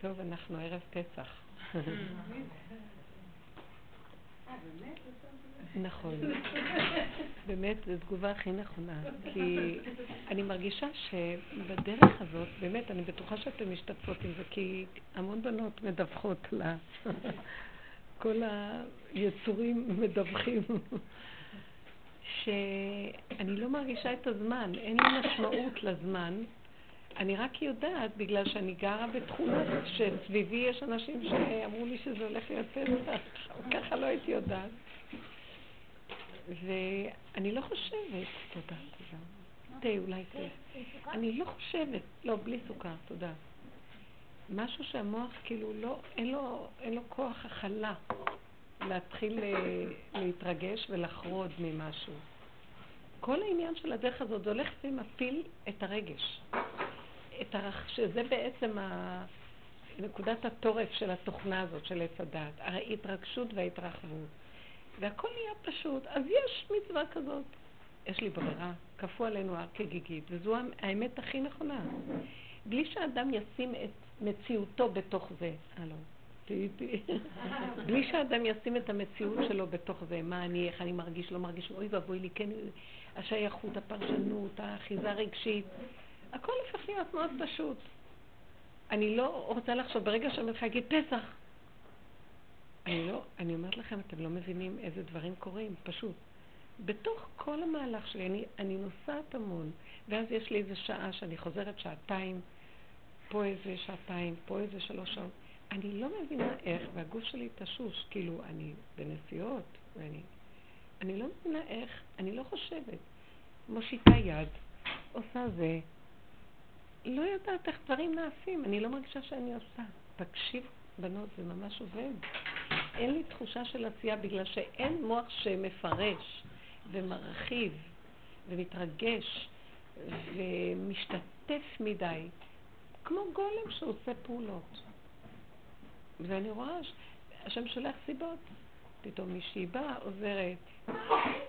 טוב, אנחנו ערב פסח. נכון. באמת, זו תגובה הכי נכונה. כי אני מרגישה שבדרך הזאת, באמת, אני בטוחה שאתן משתתפות עם זה, כי המון בנות מדווחות לה. כל היצורים מדווחים. שאני לא מרגישה את הזמן, אין לי משמעות לזמן. אני רק יודעת, בגלל שאני גרה בתכונה שסביבי יש אנשים שאמרו לי שזה הולך להיות פסח, ככה לא הייתי יודעת. ואני לא חושבת, תודה, תודה. תה, אולי תה. אני לא חושבת, לא, בלי סוכר, תודה. משהו שהמוח כאילו לא, אין לו, אין לו כוח הכלה להתחיל אה, להתרגש ולחרוד ממשהו. כל העניין של הדרך הזאת, זה הולך ומפיל את הרגש. את הרח... שזה בעצם ה... נקודת התורף של התוכנה הזאת, של עץ הדת, ההתרגשות וההתרחבות. והכל נהיה פשוט. אז יש מצווה כזאת. יש לי ברירה, כפו עלינו הר כגיגית, וזו האמת הכי נכונה. בלי שאדם ישים את מציאותו בתוך זה. הלו, תהיי איתי. בלי שאדם ישים את המציאות שלו בתוך זה, מה אני, איך אני מרגיש, לא מרגיש, אוי ואבוי לי, כן, השייכות, הפרשנות, האחיזה הרגשית, הכל הופך להיות מאוד פשוט. אני לא רוצה לחשוב, ברגע שאני מתחילה להגיד פסח, אני לא, אני אומרת לכם, אתם לא מבינים איזה דברים קורים, פשוט. בתוך כל המהלך שלי, אני, אני נוסעת המון, ואז יש לי איזה שעה שאני חוזרת שעתיים, פה איזה שעתיים, פה איזה שלוש שעות. אני לא מבינה איך, והגוף שלי תשוש, כאילו, אני בנסיעות, ואני... אני לא מבינה איך, אני לא חושבת. מושיטה יד, עושה זה, לא יודעת איך דברים נעשים, אני לא מרגישה שאני עושה. תקשיב, בנות, זה ממש עובד. אין לי תחושה של עשייה בגלל שאין מוח שמפרש ומרחיב ומתרגש ומשתתף מדי, כמו גולם שעושה פעולות. ואני רואה שהשם שולח סיבות. פתאום מישהי באה, עוזרת,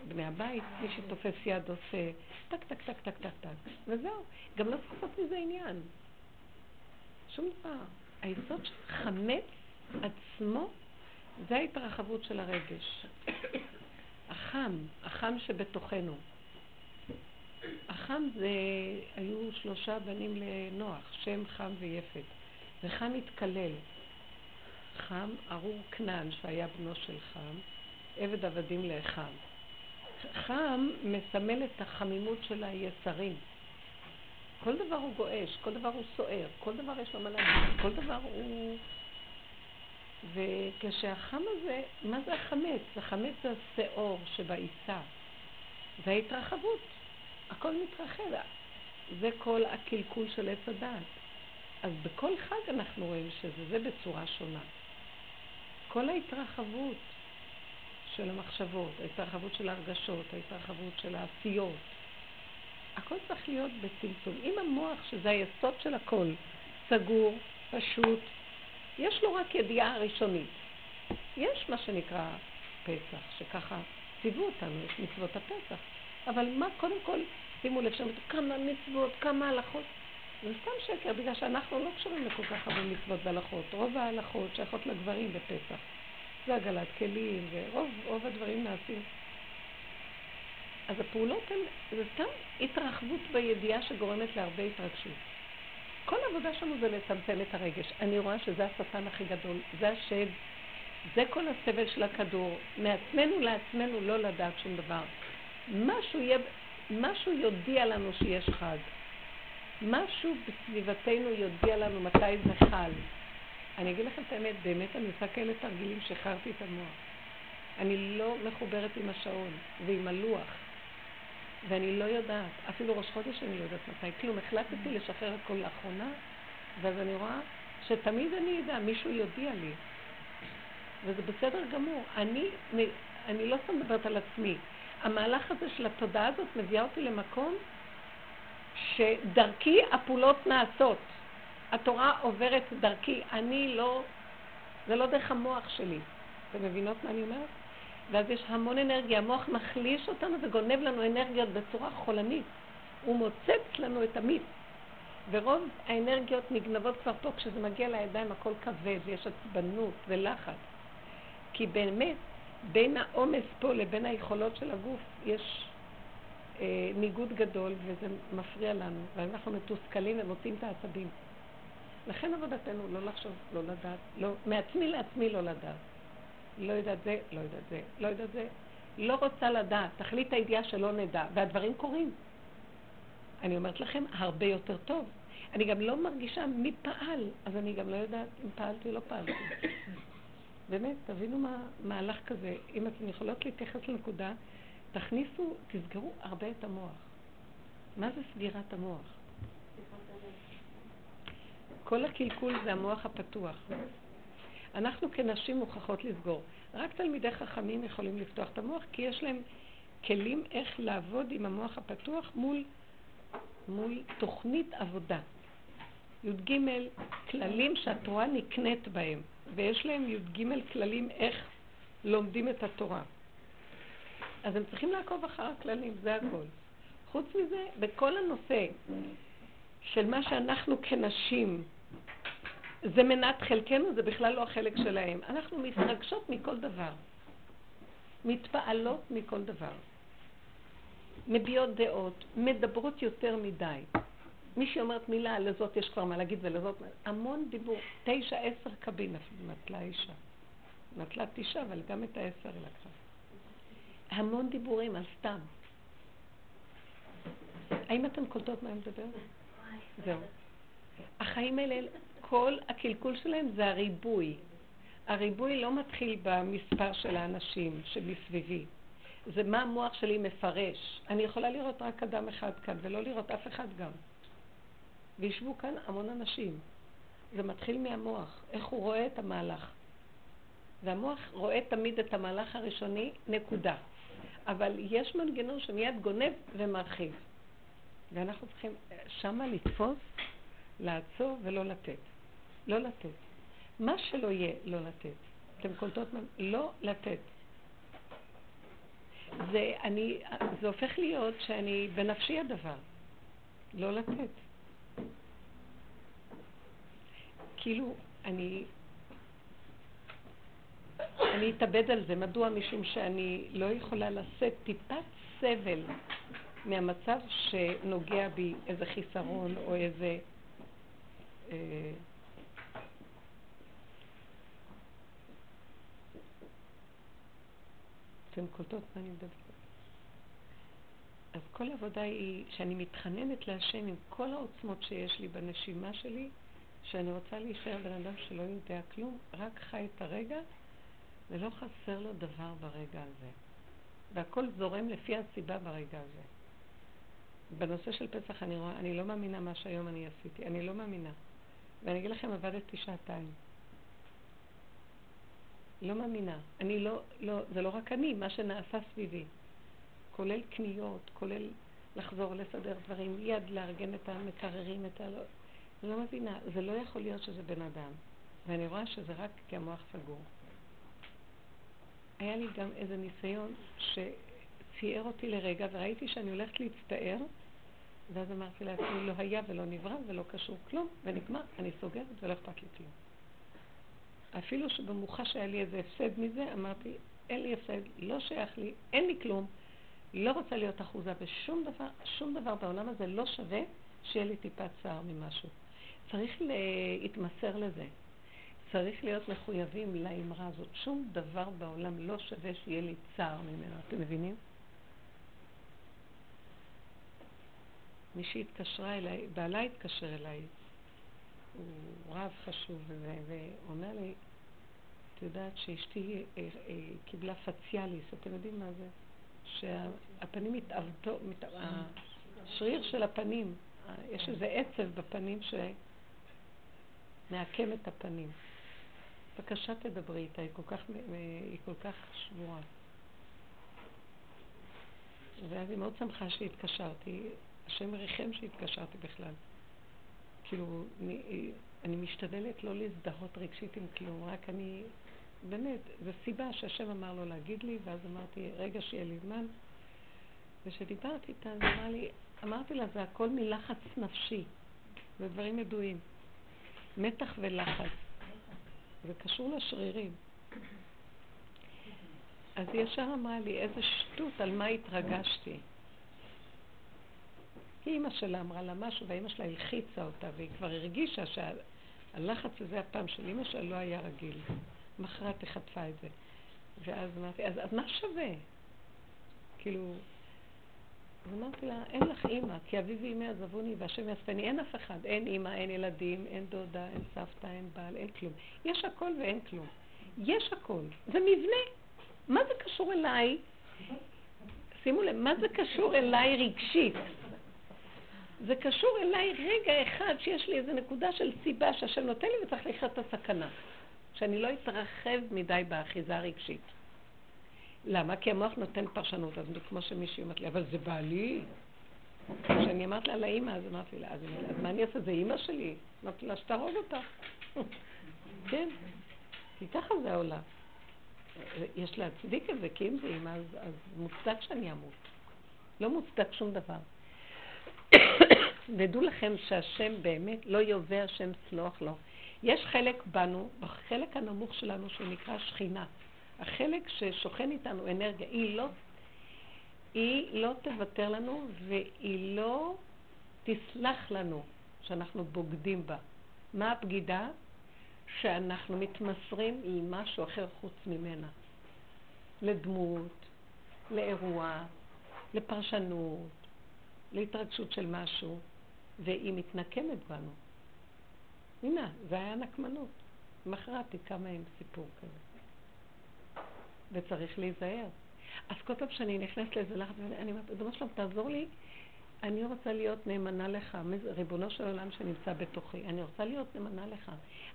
בני הבית, מי שתופס יד עושה טק, טק, טק, טק, טק, טק, וזהו. גם לא צריך לעשות מזה עניין. שום דבר. היסוד של חמץ עצמו זה ההתרחבות של הרגש. החם, החם שבתוכנו. החם זה, היו שלושה בנים לנוח, שם, חם ויפת. וחם התקלל. חם, ארור כנען, שהיה בנו של חם, עבד עבדים לאחם. חם מסמל את החמימות של היצרים. כל דבר הוא גועש, כל דבר הוא סוער, כל דבר יש לו מה להגיד, כל דבר הוא... וכשהחם הזה, מה זה החמץ? החמץ זה השאור שבעיסה, זה ההתרחבות, הכל מתרחב, זה כל הקלקול של עץ הדעת. אז בכל חג אנחנו רואים שזה, זה בצורה שונה. כל ההתרחבות של המחשבות, ההתרחבות של ההרגשות, ההתרחבות של העשיות, הכל צריך להיות בצמצום. אם המוח, שזה היסוד של הכל, סגור, פשוט, יש לו רק ידיעה ראשונית. יש מה שנקרא פסח, שככה ציוו אותנו, יש מצוות הפסח. אבל מה, קודם כל, שימו לב שם, כמה מצוות, כמה הלכות. זה סתם שקר, בגלל שאנחנו לא קשורים לכל כך הרבה מצוות והלכות. רוב ההלכות שייכות לגברים בפסח. זה הגלת כלים, ורוב הדברים נעשים. אז הפעולות הן, זה סתם התרחבות בידיעה שגורמת להרבה התרגשות. כל העבודה שלנו זה לצמצם את הרגש. אני רואה שזה השטן הכי גדול, זה השד, זה כל הסבל של הכדור. מעצמנו לעצמנו לא לדעת שום דבר. משהו, יהיה, משהו יודיע לנו שיש חג. משהו בסביבתנו יודיע לנו מתי זה חל. אני אגיד לכם את האמת, באמת אני עושה כאלה תרגילים שחררתי את המוח. אני לא מחוברת עם השעון ועם הלוח, ואני לא יודעת, אפילו ראש חודש אני לא יודעת מתי, כלום, החלטתי לשחרר הכל לאחרונה, ואז אני רואה שתמיד אני אדע, מישהו יודיע לי, וזה בסדר גמור. אני, אני לא סתם מדברת על עצמי. המהלך הזה של התודעה הזאת מביאה אותי למקום שדרכי הפעולות נעשות. התורה עוברת דרכי, אני לא, זה לא דרך המוח שלי. אתם מבינות מה אני אומרת? ואז יש המון אנרגיה, המוח מחליש אותנו וגונב לנו אנרגיות בצורה חולנית. הוא מוצץ לנו את המיץ. ורוב האנרגיות נגנבות כבר פה, כשזה מגיע לידיים הכל כבד, יש עצבנות ולחץ. כי באמת, בין העומס פה לבין היכולות של הגוף יש אה, ניגוד גדול וזה מפריע לנו, ואנחנו מתוסכלים ומוצאים את העצבים. לכן עבודתנו לא לחשוב, לא לדעת, לא, מעצמי לעצמי לא לדעת. לא יודעת זה, לא יודעת זה, לא יודעת זה. לא רוצה לדעת, תכלית הידיעה שלא נדע, והדברים קורים. אני אומרת לכם, הרבה יותר טוב. אני גם לא מרגישה מי פעל, אז אני גם לא יודעת אם פעלתי או לא פעלתי. באמת, תבינו מה מהלך כזה. אם אתן יכולות להתייחס לנקודה, תכניסו, תסגרו הרבה את המוח. מה זה סגירת המוח? כל הקלקול זה המוח הפתוח. אנחנו כנשים מוכרחות לסגור. רק תלמידי חכמים יכולים לפתוח את המוח, כי יש להם כלים איך לעבוד עם המוח הפתוח מול, מול תוכנית עבודה. י"ג כללים שהתורה נקנית בהם, ויש להם י"ג כללים איך לומדים את התורה. אז הם צריכים לעקוב אחר הכללים, זה הכל. חוץ מזה, בכל הנושא של מה שאנחנו כנשים, זה מנת חלקנו, זה בכלל לא החלק שלהם. אנחנו מתרגשות מכל דבר. מתפעלות מכל דבר. מביעות דעות, מדברות יותר מדי. מי שאומרת מילה, לזאת יש כבר מה להגיד ולזאת, המון דיבור. תשע, עשר קבין נטלה אישה. נטלה תשעה, אבל גם את העשר היא לקחה. המון דיבורים על סתם. האם אתן קולטות מה אני מדברת? זהו. החיים האלה, כל הקלקול שלהם זה הריבוי. הריבוי לא מתחיל במספר של האנשים שמסביבי. זה מה המוח שלי מפרש. אני יכולה לראות רק אדם אחד כאן, ולא לראות אף אחד גם. וישבו כאן המון אנשים. זה מתחיל מהמוח, איך הוא רואה את המהלך. והמוח רואה תמיד את המהלך הראשוני, נקודה. אבל יש מנגנון שמיד גונב ומרחיב. ואנחנו צריכים שמה לתפוס, לעצור ולא לתת. לא לתת. מה שלא יהיה, לא לתת. אתם קולטות מה? לא לתת. זה, אני, זה הופך להיות שאני, בנפשי הדבר. לא לתת. כאילו, אני אני אתאבד על זה. מדוע? משום שאני לא יכולה לשאת טיפת סבל מהמצב שנוגע בי איזה חיסרון או איזה... אה, אתן קולטות מה אני מדברת? אז כל העבודה היא שאני מתחננת להשם עם כל העוצמות שיש לי בנשימה שלי, שאני רוצה להישאר בן אדם שלא יודע כלום, רק חי את הרגע ולא חסר לו דבר ברגע הזה. והכל זורם לפי הסיבה ברגע הזה. בנושא של פסח אני רואה, אני לא מאמינה מה שהיום אני עשיתי, אני לא מאמינה. ואני אגיד לכם, עבדתי שעתיים. לא מאמינה. אני לא, לא, זה לא רק אני, מה שנעשה סביבי. כולל קניות, כולל לחזור לסדר דברים, יד לארגן את המקררים, את ה... אני לא מבינה, זה לא יכול להיות שזה בן אדם. ואני רואה שזה רק כי המוח סגור. היה לי גם איזה ניסיון שצייר אותי לרגע, וראיתי שאני הולכת להצטער, ואז אמרתי לעצמי, לא היה ולא נברא ולא קשור כלום, ונגמר, אני סוגרת ולא אכפת לי כלום. אפילו שבמוחש היה לי איזה הפסד מזה, אמרתי, אין לי הפסד, לא שייך לי, אין לי כלום, לא רוצה להיות אחוזה בשום דבר, שום דבר בעולם הזה לא שווה שיהיה לי טיפת צער ממשהו. צריך להתמסר לזה. צריך להיות מחויבים לאמרה הזאת. שום דבר בעולם לא שווה שיהיה לי צער ממנו. אתם מבינים? מישהי התקשרה אליי, בעלה התקשר אליי, הוא רב חשוב, ואומר לי, את יודעת שאשתי אה, אה, קיבלה פציאליס, אתם יודעים מה זה? שהפנים מתעוותו, מת... השריר של הפנים, יש איזה עצב בפנים שמעקם את הפנים. בבקשה תדברי איתה, היא כל כך, היא כל כך שבורה. ואז היא מאוד שמחה שהתקשרתי, השם ריחם שהתקשרתי בכלל. כאילו, אני, אני משתדלת לא להזדהות רגשית עם כלום, רק אני, באמת, זו סיבה שהשם אמר לו להגיד לי, ואז אמרתי, רגע שיהיה לי זמן. וכשדיברתי איתה, אז אמרה לי, אמרתי לה, זה הכל מלחץ נפשי. זה דברים ידועים. מתח ולחץ. זה קשור לשרירים. אז היא ישר אמרה לי, איזה שטות, על מה התרגשתי. כי אימא שלה אמרה לה משהו, והאימא שלה הלחיצה אותה, והיא כבר הרגישה שהלחץ הזה הפעם של אימא שלה לא היה רגיל. מחרת היא חטפה את זה. ואז אמרתי, אז, אז מה שווה? כאילו, אז אמרתי לה, אין לך אימא, כי אבי ואימי עזבוני והשם יאספני, אין אף אחד, אין אימא, אין ילדים, אין דודה, אין סבתא, אין בעל, אין כלום. יש הכל ואין כלום. יש הכל. זה מבנה. מה זה קשור אליי? שימו לב, מה זה קשור אליי רגשית? זה קשור אליי רגע אחד שיש לי איזו נקודה של סיבה שהשם נותן לי וצריך לחיות את הסכנה. שאני לא אתרחב מדי באחיזה הרגשית. למה? כי המוח נותן פרשנות, אז כמו שמישהי אומרת לי, אבל זה בעלי. כשאני אמרת לה לאימא, אז אמרתי לה, אז, מה אני אעשה? זה אימא שלי. אמרתי לה, שתהרוג אותה. כן, כי ככה זה העולם. יש להצדיק את זה, כי אם זה אימא, אז מוצדק שאני אמות. לא מוצדק שום דבר. ודעו לכם שהשם באמת, לא יובא השם סלוח לו. יש חלק בנו, בחלק הנמוך שלנו, שנקרא שכינה. החלק ששוכן איתנו אנרגיה, היא לא, היא לא תוותר לנו והיא לא תסלח לנו שאנחנו בוגדים בה. מה הבגידה? שאנחנו מתמסרים למשהו אחר חוץ ממנה. לדמות, לאירוע, לפרשנות, להתרגשות של משהו, והיא מתנקמת בנו. הנה, זה היה נקמנות. מחרת היא קמה עם סיפור כזה. וצריך להיזהר. אז כל פעם שאני נכנסת לאיזה לחץ, אני אומרת, אדוני שלום, תעזור לי, אני רוצה להיות נאמנה לך, ריבונו של עולם שנמצא בתוכי, אני רוצה להיות נאמנה לך.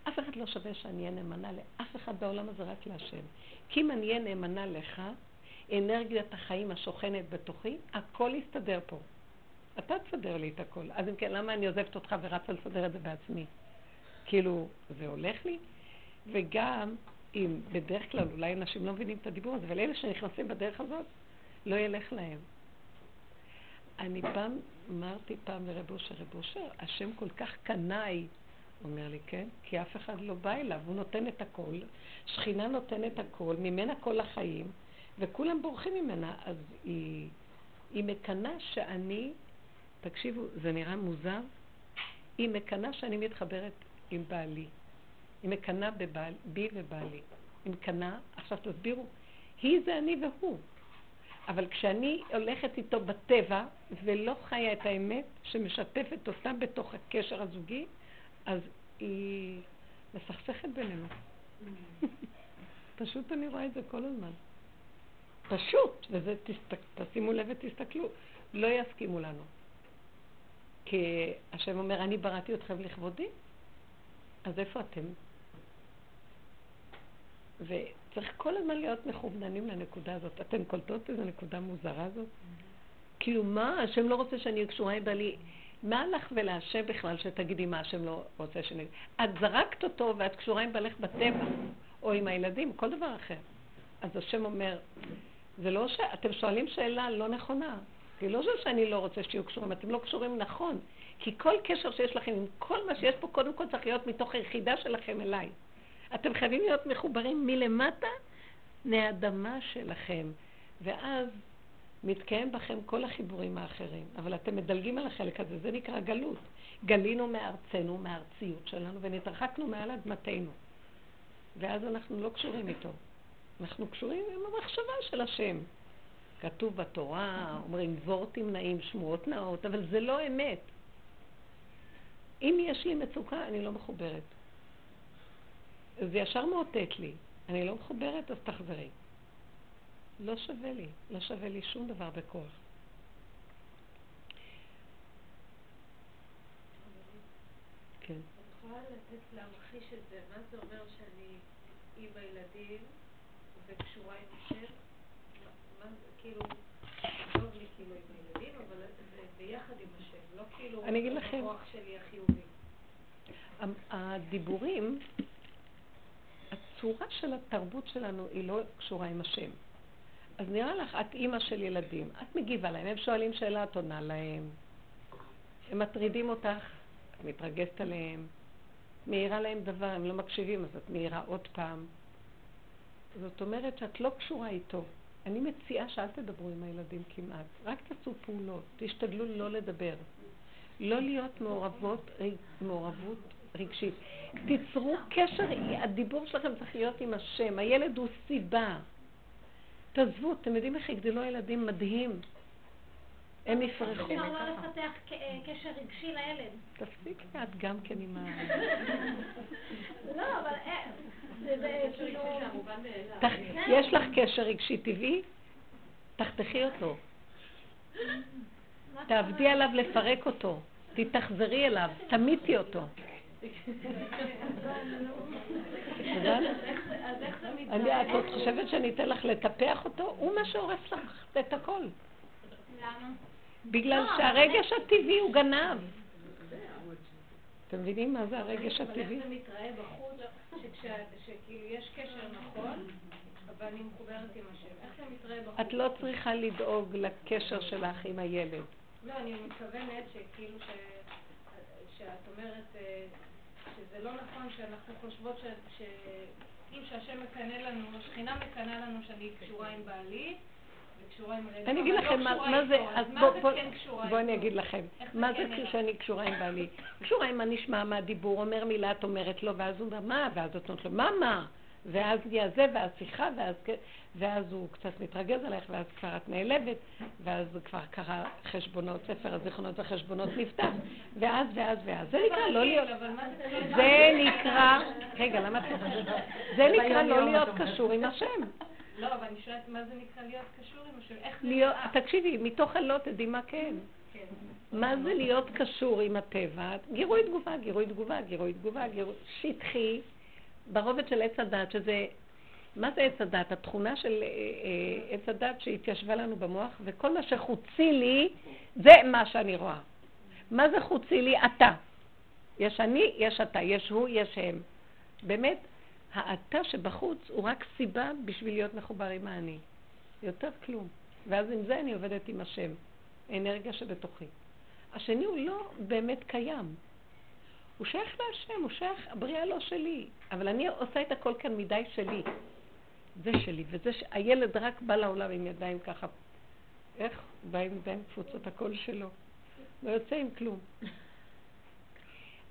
אף אחד לא שווה שאני אהיה נאמנה לאף אחד בעולם הזה, רק להשם. כי אם אני אהיה נאמנה לך, אנרגיית החיים השוכנת בתוכי, הכל יסתדר פה. אתה תסדר לי את הכל. אז אם כן, למה אני עוזבת אותך ורצה לסדר את זה בעצמי? כאילו, זה הולך לי? וגם, אם בדרך כלל אולי אנשים לא מבינים את הדיבור הזה, אבל אלה שנכנסים בדרך הזאת, לא ילך להם. אני פעם, אמרתי פעם לרב אושר, רב אושר, השם כל כך קנאי, אומר לי, כן? כי אף אחד לא בא אליו, הוא נותן את הכל, שכינה נותנת הכל, ממנה כל החיים, וכולם בורחים ממנה, אז היא, היא מקנאה שאני, תקשיבו, זה נראה מוזר, היא מקנאה שאני מתחברת עם בעלי. היא מקנאה בי ובעלי. היא מקנאה, עכשיו תסבירו, היא זה אני והוא. אבל כשאני הולכת איתו בטבע ולא חיה את האמת שמשתפת אותה בתוך הקשר הזוגי, אז היא מסכסכת בינינו. פשוט אני רואה את זה כל הזמן. פשוט, וזה, תשימו לב ותסתכלו, לא יסכימו לנו. כי השם אומר, אני בראתי אתכם לכבודי, אז איפה אתם? וצריך כל הזמן להיות מכווננים לנקודה הזאת. אתן קולטות איזו נקודה מוזרה הזאת? כאילו מה, השם לא רוצה שאני אהיה קשורה בעלי. מה לך ולהשם בכלל שתגידי מה השם לא רוצה שאני... את זרקת אותו ואת קשורה עם בעלך בטבע, או עם הילדים, כל דבר אחר. אז השם אומר, זה לא ש... אתם שואלים שאלה לא נכונה. כי לא זה שאני לא רוצה שתהיו קשורים, אתם לא קשורים נכון. כי כל קשר שיש לכם עם כל מה שיש פה, קודם כל צריך להיות מתוך היחידה שלכם אליי. אתם חייבים להיות מחוברים מלמטה מהאדמה שלכם, ואז מתקיים בכם כל החיבורים האחרים. אבל אתם מדלגים על החלק הזה, זה נקרא גלות. גלינו מארצנו, מהארציות שלנו, ונתרחקנו מעל אדמתנו. ואז אנחנו לא קשורים איתו. אנחנו קשורים עם המחשבה של השם. כתוב בתורה, אומרים דבור תמנעים, שמועות נאות, אבל זה לא אמת. אם יש לי מצוקה, אני לא מחוברת. זה ישר מאותת לי. אני לא מחוברת, אז תחזרי. לא שווה לי, לא שווה לי שום דבר בכוח. כן. את יכולה לתת להמחיש את זה, מה זה אומר שאני עם הילדים וקשורה עם השם? כאילו, טוב לי כאילו עם הילדים, אבל זה ביחד עם השם, לא כאילו אני אגיד לכם, הכוח שלי החיובי. הדיבורים הצורה של התרבות שלנו היא לא קשורה עם השם. אז נראה לך, את אימא של ילדים, את מגיבה להם, הם שואלים שאלה, את עונה להם. הם מטרידים אותך, את מתרגזת עליהם, מאירה להם דבר, הם לא מקשיבים, אז את מאירה עוד פעם. זאת אומרת שאת לא קשורה איתו. אני מציעה שאל תדברו עם הילדים כמעט, רק תעשו פעולות, תשתדלו לא לדבר. לא להיות מעורבות, מעורבות רגשית. תיצרו קשר, הדיבור שלכם צריך להיות עם השם. הילד הוא סיבה. תעזבו, אתם יודעים איך יגדלו הילדים מדהים. הם יפרחו. אפשר לא לפתח קשר רגשי לילד. תפסיקי את גם כן עם ה... לא, אבל זה כאילו... יש לך קשר רגשי טבעי? תחתכי אותו. תעבדי עליו לפרק אותו. תתאכזרי אליו, תמיתי אותו. את חושבת שאני אתן לך לטפח אותו? הוא מה שהורס לך את הכל. למה? בגלל לא, שהרגש הטבעי הוא גנב. אתם מבינים מה זה הרגש הטבעי? אבל איך זה מתראה בחוץ, שכאילו יש קשר נכון, אבל אני מחוברת עם השם. איך זה מתראה בחוץ? את לא צריכה לדאוג לקשר שלך עם הילד. לא, אני מתכוונת שכאילו שאת אומרת אה, שזה לא נכון שאנחנו חושבות שאם שהשם מקנא לנו, השכינה מקנאה לנו שאני קשורה עם בעלי, אני אגיד לכם מה זה, אז בואו אני אגיד לכם, מה זה כשאני קשורה עם בעלי? קשורה עם מה נשמע מהדיבור, אומר מילה, את אומרת לו, ואז הוא אומר, מה? ואז את אומרת לו, מה, מה? ואז נהיה זה, ואז שיחה, ואז, ואז הוא קצת מתרגז עלייך, ואז כבר את נעלבת, ואז כבר קרה חשבונות, ספר הזיכרונות והחשבונות נפתח, ואז, ואז, ואז. זה נקרא לא להיות... זה נקרא... רגע, למה את לא חושבת? זה נקרא לא להיות קשור עם השם. לא, אבל אני שואלת מה זה נקרא להיות קשור עם השם? איך זה נקרא? תקשיבי, מתוך הלא תדעי מה כן. כן. מה זה להיות קשור עם הטבע? גירוי תגובה, גירוי תגובה, גירוי תגובה, גירוי... שטחי, ברובד של עץ הדת, שזה... מה זה עץ הדת? התכונה של אה, אה, עץ הדת שהתיישבה לנו במוח, וכל מה שחוצי לי, זה מה שאני רואה. מה זה חוצי לי? אתה. יש אני, יש אתה, יש הוא, יש הם. באמת, האתה שבחוץ הוא רק סיבה בשביל להיות מחובר עם האני. יותר כלום. ואז עם זה אני עובדת עם השם, האנרגיה שבתוכי. השני הוא לא באמת קיים. הוא שייך להשם, הוא שייך, הבריאה לא שלי. אבל אני עושה את הכל כאן מדי שלי. זה שלי, וזה ש... הילד רק בא לעולם עם ידיים ככה. איך? בא עם ידיים קפוצות, הכל שלו. לא יוצא עם כלום.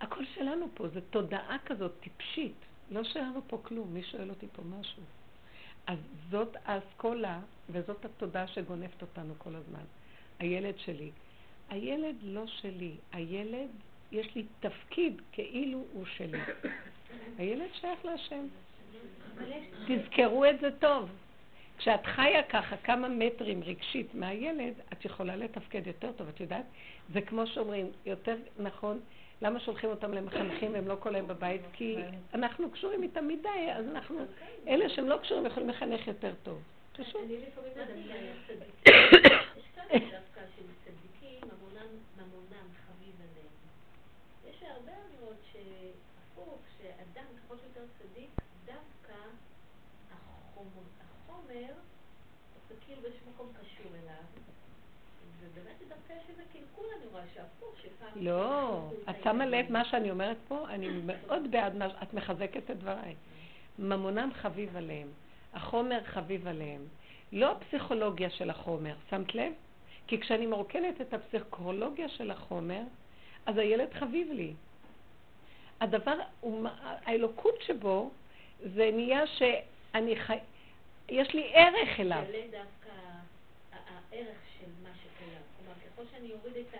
הכל שלנו פה, זו תודעה כזאת טיפשית. לא שאלנו פה כלום, מי שואל אותי פה משהו? אז זאת האסכולה וזאת התודעה שגונבת אותנו כל הזמן. הילד שלי. הילד לא שלי, הילד, יש לי תפקיד כאילו הוא שלי. הילד שייך להשם. תזכרו את זה טוב. כשאת חיה ככה כמה מטרים רגשית מהילד, את יכולה לתפקד יותר טוב. את יודעת? זה כמו שאומרים, יותר נכון למה שולחים אותם למחנכים והם לא כל היום בבית? כי אנחנו קשורים איתם מדי, אז אנחנו, אלה שהם לא קשורים יכולים לחנך יותר טוב. פשוט. החומר, כאילו באיזשהו מקום קשור אליו, ובאמת דווקא יש איזה קלקול, אני רואה שהפוך, שפעם... לא, את שמה לב מה שאני אומרת פה? אני מאוד בעד מה, את מחזקת את דבריי. ממונם חביב עליהם, החומר חביב עליהם. לא הפסיכולוגיה של החומר, שמת לב? כי כשאני מרוקנת את הפסיכולוגיה של החומר, אז הילד חביב לי. הדבר, האלוקות שבו, זה נהיה שאני חי... יש לי ערך אליו. זה דווקא הערך של מה שקיים. כלומר, ככל שאני אוריד את ה...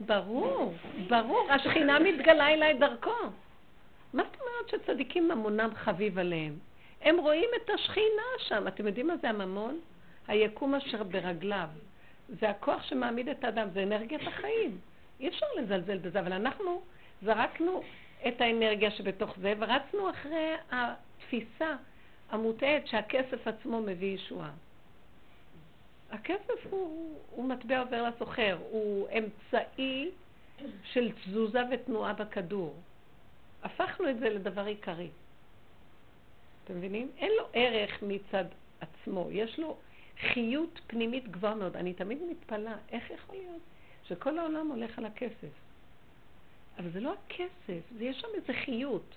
ברור, ברור. השכינה מתגלה אליי דרכו. מה זאת אומרת שצדיקים ממונם חביב עליהם? הם רואים את השכינה שם. אתם יודעים מה זה הממון? היקום אשר ברגליו. זה הכוח שמעמיד את האדם, זה אנרגיית החיים. אי אפשר לזלזל בזה, אבל אנחנו זרקנו את האנרגיה שבתוך זה ורצנו אחרי התפיסה המוטעית שהכסף עצמו מביא ישועה. הכסף הוא, הוא מטבע עובר לסוחר, הוא אמצעי של תזוזה ותנועה בכדור. הפכנו את זה לדבר עיקרי. אתם מבינים? אין לו ערך מצד עצמו, יש לו חיות פנימית גבוהה מאוד. אני תמיד מתפלאה, איך יכול להיות שכל העולם הולך על הכסף? אבל זה לא הכסף, זה יש שם איזה חיות.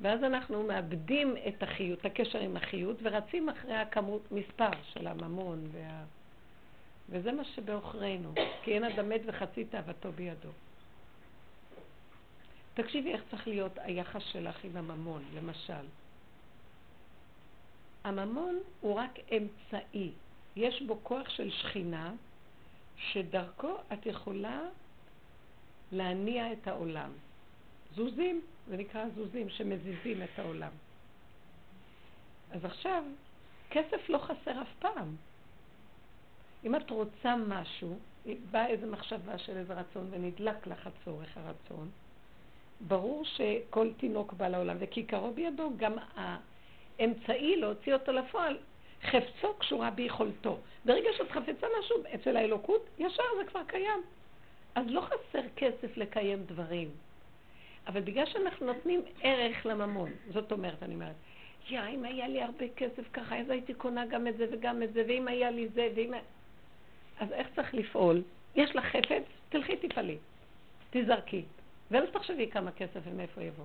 ואז אנחנו מאבדים את החיות, הקשר עם החיות, ורצים אחרי הכמות, מספר של הממון, וה... וזה מה שבעוכרינו, כי אין אדם מת וחצי תאוותו בידו. תקשיבי איך צריך להיות היחס שלך עם הממון, למשל. הממון הוא רק אמצעי. יש בו כוח של שכינה, שדרכו את יכולה להניע את העולם. זוזים, זה נקרא זוזים שמזיזים את העולם. אז עכשיו, כסף לא חסר אף פעם. אם את רוצה משהו, באה איזו מחשבה של איזה רצון ונדלק לך הצורך הרצון, ברור שכל תינוק בא לעולם, וכיכרו בידו גם האמצעי להוציא אותו לפועל, חפצו קשורה ביכולתו. ברגע שאת חפצה משהו אצל האלוקות, ישר זה כבר קיים. אז לא חסר כסף לקיים דברים. אבל בגלל שאנחנו נותנים ערך לממון, זאת אומרת, אני אומרת, יא, אם היה לי הרבה כסף ככה, אז הייתי קונה גם את זה וגם את זה, ואם היה לי זה, ואם... אז איך צריך לפעול? יש לך חפץ, תלכי תפעלי, תזרקי, ואל תחשבי כמה כסף ומאיפה יבוא.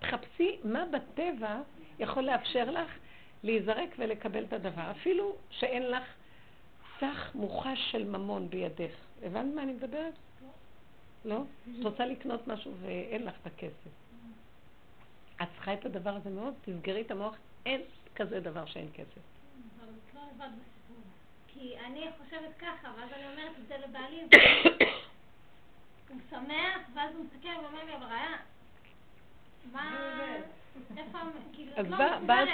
תחפשי מה בטבע יכול לאפשר לך להיזרק ולקבל את הדבר, אפילו שאין לך סך מוחש של ממון בידך. הבנת מה אני מדברת? לא? את רוצה לקנות משהו ואין לך את הכסף. את צריכה את הדבר הזה מאוד, תסגרי את המוח, אין כזה דבר שאין כסף. אבל את לא לבד בסיפור. כי אני חושבת ככה, ואז אני אומרת את זה לבעלי, הוא שמח, ואז הוא מסתכל ואומר לי, אבל רעיה, מה... איפה... כאילו, את לא מחוברת.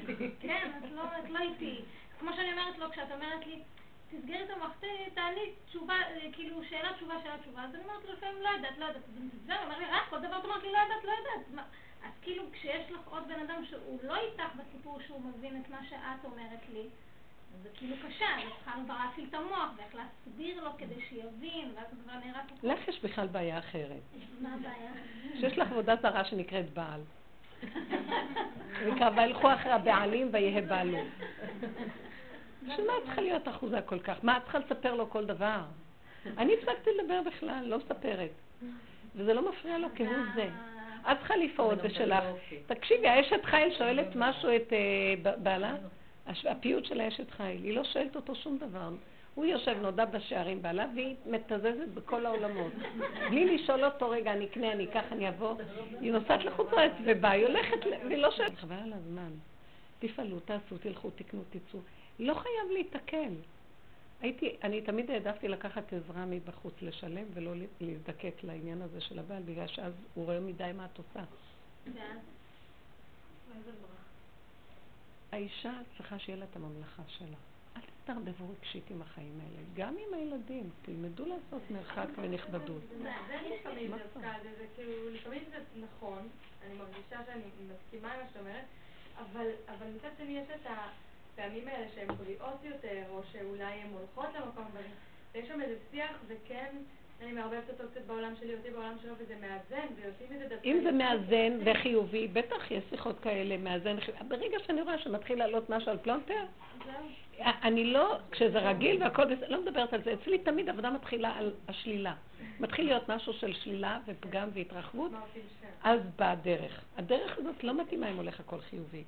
כן, לא, את לא איתי. כמו שאני אומרת לו, כשאת אומרת לי, תסגרי את המוח, תעני תשובה, כאילו שאלה תשובה, שאלה תשובה, אז אני אומרת לו לפעמים לא יודעת, לא יודעת, אז הוא מתעצבן, אומר לי, רק כל דבר את אומרת לי לא יודעת, לא יודעת. אז כאילו כשיש לך עוד בן אדם שהוא לא איתך בסיפור שהוא מבין את מה שאת אומרת לי, זה כאילו קשה, אז את צריכה כבר להפעיל את המוח ואיך להסביר לו כדי שיבין, ואז הוא כבר נראה ככה. לך יש בכלל בעיה אחרת. מה הבעיה? שיש לך עבודה זרה שנקראת בעל. נקרא, וילכו אחרי הבעלים ויהא בעלו. בשביל מה צריכה להיות אחוזה כל כך? מה, את צריכה לספר לו כל דבר? אני הפסקתי לדבר בכלל, לא מספרת. וזה לא מפריע לו כהוא זה. את צריכה לפעול בשלך. תקשיבי, האשת חיל שואלת משהו את אה, בעלה? הפיוט של האשת חיל, היא לא שואלת אותו שום דבר. הוא יושב נודע בשערים בעלה, והיא מתזזת בכל העולמות. בלי לשאול אותו, רגע, אני אקנה, אני אקח, אני אבוא. היא נוסעת לחוץ לארץ ובאה, היא הולכת, והיא לא שואלת. חבל על הזמן. תפעלו, תעשו, תלכו, תקנו, תצאו. לא חייב להתקל. הייתי, אני תמיד העדפתי לקחת עזרה מבחוץ, לשלם ולא להזדקק לעניין הזה של הבעל, בגלל שאז הוא רואה מדי מה את עושה. האישה צריכה שיהיה לה את הממלכה שלה. אל תתערבבו רגשית עם החיים האלה. גם עם הילדים, תלמדו לעשות מרחק ונכבדות. זה לפעמים דווקא, זה כאילו, לפעמים זה נכון, אני מרגישה שאני מסכימה עם מה שאת אומרת, אבל מצד שני יש את הפעמים האלה שהן בריאות יותר, או שאולי הן הולכות למקום, ויש שם איזה שיח, וכן... אני מערבבת אותו קצת בעולם שלי, אותי בעולם שלו, וזה מאזן, ויוצאים מזה דווקא... אם זה מאזן וחיובי, בטח יש שיחות כאלה, מאזן וחיובי. ברגע שאני רואה שמתחיל לעלות משהו על פלונטר, אני לא, כשזה רגיל והכל בסדר, לא מדברת על זה. אצלי תמיד עבודה מתחילה על השלילה. מתחיל להיות משהו של שלילה ופגם והתרחבות, אז באה הדרך. הדרך הזאת לא מתאימה אם הולך הכל חיובי.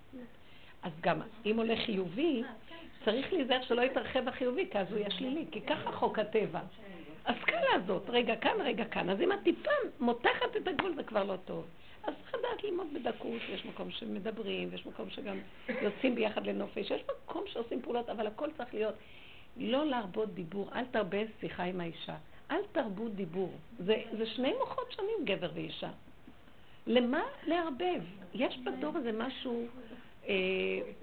אז גם אם הולך חיובי, צריך להיזהר שלא יתרחב החיובי, כי אז הוא יהיה שלילי, כי ככה חוק הטבע. הסקאלה הזאת, רגע כאן, רגע כאן. אז אם את טיפה מותחת את הגבול זה כבר לא טוב. אז צריך לדעת ללמוד בדקות, יש מקום שמדברים, ויש מקום שגם יוצאים ביחד לנופש, יש מקום שעושים פעולות, אבל הכל צריך להיות לא להרבות דיבור, אל תרבה שיחה עם האישה, אל תרבו דיבור. זה, זה שני מוחות שונים, גבר ואישה. למה לערבב? יש בדור הזה משהו אה,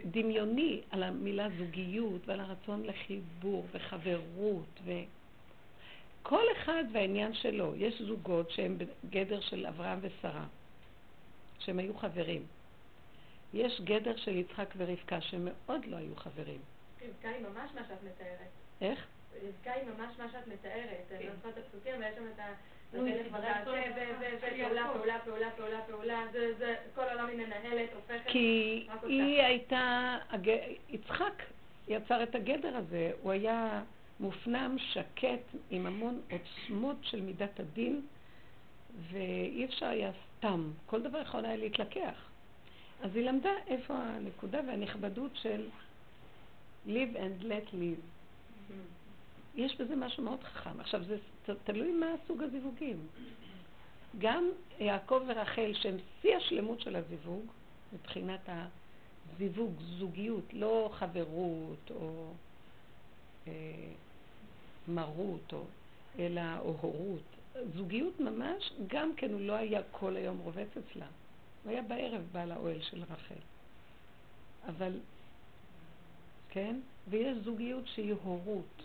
דמיוני על המילה זוגיות ועל הרצון לחיבור וחברות ו... כל אחד והעניין שלו. יש זוגות שהם בגדר של אברהם ושרה, שהם היו חברים. יש גדר של יצחק ורבקה, שמאוד לא היו חברים. רבקה היא ממש מה שאת מתארת. איך? רבקה היא ממש מה שאת מתארת. אני זוכרת את הפסוקים, ויש שם את ה... פעולה, פעולה, פעולה, פעולה, פעולה, זה, כל העולם היא מנהלת, הופכת, כי היא הייתה, יצחק יצר את הגדר הזה, הוא היה מופנם, שקט, עם המון עוצמות של מידת הדין, ואי אפשר היה סתם. כל דבר יכול היה להתלקח. אז היא למדה איפה הנקודה והנכבדות של live and let live. יש בזה משהו מאוד חכם. עכשיו, זה תלוי מה סוג הזיווגים. גם יעקב ורחל, שהם שיא השלמות של הזיווג, מבחינת הזיווג, זוגיות, לא חברות או אה, מרות, או, אלא או הורות. זוגיות ממש, גם כן הוא לא היה כל היום רובץ אצלה. הוא היה בערב בעל האוהל של רחל. אבל, כן? ויש זוגיות שהיא הורות,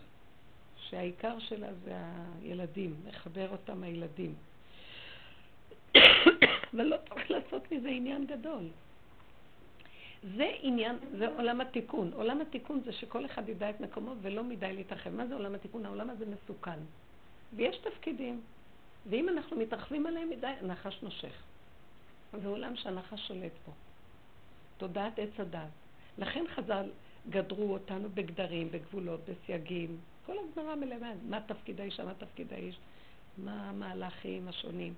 שהעיקר שלה זה הילדים, מחבר אותם הילדים. ולא צריך לעשות מזה עניין גדול. זה עניין, זה עולם התיקון. עולם התיקון זה שכל אחד ידע את מקומו ולא מדי להתרחב. מה זה עולם התיקון? העולם הזה מסוכן. ויש תפקידים, ואם אנחנו מתרחבים עליהם מדי, הנחש נושך. זה עולם שהנחש שולט בו. תודעת עץ הדת. לכן חז"ל גדרו אותנו בגדרים, בגבולות, בסייגים. כל הגמרא מלמד מה תפקיד האישה, מה תפקיד האיש, מה המהלכים השונים.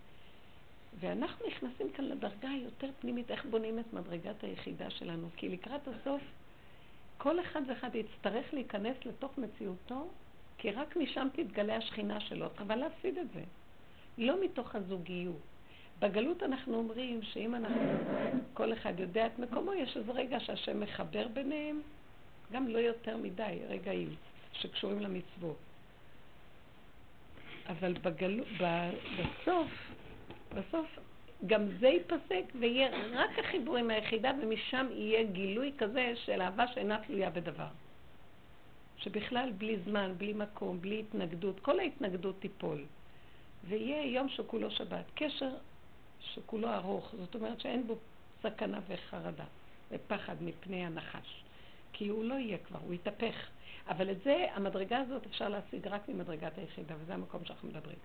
ואנחנו נכנסים כאן לדרגה היותר פנימית, איך בונים את מדרגת היחידה שלנו. כי לקראת הסוף, כל אחד ואחד יצטרך להיכנס לתוך מציאותו, כי רק משם תתגלה השכינה שלו. אבל להפסיד את זה. לא מתוך הזוגיות. בגלות אנחנו אומרים שאם אנחנו, כל אחד יודע את מקומו, יש איזה רגע שהשם מחבר ביניהם, גם לא יותר מדי רגעים שקשורים למצוות. אבל בגל... בסוף, בסוף גם זה ייפסק ויהיה רק החיבור עם היחידה ומשם יהיה גילוי כזה של אהבה שאינה תלויה בדבר. שבכלל בלי זמן, בלי מקום, בלי התנגדות, כל ההתנגדות תיפול. ויהיה יום שכולו שבת. קשר שכולו ארוך, זאת אומרת שאין בו סכנה וחרדה ופחד מפני הנחש. כי הוא לא יהיה כבר, הוא יתהפך. אבל את זה, המדרגה הזאת אפשר להשיג רק ממדרגת היחידה, וזה המקום שאנחנו מדברים.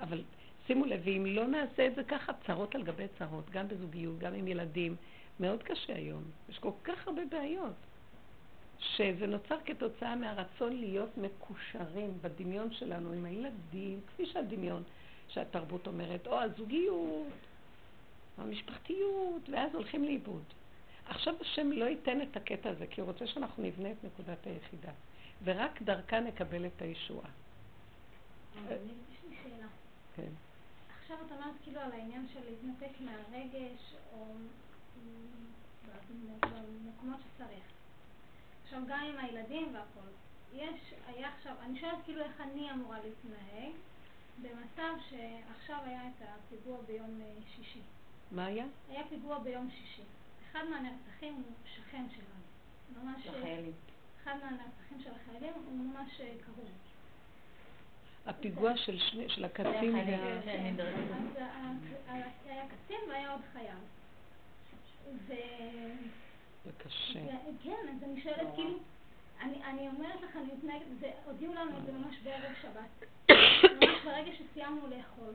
אבל שימו לב, ואם לא נעשה את זה ככה, צרות על גבי צרות, גם בזוגיות, גם עם ילדים, מאוד קשה היום. יש כל כך הרבה בעיות. שזה נוצר כתוצאה מהרצון להיות מקושרים בדמיון שלנו עם הילדים, כפי שהדמיון שהתרבות אומרת, או הזוגיות, או המשפחתיות, ואז הולכים לאיבוד. עכשיו השם לא ייתן את הקטע הזה, כי הוא רוצה שאנחנו נבנה את נקודת היחידה, ורק דרכה נקבל את הישועה. יש לי שאלה. כן. עכשיו את אמרת כאילו על העניין של להתנתק מהרגש, או במקומות שצריך. עכשיו גם עם הילדים והכל. יש, היה עכשיו, אני שואלת כאילו איך אני אמורה להתנהג במצב שעכשיו היה את הפיגוע ביום אה, שישי. מה היה? היה פיגוע ביום שישי. אחד מהנרצחים הוא שכן שלנו. ממש... לחיילים. אחד מהנרצחים של החיילים הוא ממש אה, קרוב. הפיגוע של, שני, של הקצין וה... כן, אז היה קצין והיה עוד חייל. ו... זה קשה. כן, אז אני שואלת כאילו, אני, אני אומרת לך, אני מתנהגת, והודיעו לנו את זה ממש בערב שבת. ממש ברגע שסיימנו לאכול.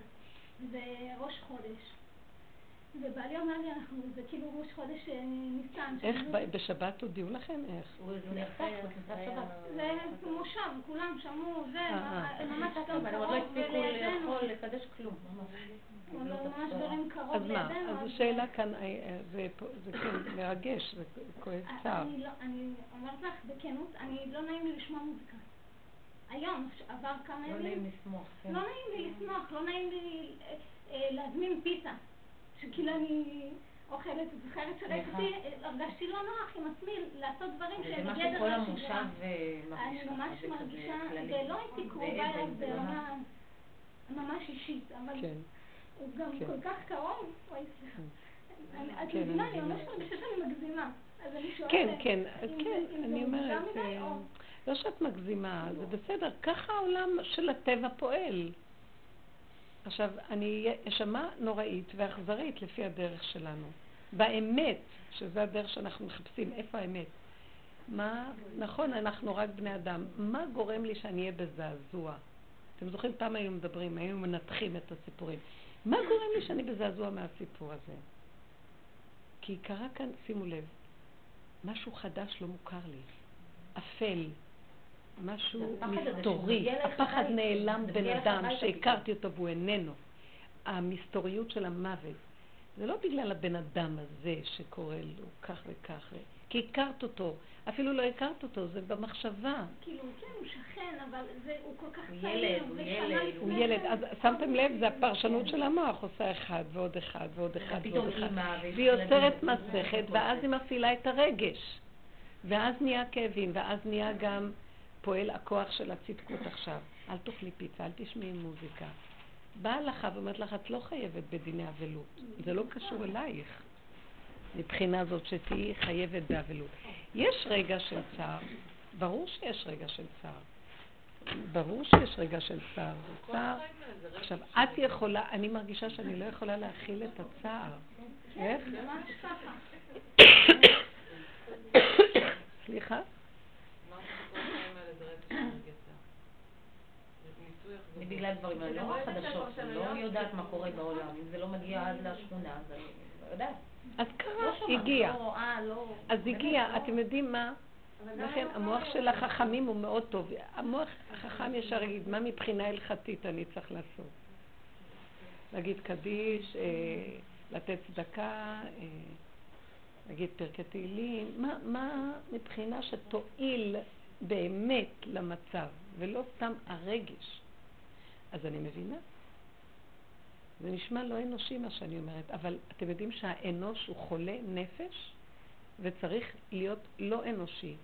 זה ראש חודש. ובעלי אומר לי, אנחנו, זה כאילו ראש חודש אה, ניסן. איך, בשבת הודיעו לכם? איך? הוא שבת. זה מושב, כולם שמעו, זה, אה, ממש אבל הם עוד לא הספיקו לאכול, לקדש כלום. ממש דברים קרוב אז מה? לידינו. אז השאלה כאן, אה, זה זה כן מרגש, זה כואב צער. אני לא- אני אומרת לך בכנות, אני לא נעים לי לשמוע מוזיקה. היום עבר כמה לא ימים. נעים לשמוח. כן. לא נעים לי לשמוח, לא נעים לי אה, אה, להזמין פיצה. שכאילו אני אוכלת, זוכרת שראיתי, הרגשתי לא נוח עם עצמי לעשות דברים זה שהם משהו בגדר כל השגרה. המושב אה, אני מרגיש ככה, ממש זה כזה מרגישה, כללי. ולא הייתי קרובה זה אליו אבל, זה ברמה ממש אישית, אבל כן. הוא גם כן. כל כך קרוב, אוי סליחה. אני- את כן, מבינה, אני אני ממש. מרגישה שאני מגזימה. אני כן, כן, כן, זה- אני זה אומרת, אה, לא שאת מגזימה, זה בסדר, ככה העולם של הטבע פועל. עכשיו, אני אשמע נוראית ואכזרית לפי הדרך שלנו. באמת, שזה הדרך שאנחנו מחפשים, איפה האמת? מה, נכון, אנחנו רק בני אדם, מה גורם לי שאני אהיה בזעזוע? אתם זוכרים, פעם היינו מדברים, היינו מנתחים את הסיפורים. מה גורם לי שאני בזעזוע מהסיפור הזה? כי קרה כאן, שימו לב, משהו חדש לא מוכר לי, אפל, משהו זה הפחד הזה מסתורי. הפחד נעלם זה בן אדם שהכרתי אותו והוא איננו. המסתוריות של המוות. זה לא בגלל הבן אדם הזה שקורה לו כך וכך, כי הכרת אותו. אפילו לא הכרת אותו, זה במחשבה. כאילו, כן, הוא שכן, אבל זה, הוא כל כך הוא צעיר, ילד, הוא ילד, הוא ילד, כן- אז שמתם לב, זה הפרשנות של המוח, עושה אחד ועוד אחד ועוד אחד ועוד אחד. והיא יוצרת מסכת, ואז. היא מפעילה את הרגש. ואז נהיה כאבים, ואז נהיה גם פועל הכוח של הצדקות עכשיו. אל תאכלי פיצה, אל תשמעי מוזיקה. באה הלכה ואומרת לך, את לא חייבת בדיני אבלות. זה לא קשור אלייך. מבחינה זאת שתהיי חייבת באבלות. יש רגע של צער, ברור שיש רגע של צער. ברור שיש רגע של צער. צער. עכשיו, את יכולה, אני מרגישה שאני לא יכולה להכיל את הצער. איך? סליחה? זה בגלל דברים האלה, לא חדשות, אני לא יודעת מה קורה בעולם, אם זה לא מגיע עד לשכונה, אז אני לא יודעת. אז לא קרה, שומעת, הגיע. לא רואה, לא... אז הגיע, לא- אתם יודעים מה? לכן המוח של החכמים הוא מאוד טוב. המוח החכם ישר יגיד, מה מבחינה הלכתית אני צריך לעשות? להגיד קדיש, אה, לתת צדקה, אה, להגיד פרקי תהילים, מה, מה מבחינה שתועיל באמת למצב, ולא סתם הרגש. אז אני מבינה. זה נשמע לא אנושי מה שאני אומרת, אבל אתם יודעים שהאנוש הוא חולה נפש וצריך להיות לא אנושי.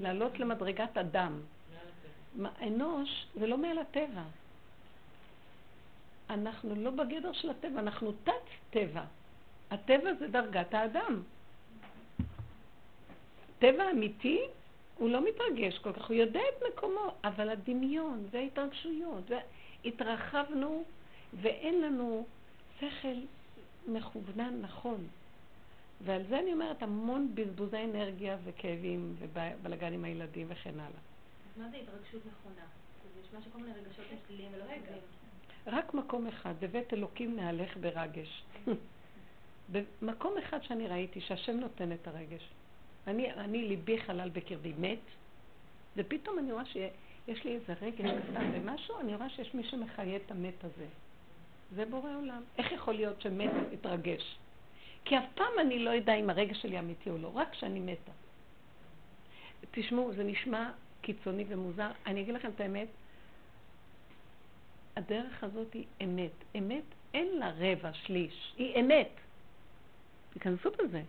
לעלות למדרגת אדם. אנוש זה לא מעל הטבע. אנחנו לא בגדר של הטבע, אנחנו תת-טבע. הטבע זה דרגת האדם. טבע אמיתי, הוא לא מתרגש כל כך, הוא יודע את מקומו, אבל הדמיון וההתרגשויות, והתרחבנו ואין לנו שכל מכוונן נכון. ועל זה אני אומרת המון בזבוזי אנרגיה וכאבים ובלאגן עם הילדים וכן הלאה. אז מה זה התרגשות נכונה? זה נשמע שכל מיני רגשות הם שליליים ולא טובים. רק מקום אחד, בבית אלוקים נהלך ברגש. במקום אחד שאני ראיתי שהשם נותן את הרגש. אני, אני ליבי חלל בקרבי מת, ופתאום אני רואה שיש לי איזה רגש קטן במשהו, אני רואה שיש מי שמחיה את המת הזה. זה בורא עולם. איך יכול להיות שמת יתרגש? כי אף פעם אני לא יודע אם הרגש שלי אמיתי או לא, רק כשאני מתה. תשמעו, זה נשמע קיצוני ומוזר. אני אגיד לכם את האמת, הדרך הזאת היא אמת. אמת אין לה רבע, שליש, היא אמת. תיכנסו בזה,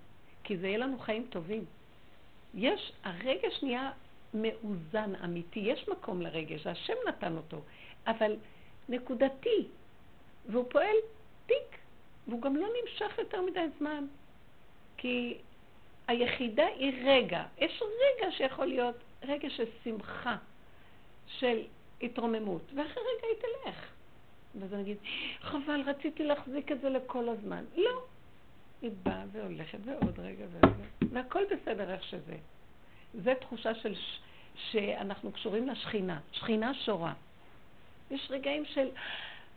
כי זה יהיה לנו חיים טובים. יש, הרגש נהיה מאוזן, אמיתי, יש מקום לרגש, השם נתן אותו, אבל נקודתי, והוא פועל תיק, והוא גם לא נמשך יותר מדי זמן, כי היחידה היא רגע, יש רגע שיכול להיות רגע של שמחה, של התרוממות, ואחרי רגע היא תלך. ואז אני אגיד, חבל, רציתי להחזיק את זה לכל הזמן. לא. היא באה והולכת, ועוד רגע ועוד רגע, והכל בסדר איך שזה. זו תחושה של ש... שאנחנו קשורים לשכינה, שכינה שורה. יש רגעים של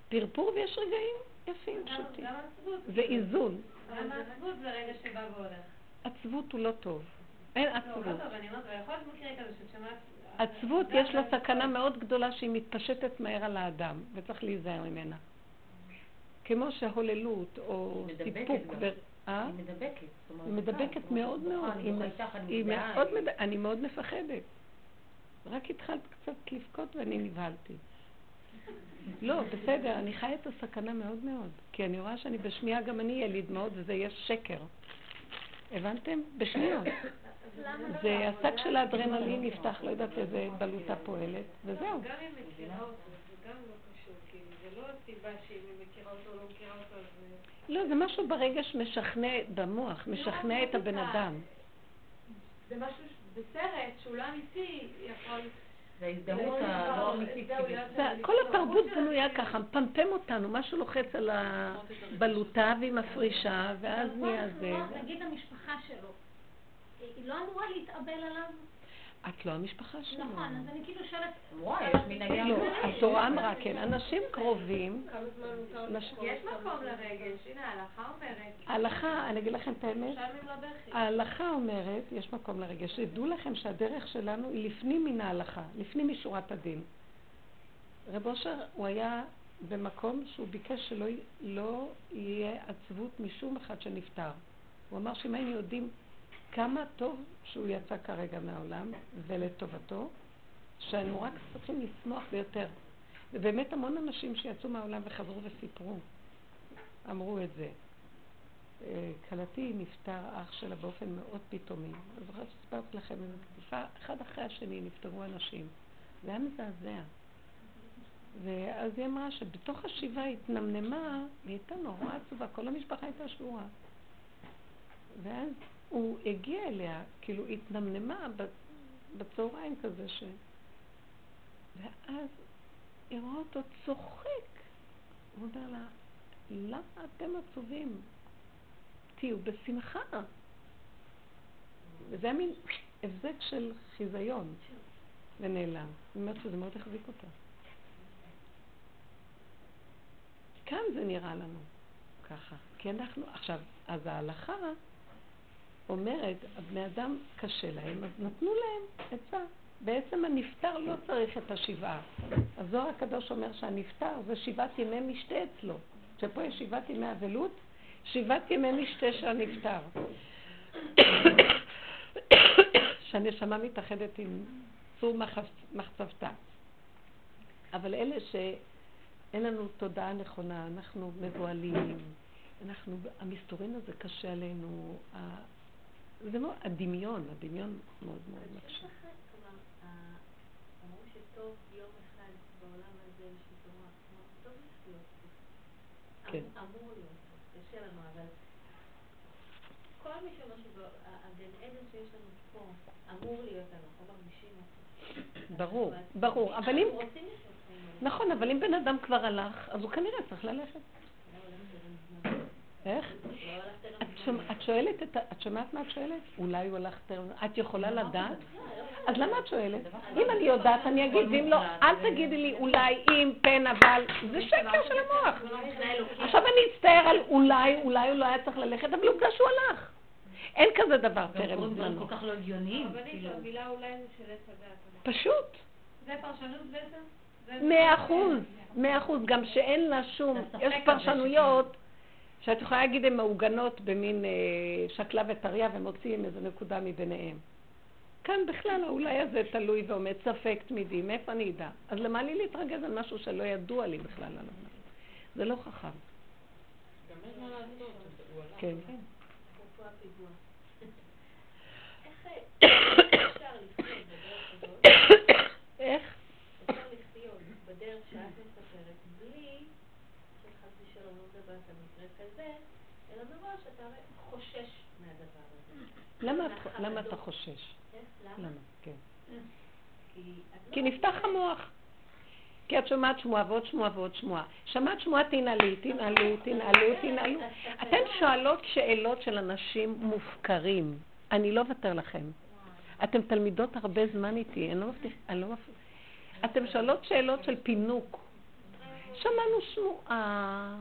פרפור ויש רגעים יפים, פשוטים. גם עצבות. זה איזון. גם העצבות זה רגע שבא והולך. עצבות הוא לא טוב. אין לא, לא עצבות. טוב, אני אומרת, אבל יכול להיות מקרה כזה שאת שומעת... עצבות יש לה סכנה מאוד גדולה שהיא מתפשטת מהר על האדם, וצריך להיזהר ממנה. כמו שהוללות או סיפוק. אה? היא מדבקת. היא מדבקת מאוד מאוד. אני היא היא מאוד היא- מד... אני מאוד מפחדת. רק התחלת קצת לבכות ואני נבהלתי. לא, בסדר, אני חיה את הסכנה מאוד מאוד. כי אני רואה שאני בשנייה גם אני אהיה לי דמעות וזה יהיה שקר. הבנתם? בשניות. זה השק של האדרנלין נפתח, לא יודעת איזה בלוטה פועלת, וזהו. גם אם מכירה אותו, זה גם לא קשור, כאילו, זה לא הסיבה שאם היא מכירה אותו או לא מכירה אותו, אז... לא, זה משהו ברגש משכנע במוח, משכנע את הבן אדם. זה משהו, בסרט שהוא לא אמיתי, יכול... זה ההזדהות הלא אמיתית. זהו, כאילו. להיות- זה- כל התרבות בנויה ככה, מפמפם אותנו, משהו לוחץ על הבלוטה והיא מפרישה, ואז נהיה זה. לא- נגיד המשפחה שלו, היא לא אמורה להתאבל עליו? את לא המשפחה שלו. נכון, אז אני כאילו שואלת... וואי, יש מנהגי לא. התורה אמרה, כן, אנשים קרובים, יש? מקום לרגש, הנה ההלכה אומרת, ההלכה, אני אגיד לכם את האמת. ההלכה אומרת, יש מקום לרגש, שתדעו לכם שהדרך שלנו היא לפנים מן ההלכה, לפנים משורת הדין. רב אושר, הוא היה במקום שהוא ביקש שלא לא יהיה עצבות משום אחד שנפטר. הוא אמר שאם היינו יודעים כמה טוב שהוא יצא כרגע מהעולם ולטובתו, שאנו רק צריכים לשמוח ביותר. ובאמת המון אנשים שיצאו מהעולם וחזרו וסיפרו, אמרו את זה. אה, כלתי נפטר אח שלה באופן מאוד פתאומי. אני זוכרת שסיפרתי לכם, אחד אחרי השני נפטרו אנשים. זה היה מזעזע. ואז היא אמרה שבתוך השבעה היא התנמנמה, והיא הייתה נורא עצובה, כל המשפחה הייתה שבורה. ואז הוא הגיע אליה, כאילו התנמנמה בצהריים כזה ש... ואז היא רואה אותו צוחק. הוא אומר לה, למה אתם עצובים? תהיו בשמחה. וזה היה מין הבזק של חיזיון, ונעלם. אני אומרת שזה מאוד החזיק אותה. כאן זה נראה לנו ככה. כי אנחנו, עכשיו, אז ההלכה אומרת, הבני אדם קשה להם, אז נתנו להם עצה. בעצם הנפטר לא צריך את השבעה. הזוהר הקדוש אומר שהנפטר זה שבעת ימי משתה אצלו. שפה יש שבעת ימי אבלות, שבעת ימי משתה של הנפטר. שהנשמה מתאחדת עם צור מחצ- מחצבתה. אבל אלה שאין לנו תודעה נכונה, אנחנו מבוהלים, אנחנו, המסתורין הזה קשה עלינו, זה לא, הדמיון, הדמיון מאוד מאוד מקשה. כן. אמ- אמור להיות קשה לנו, אבל כל מי שאומר שהגן עדן שיש לנו פה אמור להיות אנחנו מרגישים אותו. ברור, ברור, אבל אם. נכון, אבל אם בן אדם כבר הלך, אז הוא כנראה צריך ללכת. לא אלינו זמן. איך? לא את. שומע- את שואלת, את ה- את שומעת מה את שואלת? אולי הוא הלך יותר... את יכולה לדעת? אז למה את שואלת? אם אני יודעת, אני אגיד, ואם לא, אל תגידי לי אולי, אם, פן, אבל, זה שקר של המוח. עכשיו אני אצטער על אולי, אולי הוא לא היה צריך ללכת, אבל עובדה שהוא הלך. אין כזה דבר טרם זמנו. כל כך לא הגיוניים, כאילו. פשוט. זה פרשנות בעצם? מאה אחוז, מאה אחוז, גם שאין לה שום, יש פרשנויות שאת יכולה להגיד הן מעוגנות במין אה, שקלה וטריה ומוציאים איזה נקודה מביניהם. כאן בכלל האולי הזה תלוי ועומד ספק תמידי, מאיפה אני אדע? אז למה לי להתרגז על משהו שלא ידוע לי בכלל עליו? זה לא חכם. כן. הזאת? איך? אפשר לחיות בדרך שאת מספרת בלי שחס ושלום לא מדברת על מקרה כזה, אלא מראש אתה חושש מהדבר הזה. למה את- למה אתה חושש? איך? למה? כן. כי את כי לא נפתח. המוח. כי את שומעת שמועה ועוד שמועה ועוד שמועה. שמעת שמועה, תנעלי, תנעלו, תנעלו, תנעלו. אתן שואלות שאלות של אנשים מופקרים. אני לא אוותר לכם. אתן תלמידות הרבה זמן איתי, אני לא מבטיחה, אני לא מבטיחה. אתן שואלות שאלות של פינוק. שמענו שמועה.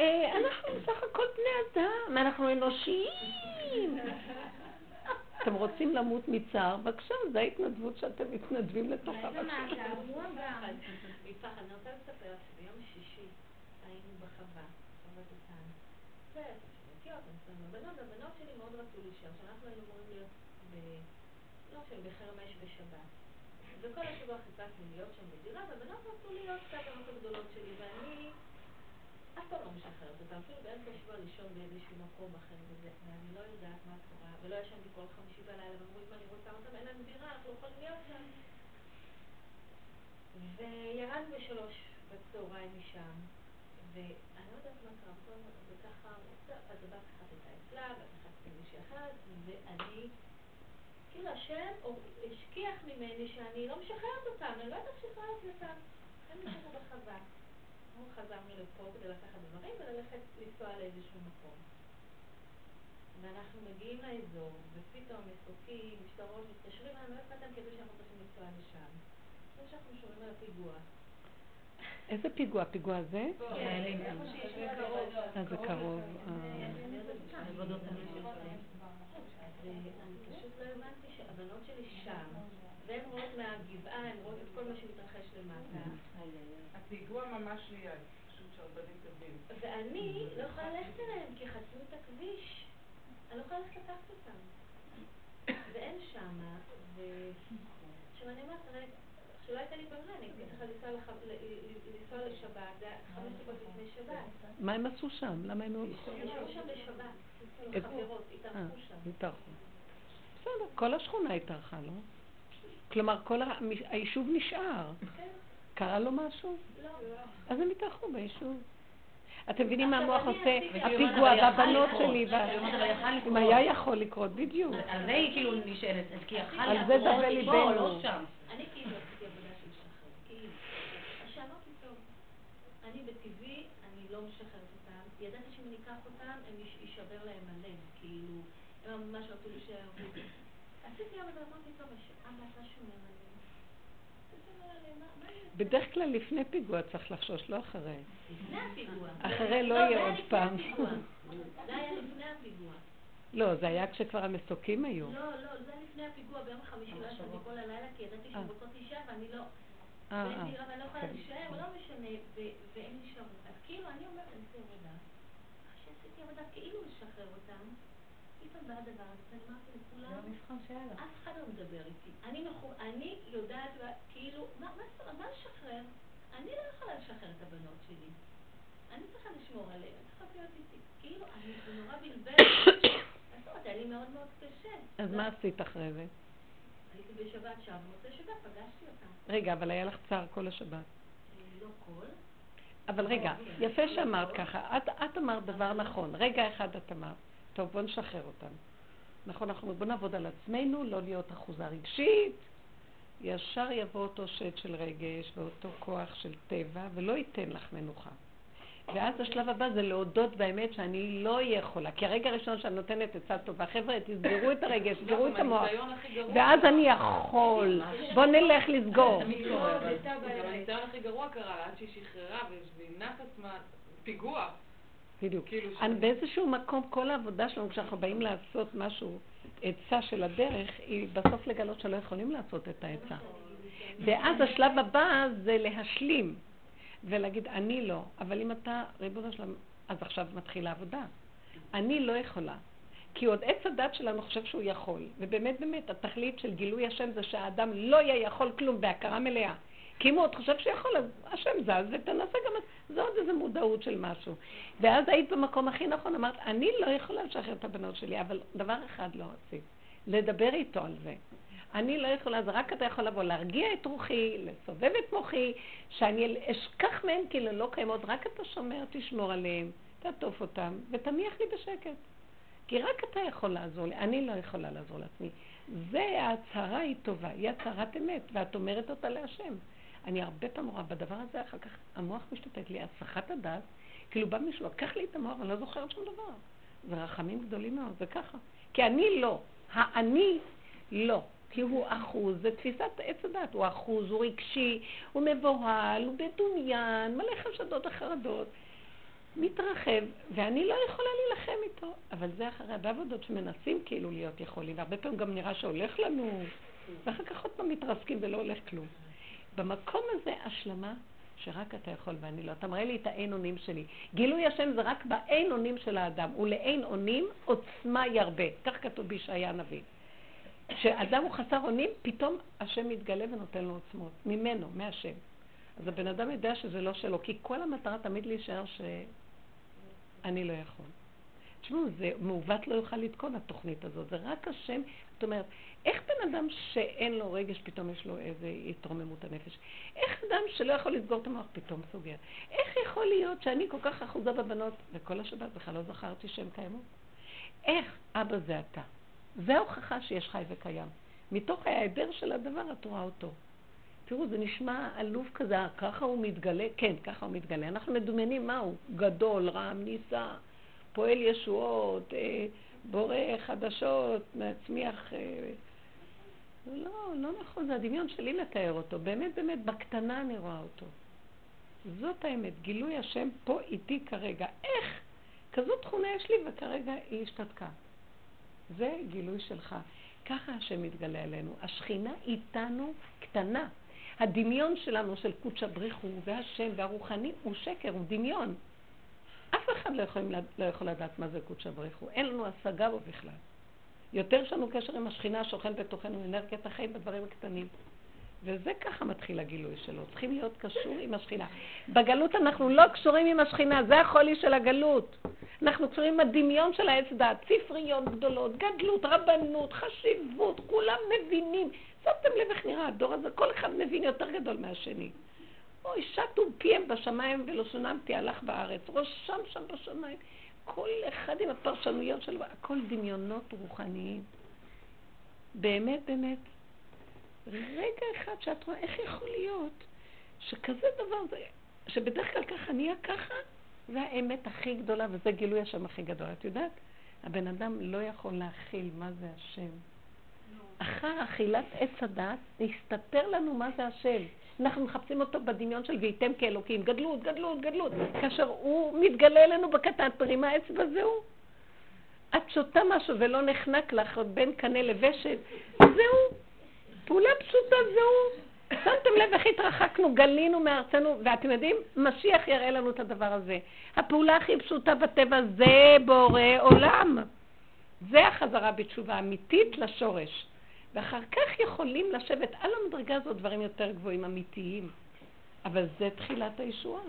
אה, אנחנו בסך הכל בני אדם, אנחנו אנושיים. אתם רוצים למות מצער? בבקשה, זו ההתנדבות שאתם מתנדבים לתוכה. אולי זה מהגעגוע גם. מפחד. אני רוצה לספר שביום שישי היינו בחווה, איתן. ושבטיות, אני הבנות, הבנות שלי מאוד רצו להישאר, שאנחנו היינו אמורים להיות ב... לא משנה, בחרמש בשבת. וכל השבוע חיפשנו להיות שם בדירה, והבנות רצו להיות קצת הבנות הגדולות שלי, ואני אף פעם לא משחררת אותן, אפילו באמצע השבוע לישון באיזשהו מקום אחר וזה, ואני לא יודעת מה קרה, ולא ישנתי כל חמישי בלילה, ואמרו אם אני רוצה אותם, אין להם דירה, אנחנו לא יכולים להיות שם. וירדנו בשלוש בצהריים משם, ואני לא יודעת מה קרה, וככה, אז הבת אחת הייתה אצלה, ואת אחת אצל מישהי אחרת, ואני, כאילו השם השכיח ממני שאני לא משחררת אותם, אני לא יודעת שחררת אותם. הם נשארו בחווה. אנחנו חזרנו לפה כדי לקחת דברים וללכת לנסוע לאיזשהו מקום. ואנחנו מגיעים לאזור, ופתאום מסוקים, משטרות, מתקשרים אלינו, לא אכפת להם כדי שאנחנו צריכים לנסוע לשם. זה שאנחנו שומעים על הפיגוע. איזה פיגוע? פיגוע הזה? כן, איפה שיש לבנון. אה, זה קרוב. אה. עבודות המשך. ואני פשוט לא הבנתי שהבנות שלי שם, והן רואות מהגבעה, הן רואות את כל מה שמתרחש למטה. הפיגוע ממש ליד, פשוט שהרבנים תבין. ואני לא יכולה ללכת אליהם, כי חסמו את הכביש. אני לא יכולה ללכת לקחת אותם. והם שמה, ו... עכשיו אני אומרת, הרי, שלא הייתה לי ברירה, אני הייתי צריכה לנסוע לשבת, זה היה חמש דקות לפני שבת. מה הם עשו שם? למה הם... הם ישבו שם לשבת, את- חברות, אה, התארחו שם. התארחו. בסדר, כל השכונה התארחה, לא? כלומר, כל היישוב נשאר. קרה לו משהו? לא. אז הם התארחו ביישוב. אתם מבינים מה המוח עושה? הפיגוע לקרות. שלי. אם. היה יכול לקרות, בדיוק. על זה היא כאילו נשאלת, על זה דווה פה, ליבנו. לא. אני כאילו עשיתי עבודה של שחרר, כאילו. אני בטבעי, אני לא משחררת אותם. ידעתי שאם אני אקח אותם, הם יש- יישבר להם הלב, כאילו, הם ממש רצו להישאר. עשיתי עבודה, אמרתי, הש- אבא, אתה שומר? בדרך כלל לפני פיגוע צריך לחשוש, לא אחרי. לפני הפיגוע. אחרי לא יהיה היה עוד פעם. זה היה לפני הפיגוע. לא, זה היה כשכבר המסוקים היו. לא, לא, זה לפני הפיגוע, ביום חמישי לא ישבתי כל הלילה, כי ידעתי אה. שהן רוצות להישאר ואני לא... אה, ואין לי אה. רב, אני לא יכולה כן. להישאר, לא משנה, ו- והם נשארו. אז כאילו, אני אומרת, אני עושה עבודה. אחרי שעשיתי עבודה כאילו לשחרר אותם, פתאום בא הדבר הזה, ואני אמרתי לכולם, לך. אף אחד לא מדבר איתי. אני מחו- אני יודעת, כאילו, מה מה אומרת, מה לשחרר? אני לא יכולה לשחרר את הבנות שלי. אני צריכה לשמור עליהן, הן צריכות להיות איתי. כאילו, אני נורא בלבל. אז אומרת, היה לי מאוד מאוד קשה. אז מה עשית אחרי זה? הייתי בשבת שם, במוצאי שבת פגשתי אותם. רגע, אבל היה לך צער כל השבת. אה, לא כל. אבל רגע, יפה שאמרת ככה. את אמרת דבר נכון. רגע אחד את אמרת. טוב, בוא נשחרר אותם. נכון, אנחנו בוא נעבוד על עצמנו, לא להיות אחוזה רגשית. ישר יבוא אותו שד של רגש ואותו כוח של טבע, ולא ייתן לך מנוחה. ואז השלב הבא זה להודות באמת שאני לא אהיה יכולה. כי הרגע הראשון שאני נותנת עצה טובה, חבר'ה, תסגרו את הרגש, תסגרו את המוח. ואז אני יכול. בוא נלך לסגור. לא, הניסיון הכי גרוע קרה לה, עד שהיא שחררה והבינה את עצמה, פיגוע. בדיוק. כאילו ש- באיזשהו מקום, כל העבודה שלנו, כשאנחנו באים לעשות משהו, עצה של הדרך, היא בסוף לגלות שלא יכולים לעשות את העצה. ואז השלב הבא זה להשלים, ולהגיד, אני לא, אבל אם אתה, ריבונו שלם, אז עכשיו מתחילה עבודה. אני לא יכולה. כי עוד עץ הדת שלנו חושב שהוא יכול. ובאמת, באמת, התכלית של גילוי השם זה שהאדם לא יהיה יכול כלום בהכרה מלאה. כי אם הוא עוד חושב שיכול, אז השם זז, ותנסה גם את... זה עוד איזו מודעות של משהו. ואז היית במקום הכי נכון, אמרת, אני לא יכולה לשחרר את הבנות שלי, אבל דבר אחד לא רצית, לדבר איתו על זה. אני לא יכולה, זה רק אתה יכול לבוא, להרגיע את רוחי, לסובב את מוחי, שאני אשכח מהן כאילו לא קיימות, רק אתה שומר, תשמור עליהן, תעטוף אותן, ותניח לי בשקט. כי רק אתה יכול לעזור לי, אני לא יכולה לעזור לעצמי. זה, ההצהרה היא טובה, היא הצהרת אמת, ואת אומרת אותה להשם. אני הרבה פעמים רואה בדבר הזה, אחר כך המוח משתתק לי, הסחת הדעת, כאילו בא מישהו, לקח לי את המוח, אני לא זוכרת שום דבר. זה רחמים גדולים מאוד, זה ככה. כי אני לא, האני לא. כי הוא אחוז, זה תפיסת עץ הדת, הוא אחוז, הוא רגשי, הוא מבוהל, הוא מדומיין, מלא חשדות וחרדות, מתרחב, ואני לא יכולה להילחם איתו. אבל זה אחרי הרבה עבודות שמנסים כאילו להיות יכולים, והרבה פעמים גם נראה שהולך לנו, ואחר כך עוד פעם מתרסקים ולא הולך כלום. במקום הזה השלמה שרק אתה יכול ואני לא. אתה מראה לי את האין אונים שלי. גילוי השם זה רק באין אונים של האדם, ולאין אונים עוצמה ירבה. כך כתוב בישעיה הנביא. כשאדם הוא חסר אונים, פתאום השם מתגלה ונותן לו עוצמות. ממנו, מהשם. אז הבן אדם יודע שזה לא שלו, כי כל המטרה תמיד להישאר שאני לא יכול. תשמעו, זה מעוות לא יוכל לתקון התוכנית הזאת, זה רק השם. זאת אומרת, איך בן אדם שאין לו רגש, פתאום יש לו איזה התרוממות הנפש? איך אדם שלא יכול לסגור את המוח, פתאום סוגר? איך יכול להיות שאני כל כך אחוזה בבנות, וכל השבת בכלל לא זכרתי שהן קיימות? איך אבא זה אתה? זה ההוכחה שיש חי וקיים. מתוך ההיעדר של הדבר את רואה אותו. תראו, זה נשמע עלוב כזה, ככה הוא מתגלה, כן, ככה הוא מתגלה. אנחנו מדומיינים מה הוא, גדול, רם, נישא, פועל ישועות, אה, בורא חדשות, מצמיח... אה, לא, לא נכון, זה הדמיון שלי לתאר אותו. באמת, באמת, בקטנה אני רואה אותו. זאת האמת, גילוי השם פה איתי כרגע. איך? כזאת תכונה יש לי וכרגע היא השתתקה. זה גילוי שלך. ככה השם מתגלה עלינו. השכינה איתנו קטנה. הדמיון שלנו של קודשא בריחו והשם והרוחני הוא שקר, הוא דמיון. אף אחד לא יכול, לא יכול לדעת מה זה קודשא בריחו. אין לנו השגה בו בכלל. יותר יש לנו קשר עם השכינה שוכן בתוכנו, אנרגיית החיים בדברים הקטנים. וזה ככה מתחיל הגילוי שלו. צריכים להיות קשור עם השכינה. בגלות אנחנו לא קשורים עם השכינה, זה החולי של הגלות. אנחנו קשורים עם הדמיון של העץ דת, ספריות גדולות, גדלות, רבנות, חשיבות, כולם מבינים. שמתם לב איך נראה הדור הזה, כל אחד מבין יותר גדול מהשני. אוי, שטו פיהם בשמיים ולשונם תהלך בארץ, ראשם שם בשמיים. כל אחד עם הפרשנויות שלו, הכל דמיונות רוחניים. באמת, באמת, רגע אחד שאת רואה איך יכול להיות שכזה דבר, זה, שבדרך כלל ככה נהיה ככה, זה האמת הכי גדולה וזה גילוי השם הכי גדול. את יודעת? הבן אדם לא יכול להכיל מה זה השם. אחר אכילת עץ הדת, להסתתר לנו מה זה השם. אנחנו מחפשים אותו בדמיון של וייתם כאלוקים, גדלות, גדלות, גדלות. כאשר הוא מתגלה אלינו בקטן, תרימה אצבע, זהו. את שותה משהו ולא נחנק לך בין קנה לוושת, זהו. פעולה פשוטה, זהו. שמתם לב איך התרחקנו, גלינו מארצנו, ואתם יודעים, משיח יראה לנו את הדבר הזה. הפעולה הכי פשוטה בטבע זה בורא עולם. זה החזרה בתשובה אמיתית לשורש. ואחר כך יכולים לשבת על המדרגה הזאת דברים יותר גבוהים, אמיתיים. אבל זה תחילת הישועה.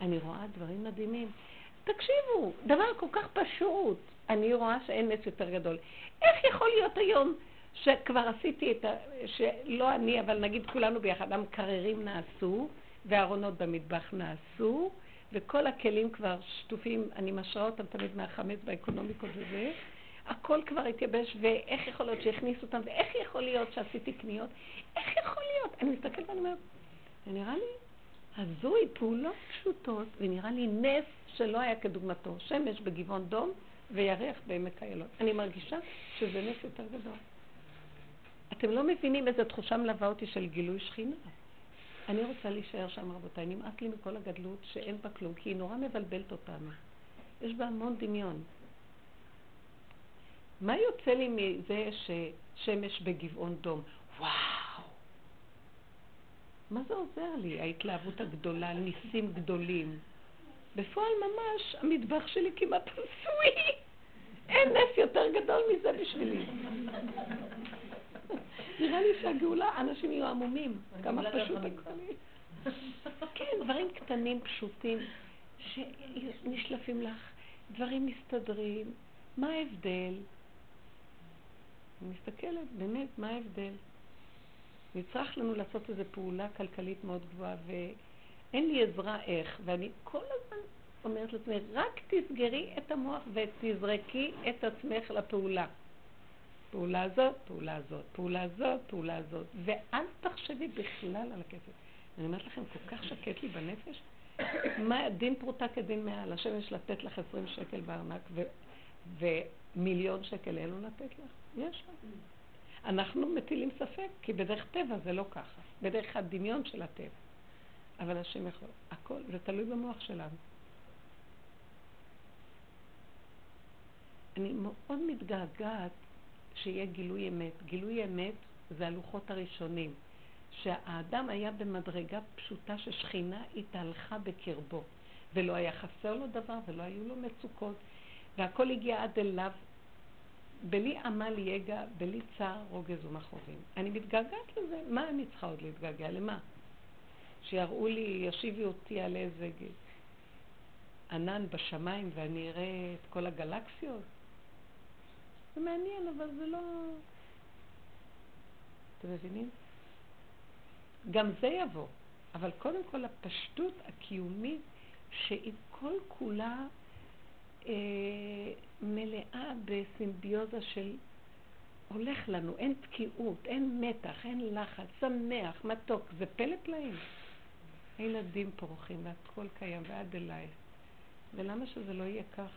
אני רואה דברים מדהימים. תקשיבו, דבר כל כך פשוט. אני רואה שאין נס יותר גדול. איך יכול להיות היום שכבר עשיתי את ה... שלא אני, אבל נגיד כולנו ביחד, המקררים נעשו, והארונות במטבח נעשו, וכל הכלים כבר שטופים, אני משרה אותם תמיד מהחמץ באקונומיקות וזה, הכל כבר התייבש, ואיך יכול להיות שהכניסו אותם, ואיך יכול להיות שעשיתי קניות, איך יכול להיות? אני מסתכלת ואני אומרת, זה נראה לי הזוי, פעולות פשוטות, ונראה לי נס שלא היה כדוגמתו. שמש בגבעון דום וירח בעמק איילון. אני מרגישה שזה נס יותר גדול. אתם לא מבינים איזה תחושה מלווה אותי של גילוי שכינה. אני רוצה להישאר שם, רבותיי. נמאס לי מכל הגדלות שאין בה כלום, כי היא נורא מבלבלת אותנו. יש בה המון דמיון. מה יוצא לי מזה ששמש בגבעון דום? וואו! מה זה עוזר לי, ההתלהבות הגדולה, ניסים גדולים? בפועל ממש, המטבח שלי כמעט עשוי. אין נס יותר גדול מזה בשבילי. נראה לי שהגאולה, אנשים יהיו עמומים. כמה פשוט הכל. כן, דברים קטנים, פשוטים, שנשלפים לך, דברים מסתדרים. מה ההבדל? מסתכלת, באמת, מה ההבדל? נצטרך לנו לעשות איזו פעולה כלכלית מאוד גבוהה, ואין לי עזרה איך, ואני כל הזמן אומרת לעצמי, רק תסגרי את המוח ותזרקי את עצמך לפעולה. פעולה הזאת, פעולה זאת, פעולה זאת, פעולה זאת, ואל תחשבי בכלל על הכסף. אני אומרת לכם, כל כך שקט לי בנפש, מה דין פרוטה כדין מעל, השם יש לתת לך עשרים שקל בארנק ו, ומיליון שקל אין לו לתת לך? יש לו. אנחנו מטילים ספק, כי בדרך טבע זה לא ככה, בדרך הדמיון של הטבע. אבל השם יכול, הכל, זה תלוי במוח שלנו. אני מאוד מתגעגעת שיהיה גילוי אמת. גילוי אמת זה הלוחות הראשונים, שהאדם היה במדרגה פשוטה ששכינה התהלכה בקרבו, ולא היה חסר לו דבר ולא היו לו מצוקות, והכל הגיע עד אליו, בלי עמל יגע, בלי צער, רוגז ומכאובים. אני מתגעגעת לזה, מה אני צריכה עוד להתגעגע? למה? שיראו לי, ישיבי אותי על איזה ענן בשמיים ואני אראה את כל הגלקסיות? זה מעניין, אבל זה לא... אתם מבינים? גם זה יבוא, אבל קודם כל הפשטות הקיומית שהיא כל כולה מלאה בסימביוזה של הולך לנו, אין תקיעות, אין מתח, אין לחץ, שמח, מתוק, זה פלא פלאים. הילדים פורחים והכל קיים ועד אלייך. ולמה שזה לא יהיה כך?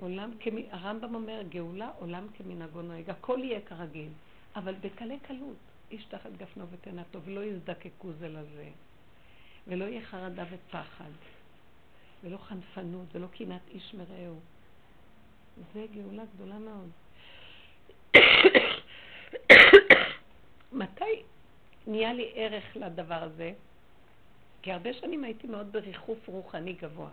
עולם כמ... הרמב"ם אומר, גאולה, עולם כמנהגו נוהג. הכל יהיה כרגיל, אבל בקלי קלות. איש תחת גפנו ותנתו, ולא יזדקקו זה לזה. ולא יהיה חרדה ופחד, ולא חנפנות, ולא קנאת איש מרעהו. זה גאולה גדולה מאוד. מתי נהיה לי ערך לדבר הזה? כי הרבה שנים הייתי מאוד בריחוף רוחני גבוה.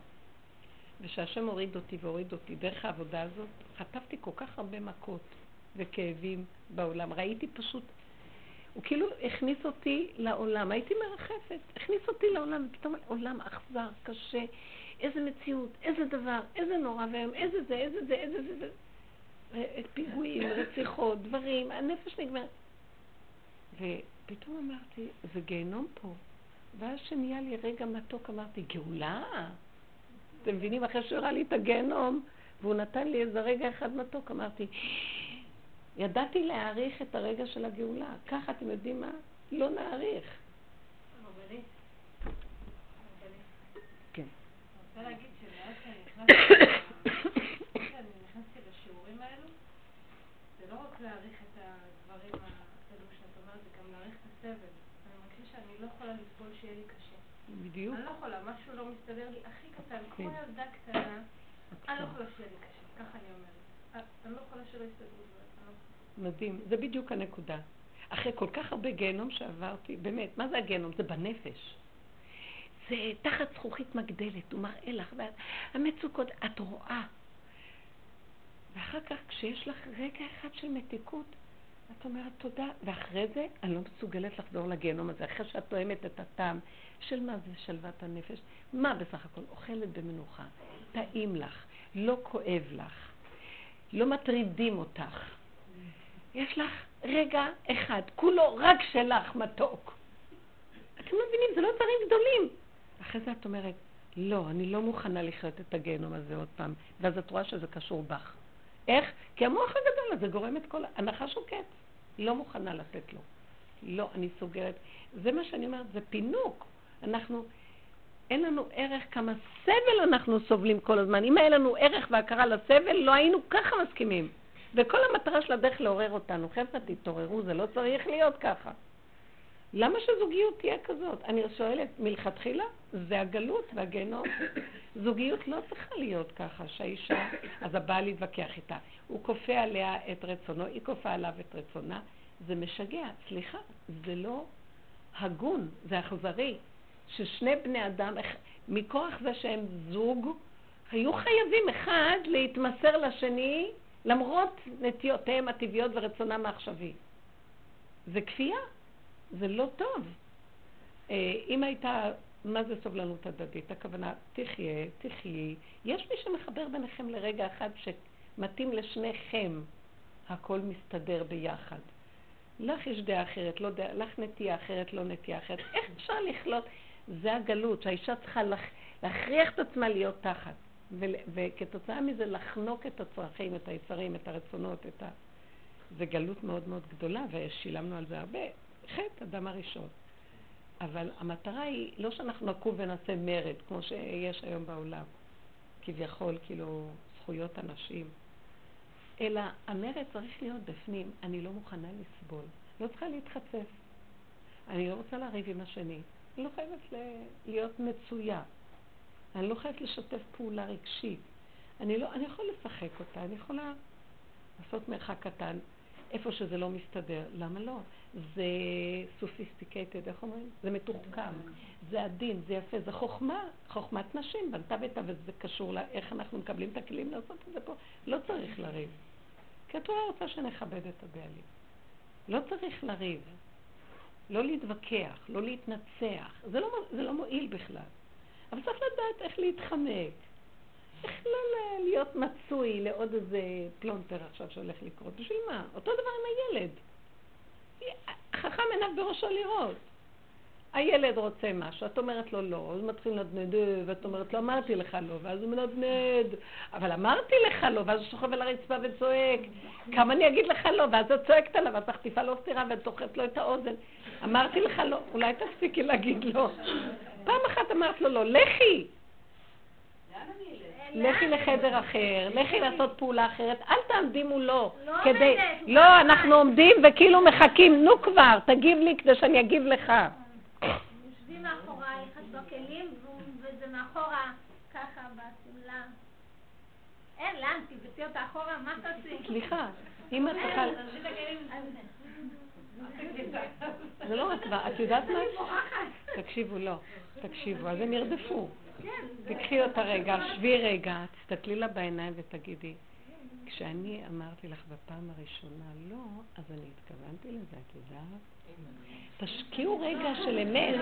וכשהשם הוריד אותי והוריד אותי דרך העבודה הזאת, חטפתי כל כך הרבה מכות וכאבים בעולם. ראיתי פשוט, הוא כאילו הכניס אותי לעולם, הייתי מרחפת, הכניס אותי לעולם, ופתאום עולם אכזר, קשה, איזה מציאות, איזה דבר, איזה נורא ואיום, איזה זה, איזה זה, איזה זה, זה. פיגועים, רציחות, דברים, הנפש נגמרת. ופתאום אמרתי, זה גיהנום פה. ואז שנהיה לי רגע מתוק, אמרתי, גאולה? אתם מבינים? אחרי שהוא הראה לי את הגיהנום, והוא נתן לי איזה רגע אחד מתוק, אמרתי, ידעתי להעריך את הרגע של הגאולה. ככה, אתם יודעים מה? לא נעריך. כן. אני רוצה להגיד שמאז שאני נכנסתי לשיעורים האלו, זה לא רק להעריך את הדברים האלו שאת אומרת, זה גם להעריך את הסבל. אני מרגישה שאני לא יכולה לסבול שיהיה לי קשה. בדיוק. אני לא יכולה, משהו לא מסתדר לי הכי קטן, כמו ילדה קטנה, אני לא יכולה שיהיה לי קשה, ככה אני אומרת. אני לא יכולה שלא יסתדרו דברים. מדהים, זה בדיוק הנקודה. אחרי כל כך הרבה גיהנום שעברתי, באמת, מה זה הגיהנום? זה בנפש. זה תחת זכוכית מגדלת, הוא מראה לך, והמצוקות, את רואה. ואחר כך, כשיש לך רגע אחד של מתיקות, את אומרת תודה, ואחרי זה אני לא מסוגלת לחזור לגיהנום הזה, אחרי שאת תואמת את הטעם של מה זה שלוות הנפש, מה בסך הכל? אוכלת במנוחה, טעים לך, לא כואב לך, לא מטרידים אותך. יש לך רגע אחד, כולו רק שלך מתוק. אתם לא מבינים, זה לא דברים גדולים. אחרי זה את אומרת, לא, אני לא מוכנה לחיות את הגיהנום הזה עוד פעם. ואז את רואה שזה קשור בך. איך? כי המוח הגדול הזה גורם את כל... הנחש שוקט. לא מוכנה לתת לו. לא, אני סוגרת. זה מה שאני אומרת, זה פינוק. אנחנו, אין לנו ערך כמה סבל אנחנו סובלים כל הזמן. אם היה לנו ערך והכרה לסבל, לא היינו ככה מסכימים. וכל המטרה של הדרך לעורר אותנו. חבר'ה, תתעוררו, זה לא צריך להיות ככה. למה שזוגיות תהיה כזאת? אני שואלת, מלכתחילה זה הגלות והגיהנום. זוגיות לא צריכה להיות ככה, שהאישה, אז הבעל יתווכח איתה. הוא כופה עליה את רצונו, היא כופה עליו את רצונה. זה משגע. סליחה, זה לא הגון, זה אכזרי. ששני בני אדם, מכוח זה שהם זוג, היו חייבים אחד להתמסר לשני למרות נטיותיהם הטבעיות ורצונם העכשווי. זה כפייה. זה לא טוב. אה, אם הייתה, מה זה סובלנות הדדית? הכוונה, תחיה, תחיי. יש מי שמחבר ביניכם לרגע אחד שמתאים לשניכם, הכל מסתדר ביחד. לך יש דעה אחרת, לא דעה, לך נטייה אחרת, לא נטייה אחרת. איך אפשר לכלות? זה הגלות, שהאישה צריכה לח, להכריח את עצמה להיות תחת. ו, וכתוצאה מזה לחנוק את הצרכים, את היצרים, את הרצונות, את ה... זה גלות מאוד מאוד גדולה, ושילמנו על זה הרבה. חטא, אדם הראשון. אבל המטרה היא לא שאנחנו נקום ונעשה מרד, כמו שיש היום בעולם, כביכול, כאילו, זכויות הנשים, אלא המרד צריך להיות בפנים. אני לא מוכנה לסבול. לא צריכה להתחצף. אני לא רוצה לריב עם השני. אני לא חייבת להיות מצויה. אני לא חייבת לשתף פעולה רגשית. אני, לא, אני יכול לשחק אותה, אני יכולה לעשות מרחק קטן איפה שזה לא מסתדר. למה לא? זה סופיסטיקטד, איך אומרים? זה מתוחכם, זה עדין, זה יפה, זה חוכמה, חוכמת נשים, בנתה ביתה, וזה קשור לאיך אנחנו מקבלים את הכלים לעשות את זה פה. לא צריך לריב. כי התורה רוצה שנכבד את הבעלים. לא צריך לריב, לא להתווכח, לא להתנצח. זה לא, זה לא מועיל בכלל. אבל צריך לדעת איך להתחמק. איך לא להיות מצוי לעוד איזה פלונטר עכשיו שהולך לקרות? בשביל מה? אותו דבר עם הילד. חכם עיניו בראשו לראות. הילד רוצה משהו, את אומרת לו לא, אז מתחיל לנדנד, ואת אומרת לו, אמרתי לך לא, ואז הוא מנדנד, אבל אמרתי לך לא, ואז הוא שוכב על הרצפה וצועק, כמה אני אגיד לך לא, ואז את צועקת עליו, אז תחטיפה לו סטירה ודוחפת לו את האוזן. אמרתי לך לא, אולי תפסיקי להגיד לא. פעם אחת אמרת לו לא, לכי. לכי לחדר אחר, לכי לעשות פעולה אחרת, אל תעמדי מולו. לא כדי... לא, אנחנו עומדים וכאילו מחכים, נו כבר, תגיב לי כדי שאני אגיב לך. יושבים מאחורייך, את בכלים, וזה מאחורה, ככה, בשמלה. אין, לאן? תבצעי אותה אחורה, מה תעשי? סליחה, אם את צריכה... זה לא רק את יודעת מה? תקשיבו, לא. תקשיבו, אז הם ירדפו. כן, תקחי אותה רגע, שבי רגע, תסתכלי לה בעיניים ותגידי, כשאני אמרתי לך בפעם הראשונה לא, אז אני התכוונתי לזה, את יודעת? תשקיעו רגע של אמת.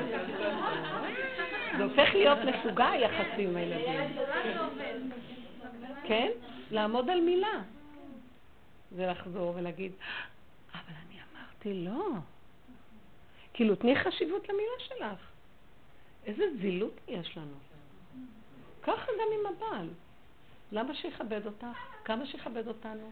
זה הופך להיות משוגע היחסים עם הילדים. כן? לעמוד על מילה. זה לחזור ולהגיד, אבל אני אמרתי לא. כאילו, תני חשיבות למילה שלך. איזה זילות יש לנו. ככה גם עם הבעל. למה שיכבד אותך? כמה שיכבד אותנו?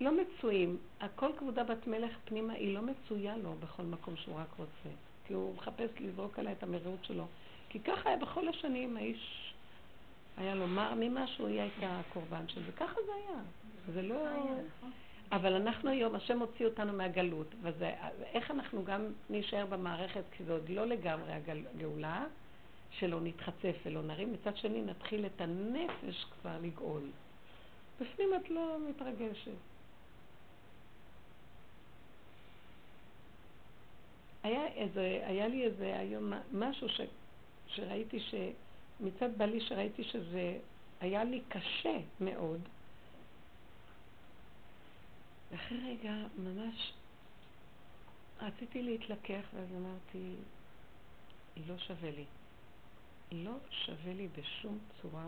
לא מצויים. הכל כבודה בת מלך פנימה, היא לא מצויה לו בכל מקום שהוא רק רוצה. כי הוא מחפש לזרוק עליה את המרירות שלו. כי ככה היה בכל השנים, האיש היה לו מר ממשהו, היא הייתה הקורבן של זה. ככה זה היה. זה לא... אבל אנחנו היום, השם הוציא אותנו מהגלות, וזה, איך אנחנו גם נישאר במערכת, כי זה עוד לא לגמרי הגאולה, שלא נתחצף ולא נרים, מצד שני נתחיל את הנפש כבר לגאול. בפנים את לא מתרגשת. היה, איזה, היה לי איזה היום משהו ש, שראיתי ש... מצד בעלי שראיתי שזה היה לי קשה מאוד. ואחרי רגע ממש רציתי להתלקח ואז אמרתי, לא שווה לי. לא שווה לי בשום צורה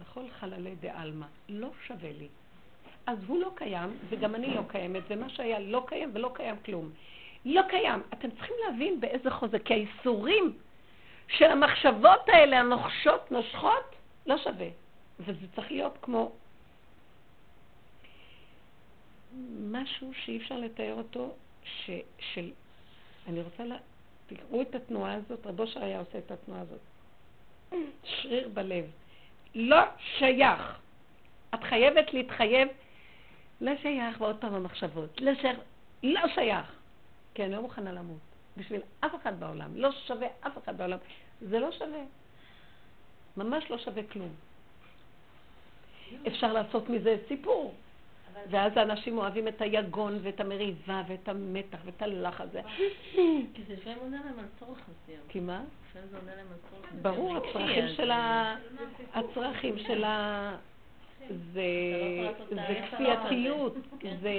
לכל חללי דה-עלמא. לא שווה לי. אז הוא לא קיים, וגם אני לא קיימת, ומה שהיה לא קיים ולא קיים כלום. לא קיים. אתם צריכים להבין באיזה חוזק, כי האיסורים של המחשבות האלה, הנוחשות, נושכות, לא שווה. וזה צריך להיות כמו משהו שאי אפשר לתאר אותו, ש, של... אני רוצה ל... תראו את התנועה הזאת, רבו שר היה עושה את התנועה הזאת. שריר בלב. לא שייך. את חייבת להתחייב, לא שייך, ועוד פעם המחשבות, לא שייך, לא שייך. כי אני לא מוכנה למות. בשביל אף אחד בעולם. לא שווה אף אחד בעולם. זה לא שווה. ממש לא שווה כלום. אפשר לעשות מזה סיפור. ואז האנשים אוהבים את היגון ואת המריבה ואת המתח ואת הלחץ הזה. כי זה לפעמים עונה להם על צורך מסוים. כי מה? זה. ברור, הצרכים של ה... הצרכים של ה... זה לא זה כפייתיות, כן. זה...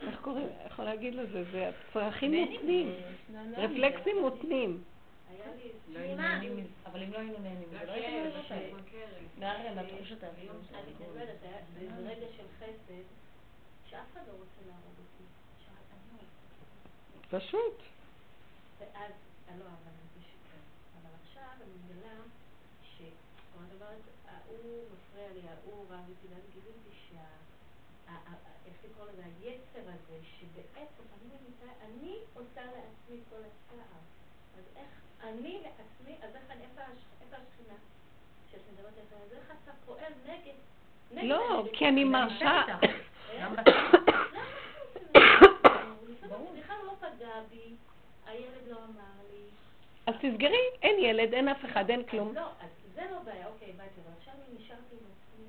איך קוראים, איך יכול להגיד לזה? זה הצרכים מותנים, זה- לא, לא, רפלקסים מותנים. לא נהנים. אבל אם לא היינו נהנים מזה, לא היינו נהנים מזה. מהרי, מהתחושות העצמיות של אני. לא היה איזה רגע של חסד, שאף אחד לא רוצה להרוג אותי. לא. פשוט. ואז, אה, לא, אבל זה שקר. אבל עכשיו אני מגלה ש... זאת אומרת, ההוא מפריע לי, ההוא רב איתי, ואז גיליתי שה... איך לקרוא לזה? היצר הזה, שבעצם אני מבינה, אני עושה לעצמי כל הצער. אז איך אני לעצמי, אז איך אני, איפה הש- איפה השכינה? שאת מדברת עליה, אז איך אתה פועל נגד? נגד לא? כי אני מרשה... למה לא לא. אז תסגרי, אין ילד, אין אף אחד, אין כלום. אז לא, אז זה לא בעיה, אוקיי, הבנתי, אבל נשארתי עם עצמי,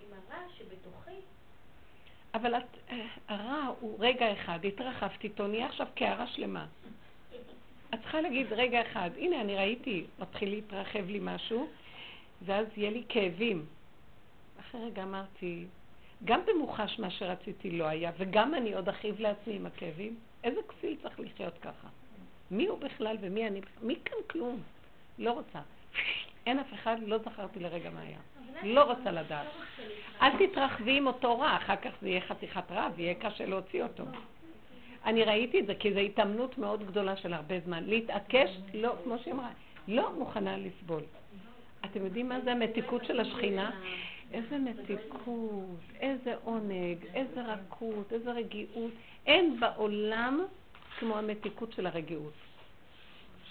עם הרע שבתוכי. אבל את, אה, הרע הוא רגע אחד, התרחבת איתו, נהיה עכשיו קערה שלמה. את צריכה להגיד רגע אחד, הנה אני ראיתי, מתחיל להתרחב לי משהו, ואז יהיה לי כאבים. אחרי רגע אמרתי, גם במוחש מה שרציתי לא היה, וגם אני עוד אכאיב לעצמי עם הכאבים, איזה כפיל צריך לחיות ככה? מי הוא בכלל ומי אני? מי כאן כלום? לא רוצה. אין אף אחד, לא זכרתי לרגע מה היה. לא רוצה לדעת. אל תתרחבי עם אותו רע, אחר כך זה יהיה חתיכת רע ויהיה קשה להוציא אותו. אני ראיתי את זה, כי זו התאמנות מאוד גדולה של הרבה זמן. להתעקש, לא, כמו שהיא אמרה, לא מוכנה לסבול. אתם יודעים מה זה המתיקות של השכינה? איזה מתיקות, איזה עונג, איזה רכות, איזה רגיעות. אין בעולם כמו המתיקות של הרגיעות.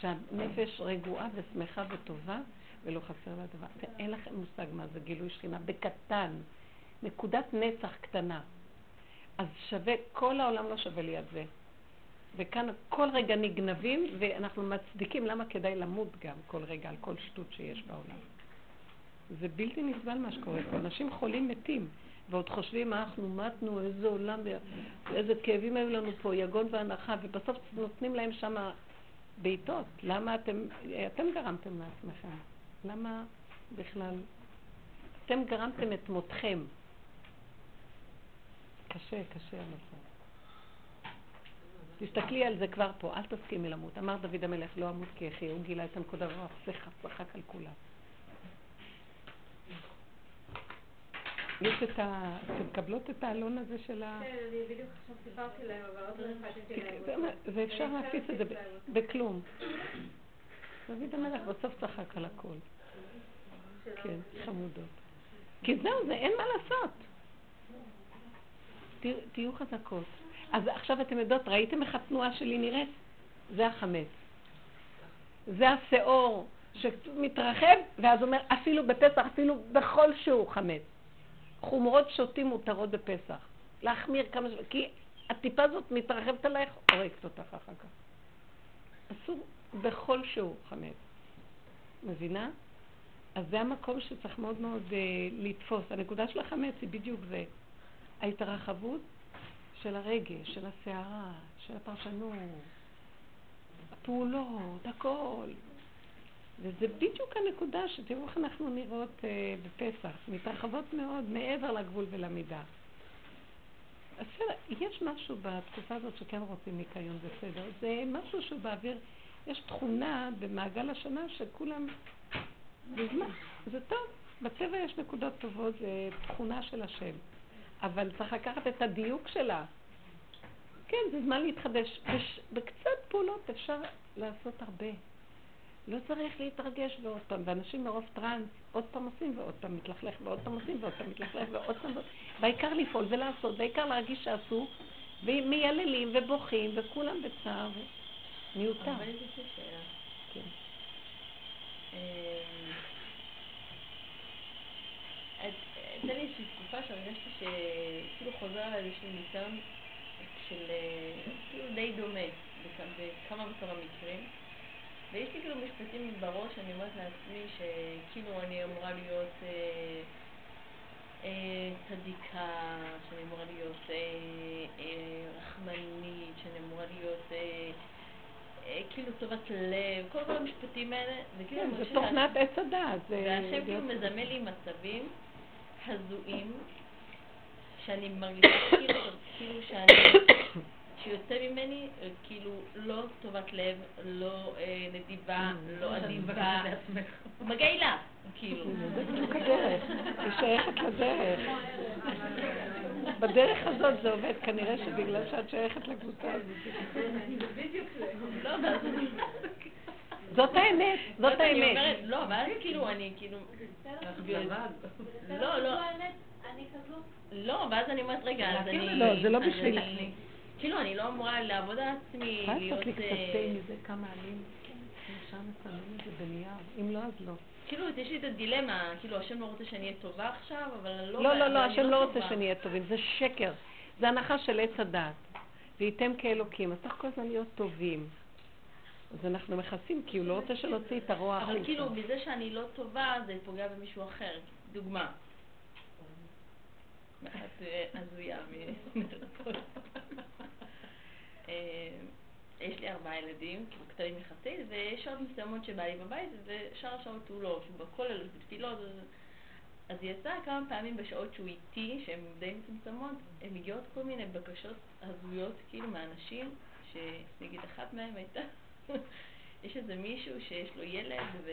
שהנפש רגועה ושמחה וטובה, ולא חסר לה דבר. אין לכם מושג מה זה גילוי שכינה בקטן, נקודת נצח קטנה. אז שווה, כל העולם לא שווה ליד זה. וכאן כל רגע נגנבים, ואנחנו מצדיקים למה כדאי למות גם כל רגע על כל שטות שיש בעולם. זה בלתי נסבל מה שקורה פה. אנשים חולים מתים, ועוד חושבים, אנחנו מתנו, איזה עולם, איזה כאבים היו לנו פה, יגון והנחה, ובסוף נותנים להם שם בעיטות. למה אתם, אתם גרמתם לעצמכם. למה בכלל? אתם גרמתם את מותכם. קשה, קשה המצב. תסתכלי על זה כבר פה, אל תסכימי למות. אמר דוד המלך, לא אמות כי אחי, הוא גילה את הנקודה, הוא צחק על כולם. יש את ה... אתם מקבלות את האלון הזה של ה... כן, אני בדיוק עכשיו סיפרתי להם, אבל עוד לא הפצתי להם. ואפשר להפיץ את זה בכלום. דוד המלך בסוף צחק על הכל. כן, חמודות. כי זהו, זה אין מה לעשות. תהיו חזקות. אז עכשיו אתם יודעות, ראיתם איך התנועה שלי נראית? זה החמץ. זה השאור שמתרחב, ואז אומר, אפילו בפסח, אפילו בכל שהוא חמץ. חומרות שותים מותרות בפסח. להחמיר כמה ש... כי הטיפה הזאת מתרחבת עלייך, הורגת אותך אחר כך. אסור בכל שהוא חמץ. מבינה? אז זה המקום שצריך מאוד מאוד uh, לתפוס. הנקודה של החמץ היא בדיוק זה. ההתרחבות של הרגש, של הסערה, של הפרשנות, הפעולות, הכל. וזה בדיוק הנקודה שתראו איך אנחנו נראות uh, בפסח, מתרחבות מאוד מעבר לגבול ולמידה. אז יש משהו בתקופה הזאת שכן רוצים ניקיון בסדר. זה משהו שהוא באוויר, יש תכונה במעגל השנה שכולם, זמן, זה טוב. בטבע יש נקודות טובות, זה תכונה של השם. אבל צריך לקחת את הדיוק שלה. כן, זה זמן להתחדש. בש... בקצת פעולות אפשר לעשות הרבה. לא צריך להתרגש ועוד פעם, ואנשים מרוב טראנס עוד פעם עושים ועוד פעם מתלכלך ועוד פעם עושים ועוד פעם מתלכלך ועוד פעם בעיקר לפעול ולעשות, בעיקר להרגיש שעשו ומייללים ובוכים וכולם בצער מיותר. אבל יש לי שאלה. כן. הייתה לי איזושהי תקופה שהרגשתי שכאילו חוזר על איזשהו ניסיון של כאילו די דומה בכמה וכמה מקרים. ויש לי כאילו משפטים בראש, אני אומרת לעצמי שכאילו אני אמורה להיות אה, אה, צדיקה, שאני אמורה להיות אה, אה, רחמנית, שאני אמורה להיות אה, אה, כאילו טובת לב, כל כל המשפטים האלה, וכאילו... כן, זה תוכנת עץ הדעת. והשם כאילו מזמן לי מצבים הזויים, שאני מרגישה כאילו, כאילו שאני... שיוצא ממני כאילו לא טובת לב, לא אה, נדיבה, לא אדיבה, מגעילה, כאילו. זה בדיוק הדרך, היא שייכת לדרך. בדרך הזאת זה עובד, כנראה שבגלל שאת שייכת לקבוצה הזאת. זאת האמת, זאת האמת. לא, ואז כאילו, אני כאילו... לא, לא. לא, ואז אני אומרת, רגע, אז אני... לא, זה לא בשביל... כאילו, אני לא אמורה לעבוד על עצמי, להיות... יכולה לעשות לי קצת תה מזה, כמה עלים, אפשר לצלם את זה בנייר, אם לא, אז לא. כאילו, יש לי את הדילמה, כאילו, השם לא רוצה שאני אהיה טובה עכשיו, אבל לא... לא, לא, לא, השם לא רוצה שאני אהיה טובים, זה שקר. זה הנחה של עץ הדת. וייתם כאלוקים, אז צריך כל הזמן להיות טובים. אז אנחנו מכסים, כי הוא לא רוצה שנוציא את הרוע החוצה. אבל כאילו, מזה שאני לא טובה, זה פוגע במישהו אחר. דוגמה. את הזויה אה, יש לי ארבעה ילדים, כאילו קטנים יחסית, ויש שעות מסוימות שבא לי בבית, ושאר השעות הוא לא, שהוא בכולל, בתפילות, אז יצא כמה פעמים בשעות שהוא איתי, שהן די מצומצמות, הן מגיעות כל מיני בקשות הזויות, כאילו, מאנשים, שנגיד אחת מהן הייתה, יש איזה מישהו שיש לו ילד, ו...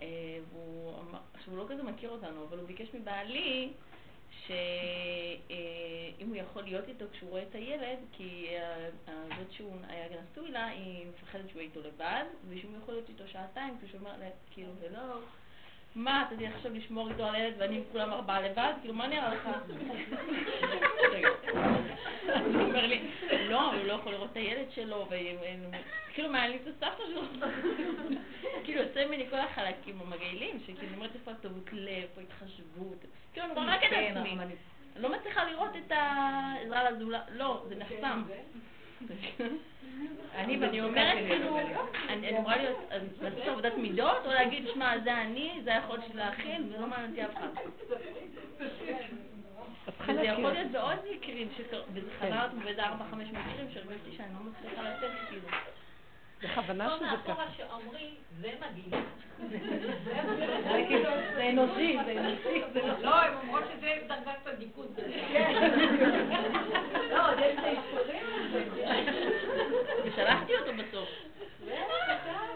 אה, והוא אמר, עכשיו הוא לא כזה מכיר אותנו, אבל הוא ביקש מבעלי שאם הוא יכול להיות איתו כשהוא רואה את הילד, כי זאת שהוא היה נשוי לה, היא מפחדת שהוא יהיה איתו לבד, ושהוא יכול להיות איתו שעתיים, כשהוא אומר כאילו, ולא, מה, אתה תלך עכשיו לשמור איתו על הילד ואני וכולם ארבעה לבד? כאילו, מה נראה לך? הוא אומר לי, לא, הוא לא יכול לראות את הילד שלו, כאילו, מעניין לי את הסבתא שלו. כאילו, יוצא ממני כל החלקים המגעילים, שכאילו, אני אומרת איפה הטעות לב, איפה התחשבות. כאילו, אני רק את כן, עצמי. אני לא מצליחה לראות את העזרה לזולת, לא, זה נחסם. אני ואני אומרת כאילו, אני אמורה להיות, לעשות עבודת מידות, או להגיד, שמע, זה אני, זה היכולת שלי להכיל, ולא מעניין אותי אף אחד. וזה יכול להיות בעוד מקרים, וזה חזר אותנו באיזה ארבע, חמש מקרים, שהרגשתי שאני לא מצליחה לצאת כאילו. בכוונה שזה ככה. מאחורה שאומרים, זה מגעיל. זה אנושי, זה אנושי. לא, הם אומרות שזה דרגת צדיקות. לא, עוד יש את האישורים. ושלחתי אותו בסוף.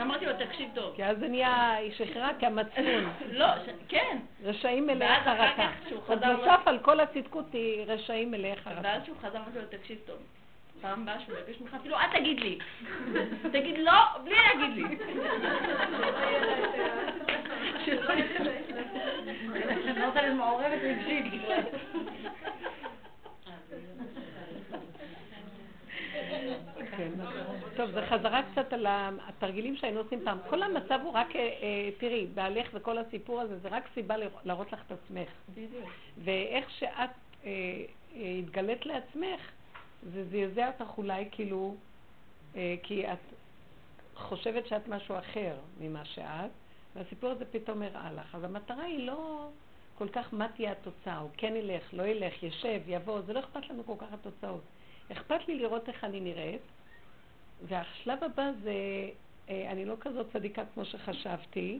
אמרתי לו, תקשיב טוב. כי אז זה נהיה, היא שחררה כמצפון. לא, כן. רשעים מלאי חרטה. אז נוסף על כל הצדקות היא רשעים מלאי חרטה. ואז שהוא חזר, אמרתי לו, תקשיב טוב. פעם הבאה שהוא יבקש ממך, אפילו אל תגיד לי. תגיד לא, בלי להגיד לי. שלא יהיה לה- אני רוצה להיות מעורבת רגשית. כן. טוב, זה חזרה קצת על התרגילים שהיינו עושים פעם. כל המצב הוא רק, אה, אה, תראי, בעלך וכל הסיפור הזה, זה רק סיבה להראות לך את עצמך. ואיך שאת אה, התגלית לעצמך, זה זעזע אותך אולי כאילו, כי את חושבת שאת משהו אחר ממה שאת, והסיפור הזה פתאום הראה לך. אז המטרה היא לא כל כך מה תהיה התוצאה, הוא כן ילך, לא ילך, ישב, יבוא, זה לא אכפת לנו כל כך התוצאות. אכפת לי לראות איך אני נראית, והשלב הבא זה, אה, אני לא כזאת צדיקה כמו שחשבתי,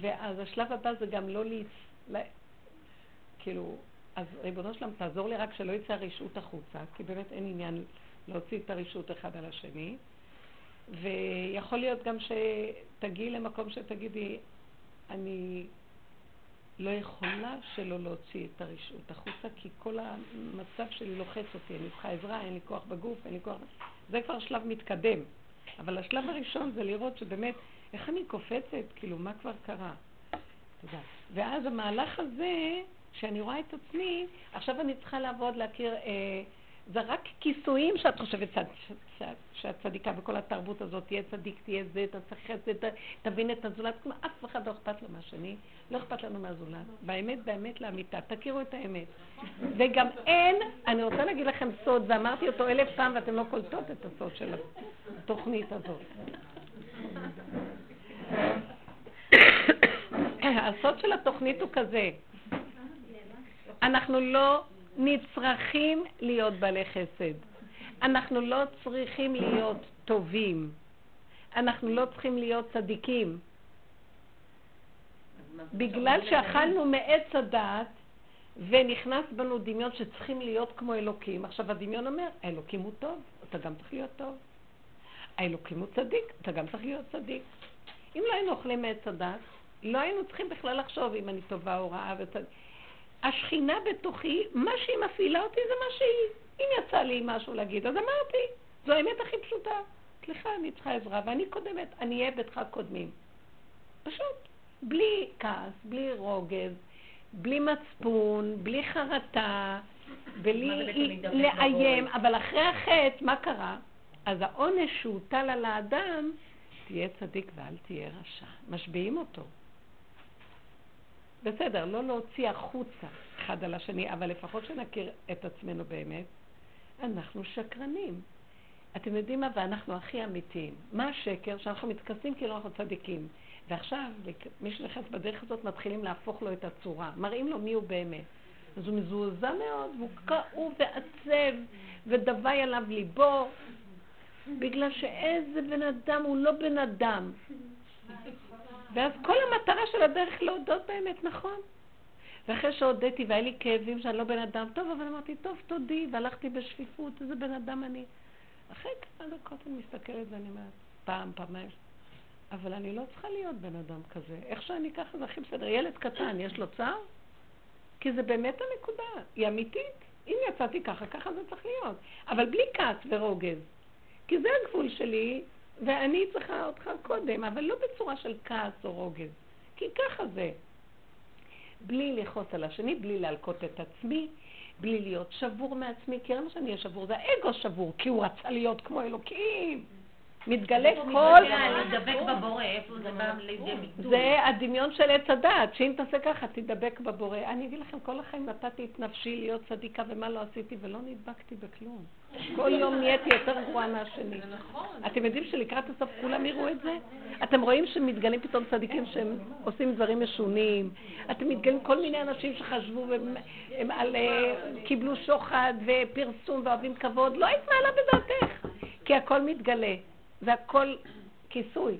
ואז השלב הבא זה גם לא להצ... לה- כאילו, אז ריבונו שלם, תעזור לי רק שלא יצא הרשעות החוצה, כי באמת אין עניין להוציא את הרשעות אחד על השני. ויכול להיות גם שתגיעי למקום שתגידי, אני לא יכולה שלא להוציא את הרשעות החוצה, כי כל המצב שלי לוחץ אותי, אני צריכה עזרה, אין לי כוח בגוף, אין לי כוח... זה כבר שלב מתקדם. אבל השלב הראשון זה לראות שבאמת, איך אני קופצת, כאילו, מה כבר קרה? תודה. ואז המהלך הזה, שאני רואה את עצמי, עכשיו אני צריכה לעבוד, להכיר, אה, זה רק כיסויים שאת חושבת שאת, שאת, שאת צדיקה בכל התרבות הזאת, תהיה צדיק, תהיה זה, תעשה חסד, ת- תבין את הזולת, כלומר, אף אחד לא אכפת לו מהשני, לא אכפת לנו מהזולת. באמת, באמת לאמיתה, תכירו את האמת. וגם אין, אני רוצה להגיד לכם סוד, ואמרתי אותו אלף פעם ואתם לא קולטות את הסוד של התוכנית הזאת. הסוד של התוכנית הוא כזה, אנחנו לא נצרכים להיות בעלי חסד. אנחנו לא צריכים להיות טובים. אנחנו לא צריכים להיות צדיקים. בגלל שאכלנו מעץ הדעת ונכנס בנו דמיון שצריכים להיות כמו אלוקים. עכשיו הדמיון אומר, האלוקים הוא טוב, אתה גם צריך להיות טוב. האלוקים הוא צדיק, אתה גם צריך להיות צדיק. אם לא היינו אוכלים מעץ הדעת, לא היינו צריכים בכלל לחשוב אם אני טובה או רעה וצדיק. השכינה בתוכי, מה שהיא מפעילה אותי זה מה שהיא. אם יצא לי משהו להגיד, אז אמרתי. זו האמת הכי פשוטה. סליחה, אני צריכה עזרה, ואני קודמת, אני אהיה ביתך קודמים. פשוט. בלי כעס, בלי רוגז, בלי מצפון, בלי חרטה, בלי לאיים? אבל אחרי החטא, מה קרה? אז העונש שהוטל על האדם, תהיה צדיק ואל תהיה רשע. משביעים אותו. בסדר, לא להוציא החוצה אחד על השני, אבל לפחות שנכיר את עצמנו באמת. אנחנו שקרנים. אתם יודעים מה? ואנחנו הכי אמיתיים. מה השקר? שאנחנו מתכסים כאילו אנחנו צדיקים. ועכשיו, מי שנכנס בדרך הזאת, מתחילים להפוך לו את הצורה. מראים לו מי הוא באמת. אז הוא מזועזע מאוד, והוא כאוב ועצב, ודווי עליו ליבו, בגלל שאיזה בן אדם הוא לא בן אדם. ואז כל המטרה של הדרך להודות באמת, נכון. ואחרי שהודיתי והיה לי כאבים שאני לא בן אדם, טוב, אבל אמרתי, טוב, תודי, והלכתי בשפיפות, איזה בן אדם אני. אחרי כמה דקות אני מסתכלת ואני אומרת, פעם, פעמיים, אבל אני לא צריכה להיות בן אדם כזה. איך שאני ככה זה הכי בסדר. ילד קטן, יש לו צער? כי זה באמת הנקודה, היא אמיתית. אם יצאתי ככה, ככה זה צריך להיות. אבל בלי כעס ורוגז. כי זה הגבול שלי, ואני צריכה אותך קודם, אבל לא בצורה של כעס או רוגז. כי ככה זה. בלי לכעוס על השני, בלי להלקות את עצמי, בלי להיות שבור מעצמי, כי למה שאני אהיה שבור? זה האגו שבור, כי הוא רצה להיות כמו אלוקים. מתגלה כל... להידבק בבורא, איפה זה בא לידי ביטוי? זה הדמיון של עץ הדעת, שאם תעשה ככה, תדבק בבורא. אני אגיד לכם, כל החיים נתתי את נפשי להיות צדיקה, ומה לא עשיתי, ולא נדבקתי בכלום. כל יום נהייתי יותר גרועה מהשני. זה נכון. אתם יודעים שלקראת הסוף כולם יראו את זה? אתם רואים שמתגלים פתאום צדיקים שהם עושים דברים משונים. אתם מתגלים כל מיני אנשים שחשבו והם אה, קיבלו שוחד ופרסום ואוהבים כבוד. לא היית מעלה בדעתך, כי הכל מתגלה. זה הכל כיסוי.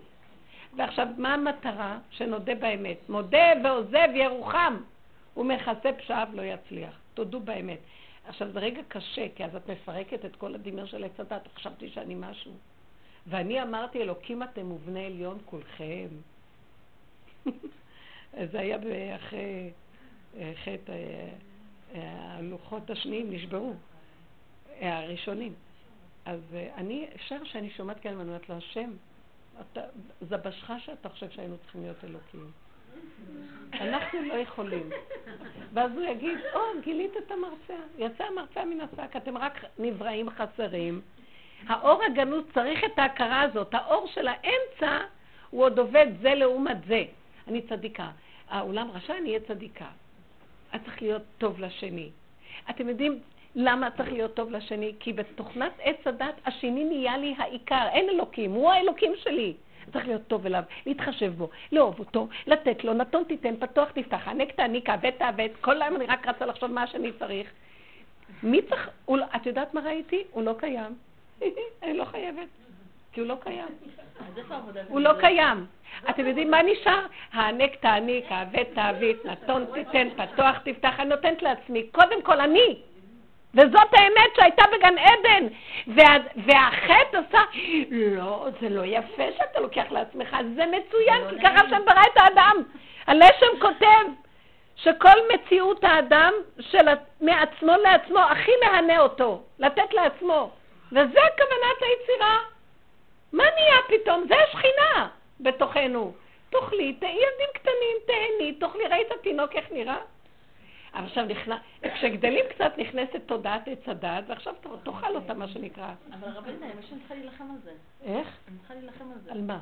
ועכשיו, מה המטרה? שנודה באמת. מודה ועוזב ירוחם. הוא מכסה פשעיו לא יצליח. תודו באמת. עכשיו, זה רגע קשה, כי אז את מפרקת את כל הדמיון של עץ הדת. חשבתי שאני משהו. ואני אמרתי, אלוקים אתם ובני עליון כולכם. זה היה אחרי אה, חטא, אה, אה, הלוחות השניים נשברו, הראשונים. אז אני, אפשר שאני שומעת כאן ואני אומרת לו, השם, אתה, זה בשך שאתה חושב שהיינו צריכים להיות אלוקים. אנחנו לא יכולים. ואז הוא יגיד, או, גילית את המרצע. יצא המרצע מן השק, אתם רק נבראים חסרים. האור הגנוז צריך את ההכרה הזאת. האור של האמצע, הוא עוד עובד זה לעומת זה. אני צדיקה. העולם רשע, אני אהיה צדיקה. את צריך להיות טוב לשני. אתם יודעים למה צריך להיות טוב לשני? כי בתוכנת עץ הדת השני נהיה לי העיקר. אין אלוקים, הוא האלוקים שלי. צריך להיות טוב אליו, להתחשב בו, לאהוב אותו, לתת לו, נתון תיתן, פתוח תפתח, ענק תעניק, עוות תעוות, כל היום אני רק רצה לחשוב מה השני צריך. מי צריך, הוא, לא- את יודעת מה ראיתי? הוא לא קיים. אני לא חייבת, כי הוא לא קיים. הוא לא קיים. אתם יודעים מה נשאר? הענק תעניק, העוות תעווית, נתון תיתן, פתוח תפתח, אני נותנת לעצמי. קודם כל אני. וזאת האמת שהייתה בגן עדן. וה, והחטא עושה, לא, זה לא יפה שאתה לוקח לעצמך, זה מצוין, כי ככה שם ברא את האדם. הלשם כותב שכל מציאות האדם של מעצמו לעצמו הכי מהנה אותו, לתת לעצמו. וזה כוונת היצירה. מה נהיה פתאום? זה השכינה בתוכנו. תאכלי, תהי ילדים קטנים, תהני, תאכלי, ראית התינוק איך נראה? עכשיו נכנס, כשגדלים קצת נכנסת תודעת עץ הדת, ועכשיו תאכל אותה, מה שנקרא. אבל רבית, אני חושבת צריכה להילחם על זה. איך? אני צריכה להילחם על זה. על מה?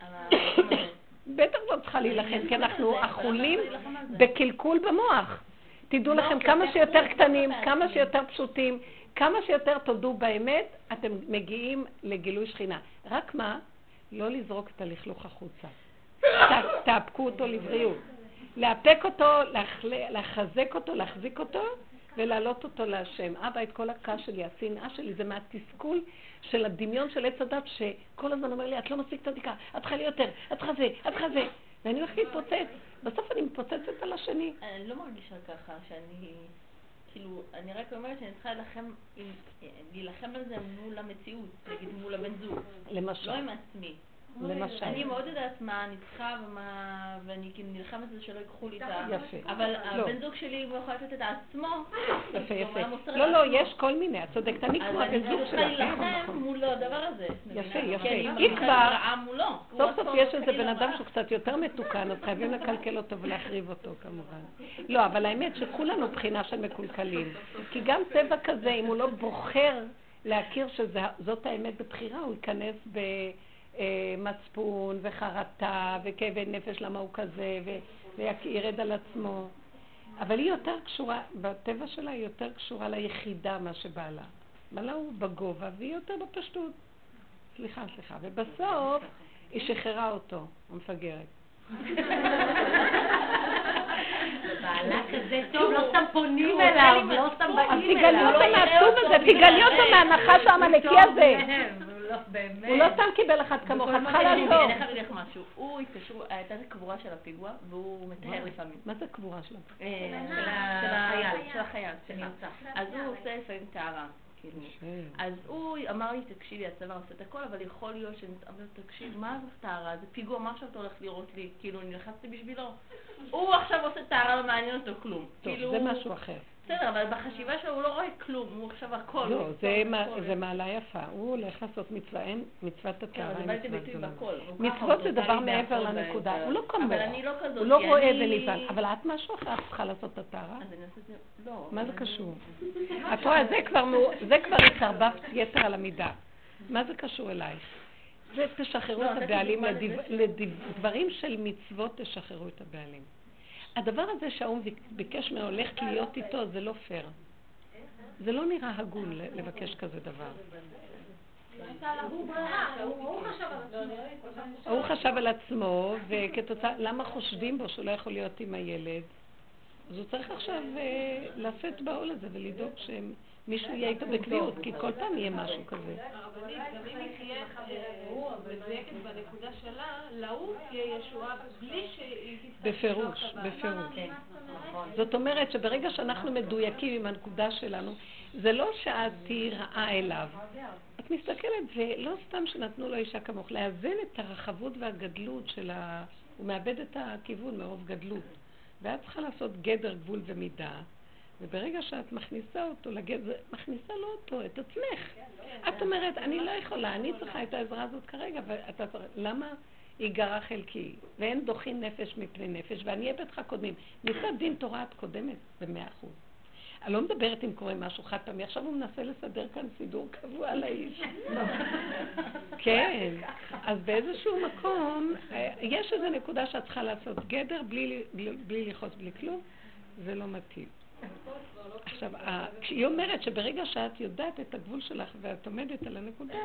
על ה... בטח לא צריכה להילחם, כי אנחנו אכולים בקלקול במוח. תדעו לכם, כמה שיותר קטנים, כמה שיותר פשוטים, כמה שיותר תודו באמת, אתם מגיעים לגילוי שכינה. רק מה? לא לזרוק את הלכלוך החוצה. תאפקו אותו לבריאות. לאפק אותו, לחזק אותו, להחזיק אותו ולהעלות אותו להשם. אבא, את כל הכעס שלי, השנאה שלי, זה מהתסכול של הדמיון של עץ הדת, שכל הזמן אומר לי, את לא מספיק צדיקה, את צריכה לי יותר, את צריכה זה, את צריכה זה. ואני הולכת להתפוצץ. בסוף אני מתפוצצת על השני. אני לא מרגישה ככה, שאני... כאילו, אני רק אומרת שאני צריכה להילחם, להילחם על זה מול המציאות, נגיד מול הבן זוג. למשל. לא עם עצמי. למשל. אני מאוד יודעת מה אני צריכה ומה, ואני כאילו נלחמת על זה שלא ייקחו לי את ה... יפה. אבל לא. הבן זוג שלי, הוא יכול לתת את עצמו. יפה, היה יפה. לא, לא. יש כל מיני, את צודקת, אני כמו אז אני הבן זוג צריכה שלך. נכון, להילחם נכון. מול הדבר הזה. יפה? יפה. אני אם כבר- מולו. סוף סוף יש איזה חלילה בן אדם. שהוא קצת יותר מתוקן, אז חייבים לקלקל אותו ולהחריב אותו כמובן. לא, אבל האמת שכולנו בחינה של מקולקלים. כי גם טבע כזה, אם הוא לא בוחר להכיר שזאת האמת בבחירה, הוא ייכנס במצפון וחרטה וכאבי נפש למה הוא כזה, ו- וירד על עצמו. אבל היא יותר קשורה, בטבע שלה היא יותר קשורה ליחידה, מה שבא לה. בעלה הוא בגובה והיא יותר בפשטות. סליחה, סליחה. ובסוף היא שחררה אותו, המפגרת. בעלה כזה טוב, לא סתם פונים אליו, לא סתם אז באים אליו. אותו מהעצוב הזה, תגלי אותו מהנחש העמלקי הזה. לא, באמת. הוא לא סתם קיבל אחת כמוך, את צריכה אני לעזור. חייבת להגיד לך משהו. הוא התקשרו, הייתה קבורה של הפיגוע, והוא מטהר לפעמים. מה זה קבורה שלו? אה, של של החייל. של החייל, סליחה. אז הוא עושה לפעמים טהרה. כאילו. אז הוא אמר לי, תקשיבי, הצבא עושה את הכל, אבל יכול להיות ש... אבל תקשיב, מה זה טהרה? זה פיגוע, מה עכשיו אתה הולך לראות לי? כאילו, נלחצתי בשבילו. הוא עכשיו עושה טהרה, לא מעניין אותו כלום. טוב, כאילו... זה משהו אחר. בסדר, אבל בחשיבה שלו הוא לא רואה כלום, הוא עכשיו הכל. לא, זה טוב מה- בכל. זה מעלה יפה. הוא הולך לעשות מצווה, אין מצוות כן, הטהרה, מצוות זה דבר מעבר לנקודה, הוא לא כמוך. אבל אני לא כזאת. הוא לא רואה ונפעל, אבל את משהו אחר, את צריכה לעשות את הטהרה. לא. מה זה קשור? את רואה, זה כבר התערבבת יתר על המידה. מה זה קשור אלייך? זה תשחררו לא, את הבעלים, לדברים של מצוות תשחררו את הבעלים. הדבר הזה שהאו"ם ביקש ממנו הולכת להיות איתו, זה לא פייר. זה לא נראה הגון לבקש כזה דבר. לא הוא חשב על עצמו. וכתוצאה, למה חושדים בו שהוא לא יכול להיות עם הילד? אז הוא צריך עכשיו אה, לשאת בעול הזה ולדאוג שמישהו יהיה איתו בקביעות, כי כל פעם יהיה משהו כזה. הרבנית, גם אם היא תהיה אה, מדויקת בנקודה שלה, להוא תהיה ישועה בלי שהיא תצטרך בפירוש. בפירוש. כן. זאת אומרת שברגע שאנחנו מדויקים עם הנקודה שלנו, זה לא שאת תהיי רעה אליו. את מסתכלת, ולא סתם שנתנו לו אישה כמוך, לאזן את הרחבות והגדלות של ה... הוא מאבד את הכיוון מרוב גדלות. ואת צריכה לעשות גדר, גבול ומידה, וברגע שאת מכניסה אותו לגדר, מכניסה לו אותו, את עצמך. את אומרת, אני לא יכולה, אני צריכה את העזרה הזאת כרגע, ואתה צריך, למה ייגרע חלקי? ואין דוחים נפש מפני נפש, ואני אהיה בטח קודמים. מצד דין תורה את קודמת במאה אחוז. אני לא מדברת אם קורה משהו חד פעמי, עכשיו הוא מנסה לסדר כאן סידור קבוע לאיש. כן, אז באיזשהו מקום, אה, יש איזו נקודה שאת צריכה לעשות גדר בלי לכעוס, בלי כלום, זה לא מתאים. עכשיו, כשהיא אומרת שברגע שאת יודעת את הגבול שלך ואת עומדת על הנקודה,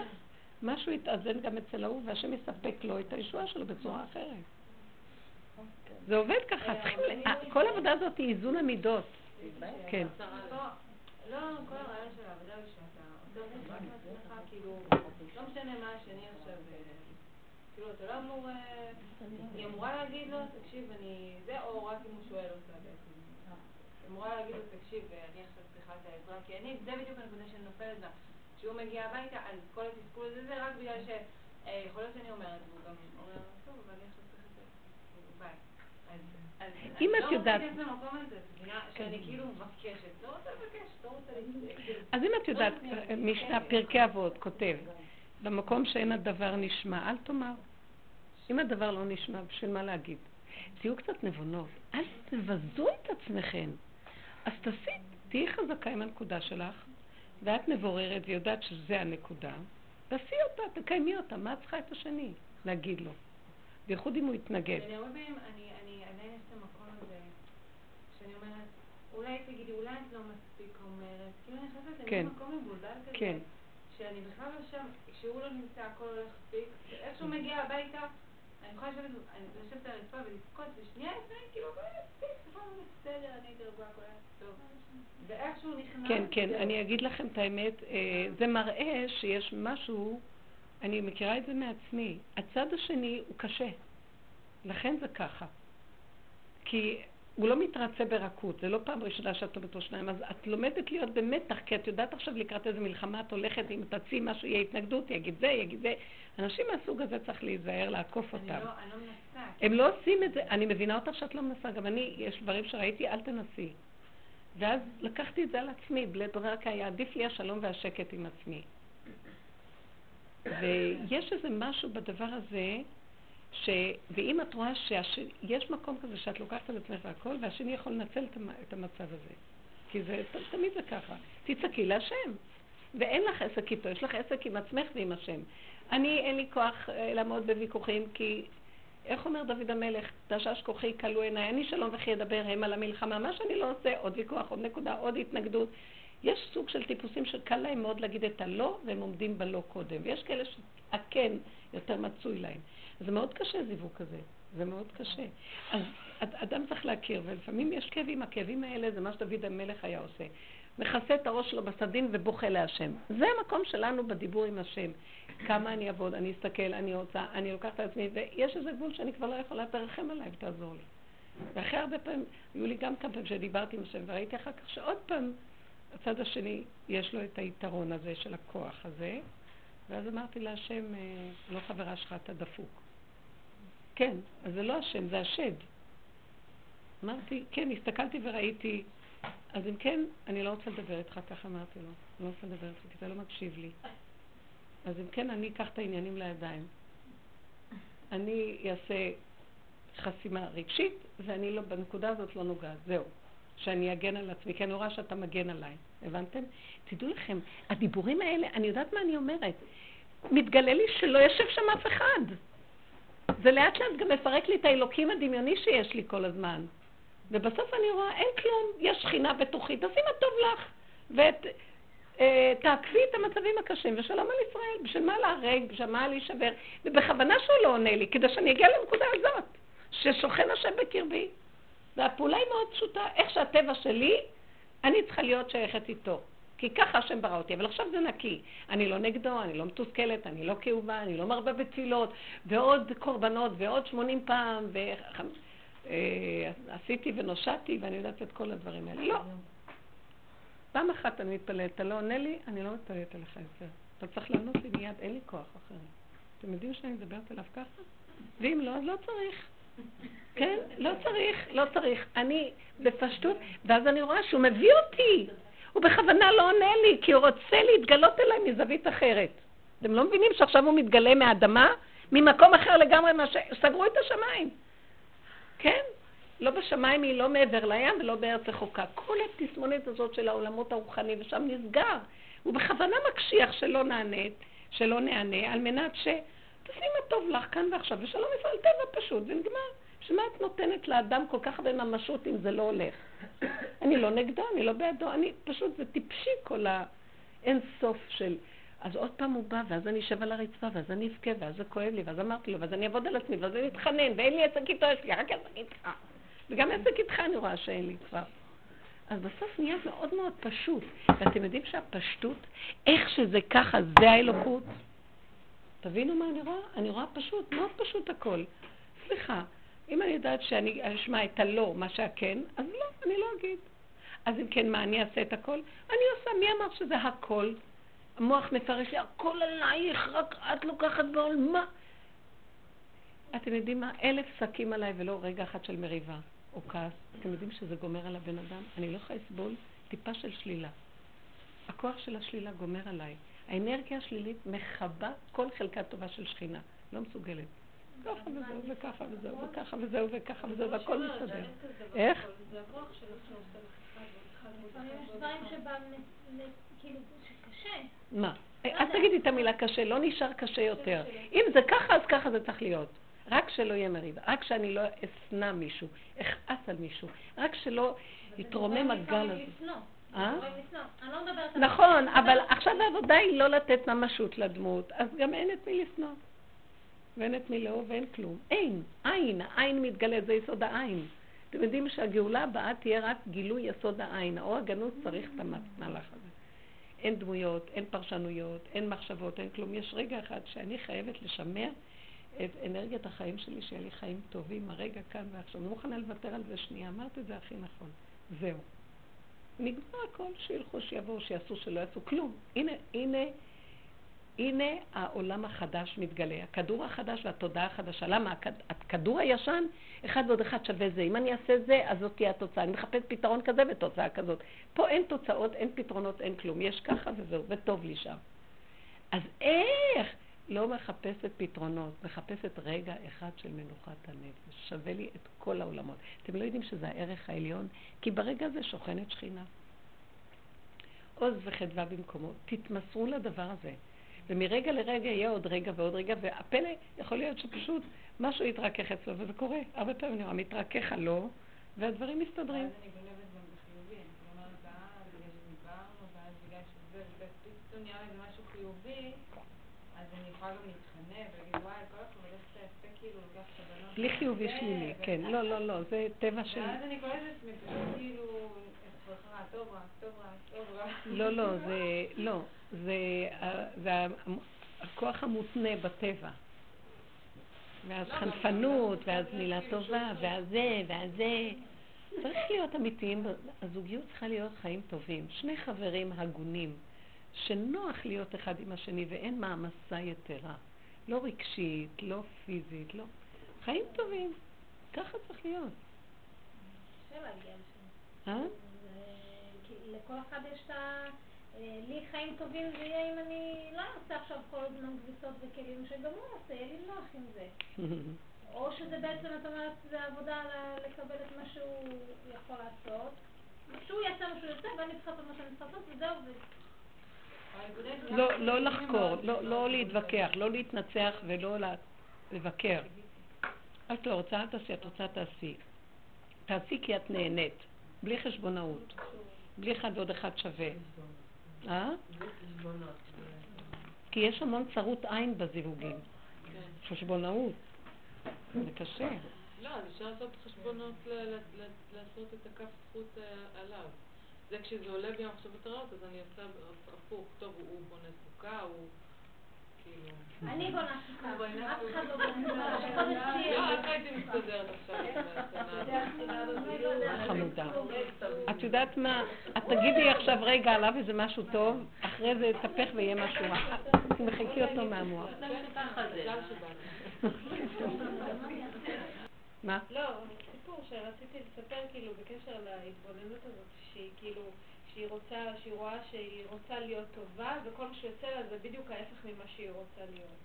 משהו יתאזן גם אצל ההוא והשם יספק לו את הישועה שלו בצורה אחרת. זה עובד ככה, צריכים, ל- ה- כל העבודה הזאת היא איזון המידות. כן. לא, כל הרעיון של העבודה הוא שאתה עושה אותה רק מעצמך, כאילו, לא משנה מה השני עכשיו, אה, כאילו, אתה לא אמור, אה, היא אמורה להגיד לו, תקשיב, אני, זה, או רק אם הוא שואל אותה בעצם. אמורה להגיד לו, תקשיב, אני עכשיו צריכה את העזרה, כי אני, זה בדיוק הנקודה שאני נופלת בה. כשהוא מגיע הביתה, אז כל התסכול הזה זה רק בגלל ש... אה, יכול להיות שאני אומרת, והוא גם אומר, טוב, אבל אני עכשיו צריך את זה. כאילו, ביי. אם את לא יודעת-. אז אם את יודעת, משנה פרקי אבות כותב, במקום שאין הדבר נשמע, אל תאמר. אם הדבר לא נשמע, בשביל מה להגיד? תהיו קצת נבונות, אל תבזו את עצמכם. אז תעשי, תהיי חזקה עם הנקודה שלך, ואת מבוררת ויודעת שזה הנקודה, תעשי אותה, תקיימי אותה, מה את צריכה את השני? להגיד לו. בייחוד אם הוא יתנגד. אני הרבה פעמים, אני, אני עדיין יש את המקום הזה, שאני אומרת, אולי תגידי, אולי את לא מספיק אומרת, כאילו אני נכנסת כן. למין מקום מבולבל כזה, כן. שאני בכלל לא שם, כשהוא לא נמצא הכל הולך פיקס, ואיך שהוא מגיע הביתה, אני יכולה לשבת, על הרצפה ולבכות, ושנייה לפני, כאילו, הכל בסדר, אני רגועה, הכל היה טוב. ואיכשהו נכנס, כן, כן. אני אגיד לכם את האמת, אה, זה מראה שיש משהו, אני מכירה את זה מעצמי, הצד השני הוא קשה, לכן זה ככה. כי הוא לא מתרצה ברכות, זה לא פעם ראשונה שאת עומדת או שניים, אז את לומדת להיות במתח, כי את יודעת עכשיו לקראת איזה מלחמה את הולכת, אם תציעי משהו, יהיה התנגדות, יגיד זה, יגיד זה. אנשים מהסוג הזה צריך להיזהר, לעקוף אני אותם. לא, אני לא מנסה. הם לא עושים את זה, אני מבינה אותך שאת לא מנסה, גם אני, יש דברים שראיתי, אל תנסי. ואז לקחתי את זה על עצמי, בלית ברירה, כי היה עדיף לי השלום והשקט עם עצמי. ויש איזה משהו בדבר הזה, ש... ואם את רואה שיש מקום כזה שאת לוקחת על עצמך והכל, והשני יכול לנצל את המ- את המצב הזה. כי זה, תמיד זה ככה. תצעקי להשם. ואין לך עסק איתו, יש לך עסק עם עצמך ועם השם. אני, אין לי כוח אה, לעמוד בוויכוחים, כי איך אומר דוד המלך, תשש כוחי כלו עיניי, אני שלום וכי אדבר הם על המלחמה. מה שאני לא עושה, עוד ויכוח, עוד נקודה, עוד התנגדות. יש סוג של טיפוסים שקל להם מאוד להגיד את הלא, והם עומדים בלא קודם. ויש כאלה שהכן יותר מצוי להם. זה מאוד קשה זיווג כזה, זה מאוד קשה. אז אד- אדם צריך להכיר, ולפעמים יש כאבים, הכאבים האלה זה מה שדוד המלך היה עושה. מכסה את הראש שלו בסדין ובוכה להשם. זה המקום שלנו בדיבור עם השם. כמה אני אעבוד, אני אסתכל, אני רוצה, אני לוקחת על עצמי, ויש איזה גבול שאני כבר לא יכולה, תרחם עליי ותעזור לי. ואחרי הרבה פעמים, היו לי גם כמה פעמים שדיברתי עם השם, וראיתי אחר כך שעוד פעם, הצד השני, יש לו את היתרון הזה של הכוח הזה, ואז אמרתי להשם, אה, לא חברה שלך, אתה דפוק. כן, אז זה לא השם, זה השד. אמרתי, כן, הסתכלתי וראיתי אז אם כן, אני לא רוצה לדבר איתך, ככה אמרתי לו. אני לא רוצה לדבר איתך, כי אתה לא מקשיב לי. אז אם כן, אני אקח את העניינים לידיים. אני אעשה חסימה רגשית, ואני לא, בנקודה הזאת לא נוגעת. זהו. שאני אגן על עצמי, כי אני רואה שאתה מגן עליי. הבנתם? תדעו לכם, הדיבורים האלה, אני יודעת מה אני אומרת. מתגלה לי שלא יושב שם אף אחד. זה לאט לאט גם מפרק לי את האלוקים הדמיוני שיש לי כל הזמן. ובסוף אני רואה, אין כלום, יש שכינה בתוכי, תעשי מה טוב לך. ותעקפי אה, את המצבים הקשים, ושלום על ישראל. בשביל מה להרג, בשביל מה להישבר? ובכוונה שהוא לא עונה לי, כדי שאני אגיע לנקודה הזאת, ששוכן השם בקרבי. והפעולה היא מאוד פשוטה. איך שהטבע שלי, אני צריכה להיות שייכת איתו. כי ככה השם ברא אותי, אבל עכשיו זה נקי. אני לא נגדו, אני לא מתוסכלת, אני לא כאובה, אני לא מרבה בתפילות, ועוד קורבנות, ועוד שמונים פעם, ועשיתי אה, ונושעתי, ואני יודעת את כל הדברים האלה. לא. פעם אחת אני מתפללת, אתה לא עונה לי, אני לא מתפללת עליך יותר. אתה צריך לענות לי מיד, אין לי כוח אחר. אתם יודעים שאני מדברת עליו ככה? ואם לא, אז לא צריך. כן? לא צריך, לא צריך. אני בפשטות, ואז אני רואה שהוא מביא אותי. הוא בכוונה לא עונה לי, כי הוא רוצה להתגלות אליי מזווית אחרת. אתם לא מבינים שעכשיו הוא מתגלה מהאדמה? ממקום אחר לגמרי, מה ש... סגרו את השמיים. כן? לא בשמיים היא לא מעבר לים ולא בארץ רחוקה. כל התסמונת הזאת של העולמות הרוחני, ושם נסגר. הוא בכוונה מקשיח שלא נענה, שלא נענה, על מנת ש... תעשי מה טוב לך כאן ועכשיו, ושלום ישראל טבע פשוט, ונגמר. שמה את נותנת לאדם כל כך הרבה ממשות אם זה לא הולך? אני לא נגדו, אני לא בעדו, אני פשוט, זה טיפשי כל האין סוף של... אז עוד פעם הוא בא, ואז אני אשב על הרצפה, ואז אני אבכה, ואז זה כואב לי, ואז אמרתי לו, ואז אני אעבוד על עצמי, ואז אני אתחנן, ואין לי עסק איתו, יש לי רק עסק איתך. וגם עסק איתך אני רואה שאין לי כבר. אז בסוף נהיה מאוד מאוד פשוט. ואתם יודעים שהפשטות, איך שזה ככה, זה האלוקות. תבינו מה אני רואה? אני רואה פשוט, מאוד פשוט הכל. סליחה, אם אני יודעת שאני אשמע את הלא, מה שהכן, אז לא, אני לא אגיד. אז אם כן, מה, אני אעשה את הכל? אני עושה, מי אמר שזה הכל? המוח מפרש לי, הכל עלייך, רק את לוקחת בעול, מה? אתם יודעים מה? אלף שקים עליי ולא רגע אחד של מריבה או כעס. אתם יודעים שזה גומר על הבן אדם? אני לא יכולה לסבול טיפה של שלילה. הכוח של השלילה גומר עליי. האנרגיה השלילית מכבה כל חלקה טובה של שכינה. לא מסוגלת. ככה וזהו וככה וזהו וככה וזהו וככה וזהו והכל מסתדר. איך? זה כאילו. מה? אל תגידי את המילה קשה, לא נשאר קשה יותר. אם זה ככה, אז ככה זה צריך להיות. רק שלא יהיה מריבה, רק שאני לא אשנא מישהו, אכעס על מישהו, רק שלא יתרומם הגל הזה. אה? לא נכון, אבל עכשיו העבודה היא לא לתת ממשות לדמות, אז גם אין את מי לשנוא. ואין את מי לאהוב ואין כלום. אין, עין, העין מתגלה, זה יסוד העין. אתם יודעים שהגאולה הבאה תהיה רק גילוי יסוד העין. האור הגנוז צריך את המהלך הזה. אין דמויות, אין פרשנויות, אין מחשבות, אין כלום. יש רגע אחד שאני חייבת לשמר את אנרגיית החיים שלי, שיהיה לי חיים טובים, הרגע כאן ועכשיו. אני מוכנה לוותר על זה שנייה. אמרת את זה הכי נכון. זהו. נגמר הכל, שילכו, שיבואו, שיעשו, שלא יעשו כלום. הנה, הנה הנה העולם החדש מתגלה, הכדור החדש והתודעה החדשה. למה? הכדור הישן, אחד ועוד אחד שווה זה. אם אני אעשה זה, אז זאת תהיה התוצאה. אני מחפש פתרון כזה ותוצאה כזאת. פה אין תוצאות, אין פתרונות, אין כלום. יש ככה וזהו, וטוב לי שם. אז איך? לא מחפשת פתרונות, מחפשת רגע אחד של מנוחת הנפש. שווה לי את כל העולמות. אתם לא יודעים שזה הערך העליון? כי ברגע הזה שוכנת שכינה. עוז וחדווה במקומו. תתמסרו לדבר הזה. ומרגע לרגע יהיה עוד רגע ועוד רגע, והפלא יכול להיות שפשוט משהו יתרכך אצלו, וזה קורה. הרבה פעמים אני רואה, מתרכך הלא, והדברים מסתדרים. אה, כאילו. בלי חיובי שלילי, כן. לא, לא, לא, זה טבע של... ואז אני קוראת לעצמי, כאילו, טוב רע, טוב רע, טוב רע. לא, לא, זה, לא. זה, זה הכוח המותנה בטבע. ואז חנפנות, ואז מילה טובה, ואז זה, ואז זה. צריך להיות אמיתיים, הזוגיות צריכה להיות חיים טובים. שני חברים הגונים, שנוח להיות אחד עם השני ואין מעמסה יתרה. לא רגשית, לא פיזית, לא... חיים טובים. ככה צריך להיות. קשה להגיע לשם. אה? לכל אחד יש את ה... לי חיים טובים זה יהיה אם אני לא אעשה עכשיו כל הזמן כביסות וכלים שגם הוא עושה, יהיה לי נוח עם זה. או שזה בעצם, את אומרת, זה עבודה לקבל את מה שהוא יכול לעשות. שהוא יעשה מה שהוא יעשה, ואני צריכה לעשות מה שאני צריכה לעשות, וזהו, ו... לא, לא לחקור, לא, לא להתווכח, לא להתנצח ולא לבקר. את לא רוצה, אל תעשי, את רוצה, תעשי. תעשי כי את נהנית, בלי חשבונאות, בלי אחד ועוד אחד שווה. אה? כי יש המון צרות עין בזיווגים. חשבונאות. זה קשה. לא, אפשר לעשות חשבונות, לעשות את הכף זכות אה, עליו. זה כשזה עולה בי המחשבות הרעות, אז אני עושה הפוך. טוב, הוא- בונה סוכה, הוא. אני בונה סוכה, אף אחד לא בונה. לא, הייתי מסתדרת עכשיו הזאת? חמודה. את יודעת מה? את תגידי עכשיו רגע עליו איזה משהו טוב, אחרי זה יתהפך ויהיה משהו רע. תמחקי אותו מהמוח. מה? לא, סיפור שרציתי לספר כאילו בקשר להתבוננות הזאת, שהיא כאילו, שהיא רוצה, שהיא רואה שהיא רוצה להיות טובה, וכל מה שיוצא לה זה בדיוק ההפך ממה שהיא רוצה להיות.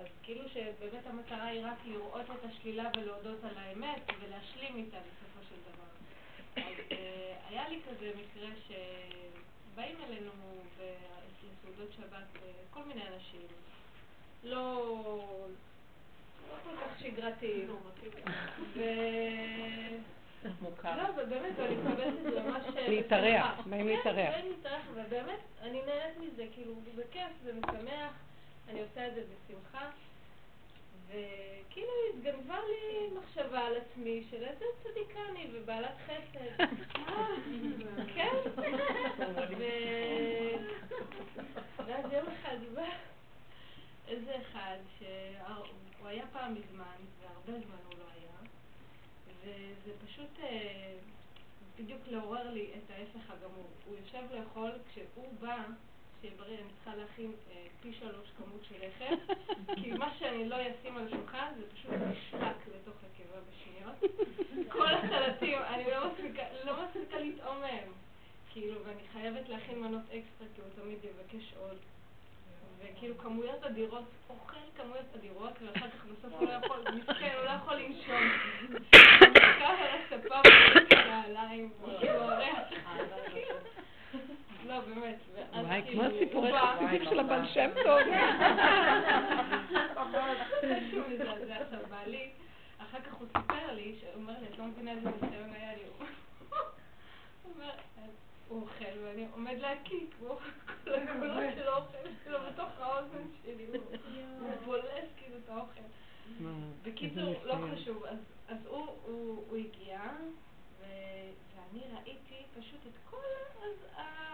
אז כאילו שבאמת המטרה היא רק לראות את השלילה ולהודות על האמת ולהשלים איתה בסופו של דבר. אז אה, היה לי כזה מקרה שבאים אלינו לסעודות שבת אה, כל מיני אנשים, לא, לא כל כך שגרתיים. ו... מוכר. לא, ובאמת, אני מקבלת את זה ממש... אה, להתארח. באים כן, להתארח. באים להתארח, ובאמת, אני נהנית מזה, כאילו, זה כיף, זה משמח, אני עושה את זה בשמחה. וכאילו התגנבה לי מחשבה על עצמי של איזה צדיקה אני ובעלת חסד. כן. ואז יום אחד בא איזה אחד שהוא היה פעם מזמן, והרבה זמן הוא לא היה, וזה פשוט אה, בדיוק לעורר לי את ההפך הגמור. הוא יושב לאכול, כשהוא בא, שיהיה בריא, אני צריכה להכין אה, פי שלוש כמות של לחם, כי מה שאני לא אשים על השולחן זה פשוט נשחק לתוך הקיבה בשניות. כל הסלטים, אני לא מספיקה, לא מספיקה לטעום מהם. כאילו, ואני חייבת להכין מנות אקסטרה, כי הוא תמיד יבקש עוד. וכאילו כמויות אדירות, אוכל כמויות אדירות, ואחר כך בסוף הוא לא יכול, מסכן, הוא לא יכול לנשום. הוא נשכב על הספה ולוקח נעליים, כאילו הריח. לא, באמת. וואי, כאילו, כמו הסיפורי הוא חסידים של הבן שם טוב. בעלי, אחר כך הוא סיפר לי, שהוא אומר לי, את לא מבינה איזה ניסיון היה לי. אוכל, ואני עומד להקיא, כמו כל הגבולות של האוכל שלו בתוך האוזן שלי, הוא בולס כאילו את האוכל. בקיצור, לא. חשוב, אז, הוא, הגיע, ואני ראיתי פשוט את כל,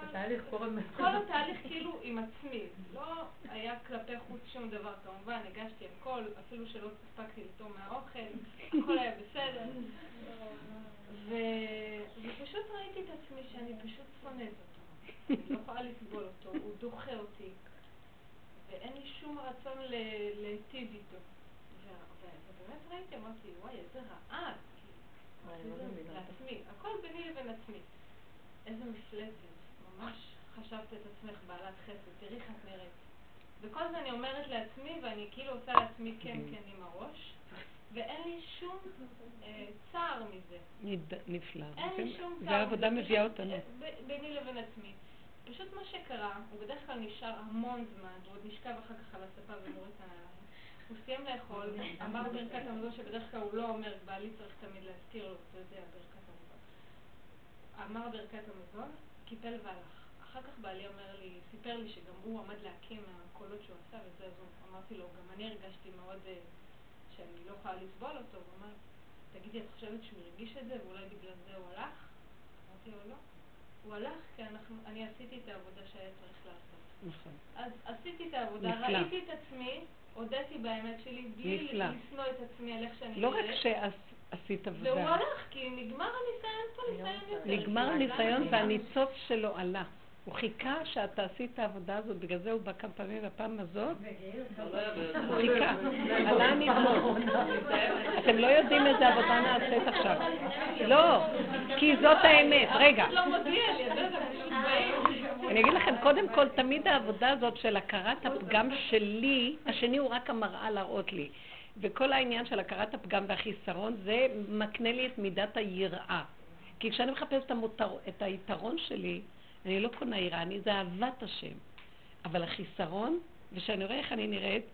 התהליך כל התהליך כאילו עם עצמי, לא היה כלפי חוץ שום דבר כמובן, הגשתי הכל, אפילו שלא הספקתי לטעום מהאוכל, הכל היה בסדר. ופשוט ראיתי את עצמי שאני פשוט שונאת אותו, אני לא יכולה לסבול אותו, הוא דוחה אותי, ואין לי שום רצון להיטיב איתו. ובאמת ראיתי, אמרתי, וואי, איזה רעה, לעצמי, הכל ביני לבין עצמי. איזה מפלצת, ממש חשבת את עצמך בעלת חסד, תראי איך את נראית. וכל זה אני אומרת לעצמי, ואני כאילו עושה לעצמי כן כן עם הראש, ואין לי שום אה, צער מזה. נפלא. אין לי שום צער. והעבודה מביאה אותנו. אה, ביני לבין עצמי. פשוט מה שקרה, הוא בדרך כלל נשאר המון זמן, והוא עוד נשכב אחר כך על הספה ומוריד את הנעליים. הוא סיים לאכול, אמר ברכת המזון שבדרך כלל הוא לא אומר, בעלי צריך תמיד להזכיר לו, אתה יודע, ברכת המזון. אמר ברכת המזון, קיפל והלך. אחר כך בעלי אומר לי, סיפר לי שגם הוא עמד להקים מהקולות שהוא עשה וזה, אז אמרתי לו, גם אני הרגשתי מאוד אה, שאני לא יכולה לסבול אותו, הוא אמר, תגידי, את חושבת שהוא הרגיש את זה ואולי בגלל זה הוא הלך? אמרתי לו, לא. הוא הלך כי אנחנו, אני עשיתי את העבודה שהיה צריך לעשות. נכון. אז עשיתי את העבודה, נפלא. ראיתי את עצמי, הודיתי באמת שלי, בלי. לשנוא את עצמי על איך שאני לא רק נראית. שעשית והוא עבודה, הלך, כי נגמר הניסיון פה ניסיון יותר. נגמר הניסיון והניצוץ שלו עלה. הוא חיכה שאת תעשי את העבודה הזאת, בגלל זה הוא בא כמה פעמים, והפעם הזאת הוא חיכה. עלה הנגמור. אתם לא יודעים איזה עבודה נעשית עכשיו. לא, כי זאת האמת. רגע, לא אפילו אני אגיד לכם, קודם כל, תמיד העבודה הזאת של הכרת הפגם שלי, השני הוא רק המראה להראות לי. וכל העניין של הכרת הפגם והחיסרון, זה מקנה לי את מידת היראה. כי כשאני מחפשת את היתרון שלי, אני לא קונה יראה, אני זה אהבת השם. אבל החיסרון, וכשאני רואה איך אני נראית,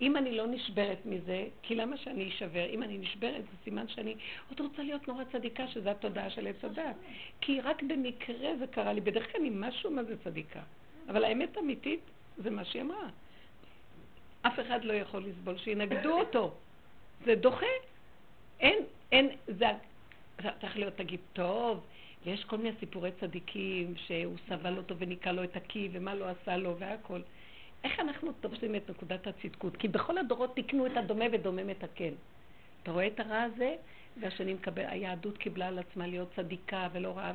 אם אני לא נשברת מזה, כי למה שאני אשבר? אם אני נשברת, זה סימן שאני עוד רוצה להיות נורא צדיקה, שזו התודעה של עץ הדת. כי רק במקרה זה קרה לי. בדרך כלל אני משהו מה זה צדיקה. אבל האמת האמיתית זה מה שהיא אמרה. אף אחד לא יכול לסבול שינגדו אותו. זה דוחה. אין, אין, זה צריך להיות, תגיד, טוב, יש כל מיני סיפורי צדיקים שהוא סבל אותו וניקה לו את הקי ומה לא עשה לו והכל. איך אנחנו תופסים את נקודת הצדקות? כי בכל הדורות תיקנו את הדומה ודומם את הכן. אתה רואה את הרע הזה? והשני מקבל, היהדות קיבלה על עצמה להיות צדיקה ולא רעה.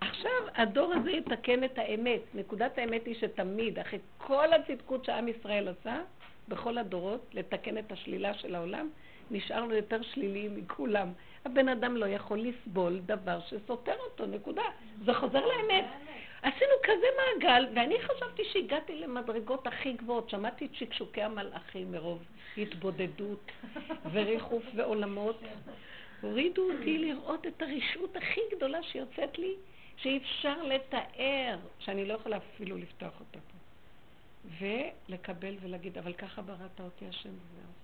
עכשיו הדור הזה יתקן את האמת. נקודת האמת היא שתמיד, אחרי כל הצדקות שעם ישראל עשה, בכל הדורות, לתקן את השלילה של העולם, נשארנו יותר שליליים מכולם. הבן אדם לא יכול לסבול דבר שסותר אותו, נקודה. זה חוזר לאמת. עשינו כזה מעגל, ואני חשבתי שהגעתי למדרגות הכי גבוהות. שמעתי את שקשוקי המלאכים מרוב התבודדות וריחוף ועולמות. הורידו אותי לראות את הרשעות הכי גדולה שיוצאת לי, שאי אפשר לתאר, שאני לא יכולה אפילו לפתוח אותה פה. ולקבל ולהגיד, אבל ככה בראת אותי השם וזהו.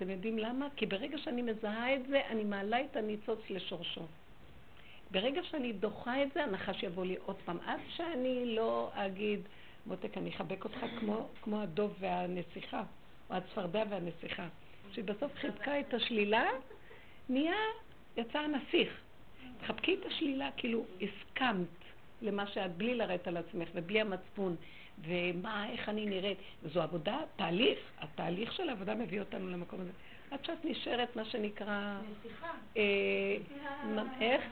אתם יודעים למה? כי ברגע שאני מזהה את זה, אני מעלה את הניצוץ לשורשו. ברגע שאני דוחה את זה, הנחש יבוא לי עוד פעם. עד שאני לא אגיד, מותק, אני אחבק אותך כמו, כמו הדוב והנסיכה, או הצפרדע והנסיכה, שבסוף חיבקה את השלילה, נהיה, יצא הנסיך. תחבקי את השלילה, כאילו הסכמת למה שאת, בלי לרדת על עצמך ובלי המצפון, ומה, איך אני נראית. זו עבודה, תהליך. התהליך של העבודה מביא אותנו למקום הזה. עד שאת נשארת, מה שנקרא... נסיכה. אה, איך?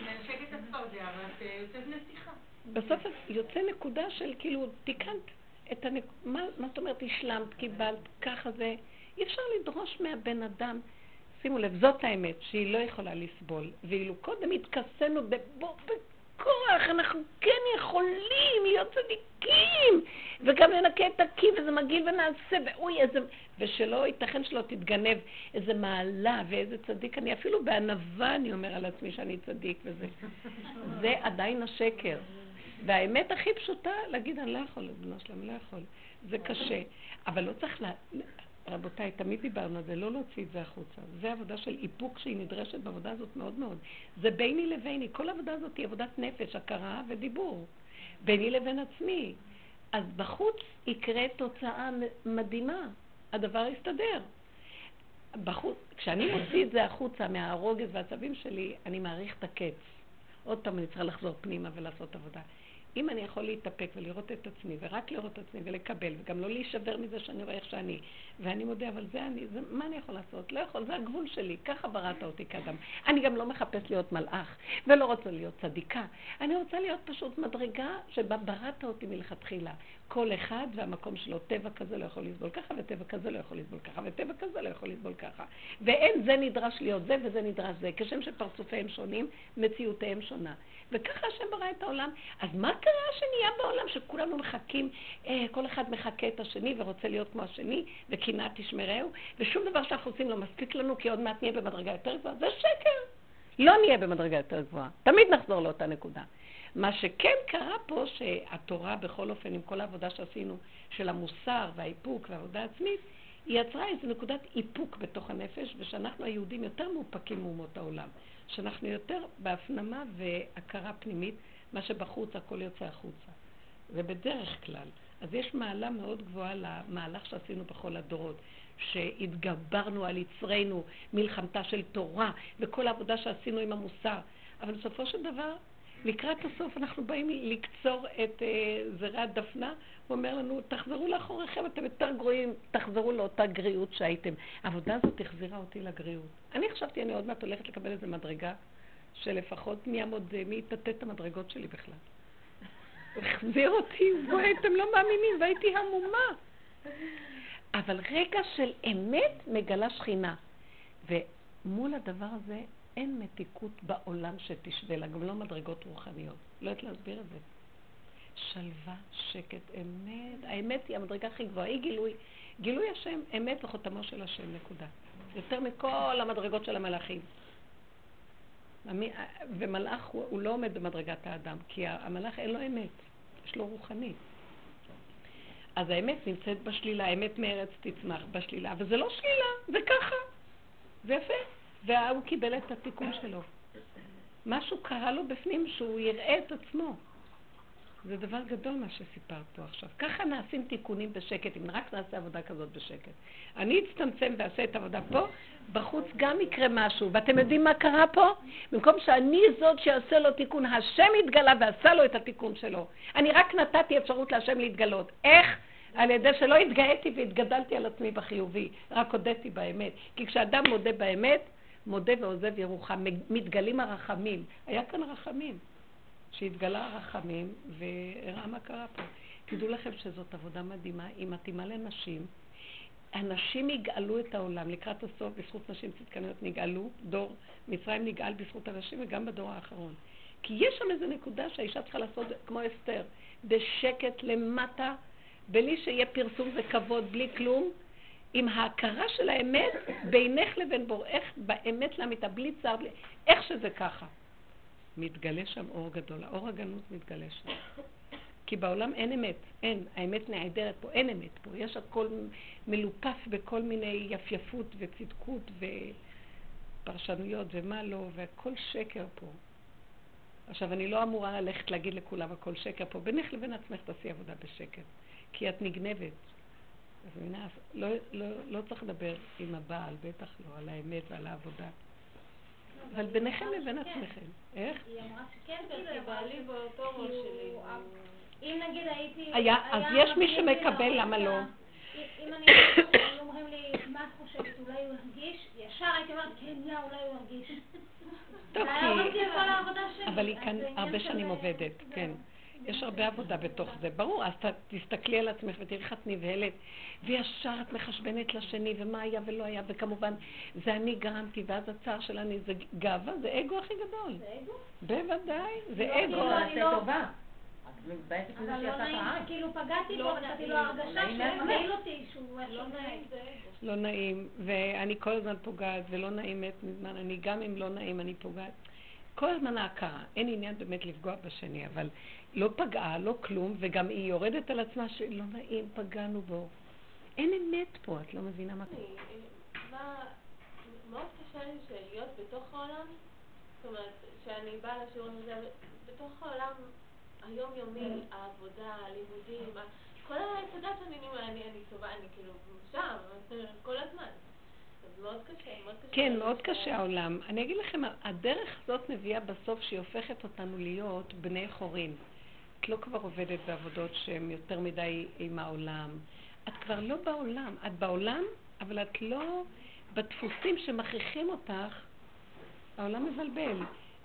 מנשקת את הצפרדע, ואת אה, יוצאת נסיכה. בסוף יוצא נקודה של כאילו, תיקנת את הנק... מה, מה זאת אומרת השלמת, קיבלת, ככה זה. אי אפשר לדרוש מהבן אדם, שימו לב, זאת האמת, שהיא לא יכולה לסבול. ואילו קודם התכסינו בבוא, בכוח, אנחנו כן יכולים להיות צדיקים, וגם לנקה את הקי, וזה מגעיל ונעשה, ואוי, איזה... ושלא ייתכן שלא תתגנב איזה מעלה ואיזה צדיק אני, אפילו בענווה אני אומר על עצמי שאני צדיק וזה. זה עדיין השקר. והאמת הכי פשוטה, להגיד, אני לא יכול, בנו שלם, לא יכול. זה קשה. אבל לא צריך, לה... רבותיי, תמיד דיברנו על זה, לא להוציא את זה החוצה. זה עבודה של איפוק שהיא נדרשת בעבודה הזאת מאוד מאוד. זה ביני לביני. כל העבודה הזאת היא עבודת נפש, הכרה ודיבור. ביני לבין עצמי. אז בחוץ יקרה תוצאה מדהימה. הדבר יסתדר. בחוץ, כשאני מוציא את זה החוצה מהרוגז והעצבים שלי, אני מעריך את הקץ. עוד פעם אני צריכה לחזור פנימה ולעשות עבודה. אם אני יכול להתאפק ולראות את עצמי, ורק לראות את עצמי ולקבל, וגם לא להישבר מזה שאני רואה איך שאני, ואני מודה, אבל זה אני, זה, מה אני יכול לעשות? לא יכול, זה הגבול שלי, ככה בראת אותי כאדם. אני גם לא מחפש להיות מלאך, ולא רוצה להיות צדיקה. אני רוצה להיות פשוט מדרגה שבה בראת אותי מלכתחילה. כל אחד והמקום שלו, טבע כזה לא יכול לסבול ככה, וטבע כזה לא יכול לסבול ככה, וטבע כזה לא יכול לסבול ככה. ואין זה נדרש להיות זה וזה נדרש זה. כשם שפרצופיהם שונים, מציאותיהם שונה. וככה השם ברא את העולם. אז מה קרה שנהיה בעולם שכולנו מחכים, אה, כל אחד מחכה את השני ורוצה להיות כמו השני, וקנאה תשמרהו, ושום דבר שאנחנו עושים לא מספיק לנו, כי עוד מעט נהיה במדרגה יותר גבוהה? זה שקר. לא נהיה במדרגה יותר גבוהה. תמיד נחזור לאותה נקודה. מה שכן קרה פה, שהתורה בכל אופן, עם כל העבודה שעשינו, של המוסר והאיפוק והעבודה העצמית, היא יצרה איזו נקודת איפוק בתוך הנפש, ושאנחנו היהודים יותר מאופקים מאומות העולם. שאנחנו יותר בהפנמה והכרה פנימית, מה שבחוץ הכל יוצא החוצה. זה בדרך כלל. אז יש מעלה מאוד גבוהה למהלך שעשינו בכל הדורות, שהתגברנו על יצרנו, מלחמתה של תורה, וכל העבודה שעשינו עם המוסר. אבל בסופו של דבר, לקראת הסוף אנחנו באים לקצור את uh, זרע הדפנה, הוא אומר לנו, תחזרו לאחוריכם, אתם יותר גרועים, תחזרו לאותה גריעות שהייתם. העבודה הזאת החזירה אותי לגריעות. אני חשבתי, אני עוד מעט הולכת לקבל איזה מדרגה, שלפחות מי יעמוד, מי יטטט את המדרגות שלי בכלל. החזיר אותי, בואי, אתם לא מאמינים, והייתי המומה. אבל רגע של אמת מגלה שכינה. ומול הדבר הזה אין מתיקות בעולם שתשווה לה, גם לא מדרגות רוחניות. לא יודעת להסביר את זה. שלווה, שקט, אמת. האמת היא המדרגה הכי גבוהה, היא גילוי, גילוי השם, אמת וחותמו של השם, נקודה. יותר מכל המדרגות של המלאכים. ומלאך הוא, הוא לא עומד במדרגת האדם, כי המלאך אין לו אמת, יש לו רוחנית. אז האמת נמצאת בשלילה, האמת מארץ תצמח בשלילה, וזה לא שלילה, זה ככה. זה יפה. והוא קיבל את התיקון שלו. משהו קרה לו בפנים שהוא יראה את עצמו. זה דבר גדול מה שסיפרת פה עכשיו. ככה נעשים תיקונים בשקט, אם רק נעשה עבודה כזאת בשקט. אני אצטמצם ואעשה את העבודה פה, בחוץ גם יקרה משהו. ואתם יודעים מה קרה פה? במקום שאני זאת שיעשה לו תיקון, השם התגלה ועשה לו את התיקון שלו. אני רק נתתי אפשרות להשם להתגלות. איך? על ידי שלא התגאיתי והתגדלתי על עצמי בחיובי, רק הודיתי באמת. כי כשאדם מודה באמת, מודה ועוזב ירוחם, מתגלים הרחמים. היה כאן רחמים. שהתגלה הרחמים והראה מה קרה פה. תדעו לכם שזאת עבודה מדהימה, היא מתאימה לנשים. הנשים יגאלו את העולם לקראת הסוף, בזכות נשים צדקניות נגאלו, דור מצרים נגאל בזכות הנשים וגם בדור האחרון. כי יש שם איזו נקודה שהאישה צריכה לעשות כמו אסתר, בשקט למטה, בלי שיהיה פרסום וכבוד, בלי כלום, עם ההכרה של האמת בינך לבין בוראך, באמת לאמיתה, בלי צער, בלי... איך שזה ככה. מתגלה שם אור גדול, האור הגנות מתגלה שם. כי בעולם אין אמת, אין, האמת נעדרת פה, אין אמת פה, יש הכל מלופף בכל מיני יפייפות וצדקות ופרשנויות ומה לא, והכל שקר פה. עכשיו, אני לא אמורה ללכת להגיד לכולם הכל שקר פה, בינך לבין עצמך תעשי עבודה בשקר, כי את נגנבת. אז מבינה, לא, לא, לא צריך לדבר עם הבעל, בטח לא, על האמת ועל העבודה. אבל ביניכם לבין עצמכם. איך? היא אמרה שכן, כי בעלי באותו ראש שלי. אם נגיד הייתי... אז יש מי שמקבל, למה לא? אם אני, היו אומרים לי, מה את חושבת, אולי הוא ירגיש? ישר הייתי אומרת, כן, יא, אולי הוא ירגיש. טוב, כי... את. אבל היא אז כאן הרבה שנים עובדת. כן. יש הרבה עבודה בתוך זה, ברור, אז תסתכלי על עצמך ותראי איך את נבהלת, וישר את מחשבנת לשני, ומה היה ולא היה, וכמובן, זה אני גרמתי, ואז הצער של אני, זה גאווה, זה אגו הכי גדול. זה אגו? בוודאי, זה לא, אגו. כאילו, אני לא- טובה. את מתבאסת מזה אבל לא נעים. כאילו פגעתי לא בו, נתתי לו הרגשה שהוא מאוד. מגעיל אותי, שהוא לא נעים. לא נעים, ואני כל הזמן פוגעת, ולא נעים מת מזמן, אני גם אם לא נעים אני פוגעת. כל הזמן ההכרה, אין עניין באמת לפגוע בשני, אבל לא פגעה, לא כלום, וגם היא יורדת על עצמה שלא נעים, פגענו בו. אין אמת פה, את לא מבינה מה מאוד קשה לי להיות בתוך העולם, זאת אומרת, שאני באה לשיעור הזה, בתוך העולם היומיומי, העבודה, הלימודים, כל היסודות שאני אני אני טובה, אני כאילו שם, כל הזמן. מאוד קשה, מאוד קשה. כן, מאוד קשה העולם. אני אגיד לכם, הדרך הזאת מביאה בסוף שהיא הופכת אותנו להיות בני חורין. את לא כבר עובדת בעבודות שהן יותר מדי עם העולם. את כבר לא בעולם. את בעולם, אבל את לא בדפוסים שמכריחים אותך. העולם מבלבל.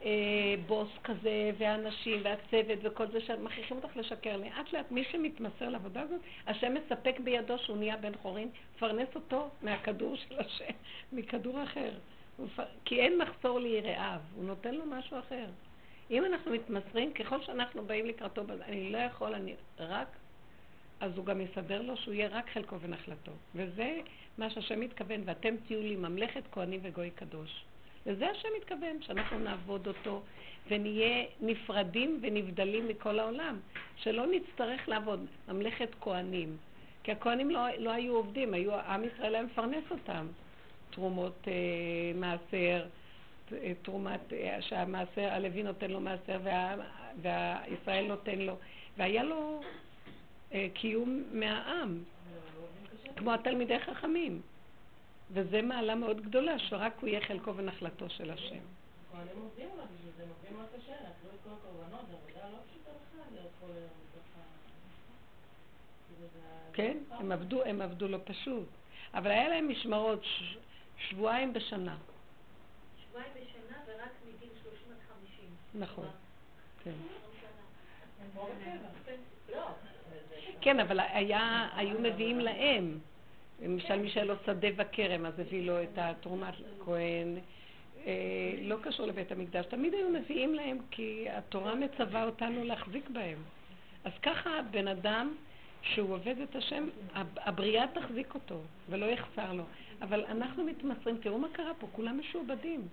אה, בוס כזה, והאנשים, והצוות, וכל זה שמכריחים אותך לשקר. לאט לאט מי שמתמסר לעבודה הזאת, השם מספק בידו שהוא נהיה בן חורין, מפרנס אותו מהכדור של השם, מכדור אחר. כי אין מחסור ליראיו, הוא נותן לו משהו אחר. אם אנחנו מתמסרים, ככל שאנחנו באים לקראתו, אני לא יכול, אני רק, אז הוא גם יסדר לו שהוא יהיה רק חלקו ונחלתו. וזה מה שהשם מתכוון, ואתם תהיו לי ממלכת כהנים וגוי קדוש. לזה השם מתכוון, שאנחנו נעבוד אותו ונהיה נפרדים ונבדלים מכל העולם, שלא נצטרך לעבוד ממלכת כהנים. כי הכהנים לא, לא היו עובדים, היו, עם ישראל היה מפרנס אותם. תרומות אה, מעשר, תרומת, אה, שהמעשר, הלוי נותן לו מעשר וה, והישראל נותן לו, והיה לו אה, קיום מהעם, כמו התלמידי חכמים. וזה מעלה מאוד גדולה, שרק הוא יהיה חלקו ונחלתו של השם. כהנים עובדים עליו בשביל זה, הם עובדים מאוד קשה, להקריב את כל הקורבנות, זו עבודה לא פשוטה בכלל, להיות כל היום בתוך ה... זה- כן, הם עבדו, הם עבדו לא פשוט. אבל היה להם משמרות שבועיים בשנה. שבועיים בשנה ורק מגיל 30 עד 50. נכון, כן. לא, כן, אבל היה, היו מביאים להם. למשל, מי שהיה לו שדה וכרם, אז הביא לו את התרומת כהן. אה, לא קשור לבית המקדש. תמיד היו מביאים להם, כי התורה מצווה אותנו להחזיק בהם. אז ככה בן אדם שהוא עובד את השם, הב- הבריאה תחזיק אותו ולא יחסר לו. אבל אנחנו מתמסרים, תראו מה קרה פה, כולם משועבדים.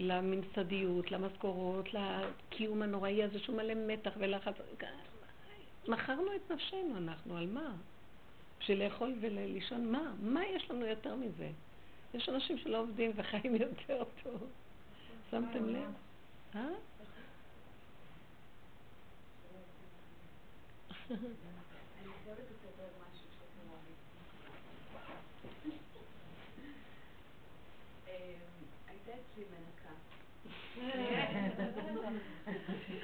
לממסדיות, למשכורות, לקיום הנוראי הזה שהוא מלא מתח ולחץ. מכרנו את נפשנו אנחנו, על מה? בשביל לאכול ולישון, מה? מה יש לנו יותר מזה? יש אנשים שלא עובדים וחיים יותר טוב. שמתם לב? אה? אני חייבת לספר משהו שקרה לי. אמ, הייתה אצלי מנקה.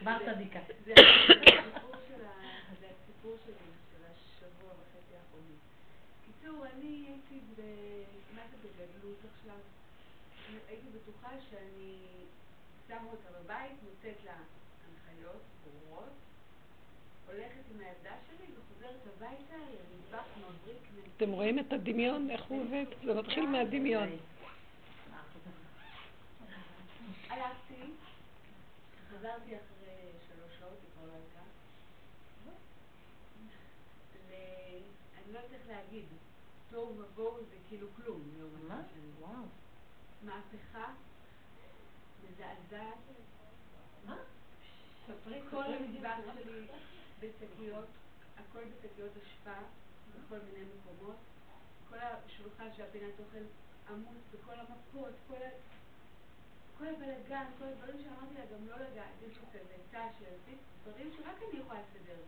כבר צדיקה. זה הסיפור של ה- זה הסיפור שלי, של השבוע וחצי האחרונים. קיצור, אני הייתי ב- מה זה בגדלות עכשיו? הייתי בטוחה שאני שמה אותה בבית, נותנת לה הנחיות ברורות, הולכת עם הילדה שלי וחוזרת הביתה למטבח מבריק. אתם רואים את הדמיון, איך הוא עובד? זה מתחיל מהדמיון. הלכתי, חזרתי אחרי שלוש שעות, היא כבר לא הייתה. ל- אני לא יודעת להגיד, תוהו ובוהו זה כאילו כלום, מה שאני- וואו. מהפכה מזעזעת. מה? ספרי כל המטבח שלי בשקיות, הכל בשקיות אשפה, בכל מיני מקומות. כל השולחן של הפינת אוכל עמוס בכל המפות, כל ה... כל הבלאגן, כל הדברים שאמרתי לה גם לא לגעת, יש לי כזה תא שעשית, דברים שרק אני יכולה לסדר.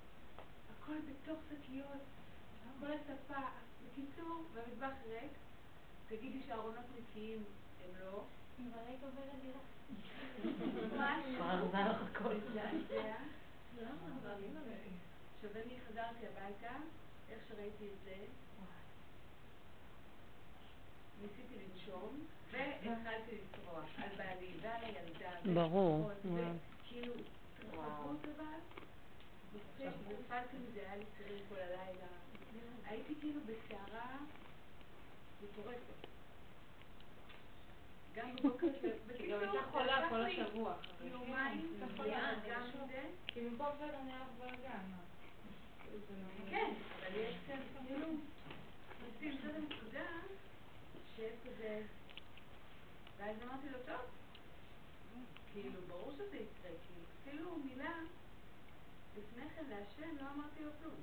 הכל בתוך שקיות, כל הספה, בקיצור, והמטבח ריק, תגידי שהארונות נקיים, הם לא. אבל היית עובדת דירה. ממש כבר עזר לך הכל. מזעזע. עכשיו אני חזרתי הביתה, איך שראיתי את זה, ניסיתי לנשום, והתחלתי לצרוח על בעלי ועל הילדה. ברור. וכאילו, התרחבות אבל, נפלתי מזה, היה לי צירים כל הלילה. הייתי כאילו בסערה מטורפת. גם בבוקר, גם הייתה חולה כל לקח לי השבוע. יומיים, כן, כן, גם. מזה. כי במקום זה גם? כאילו, זה לא- כן, אבל יש כאן כאילו, נשים זאת שיש כזה, ואז אמרתי לו, טוב, כאילו, ברור שזה יקרה, כאילו, אפילו מילה, לפני כן להשם לא אמרתי לו כלום.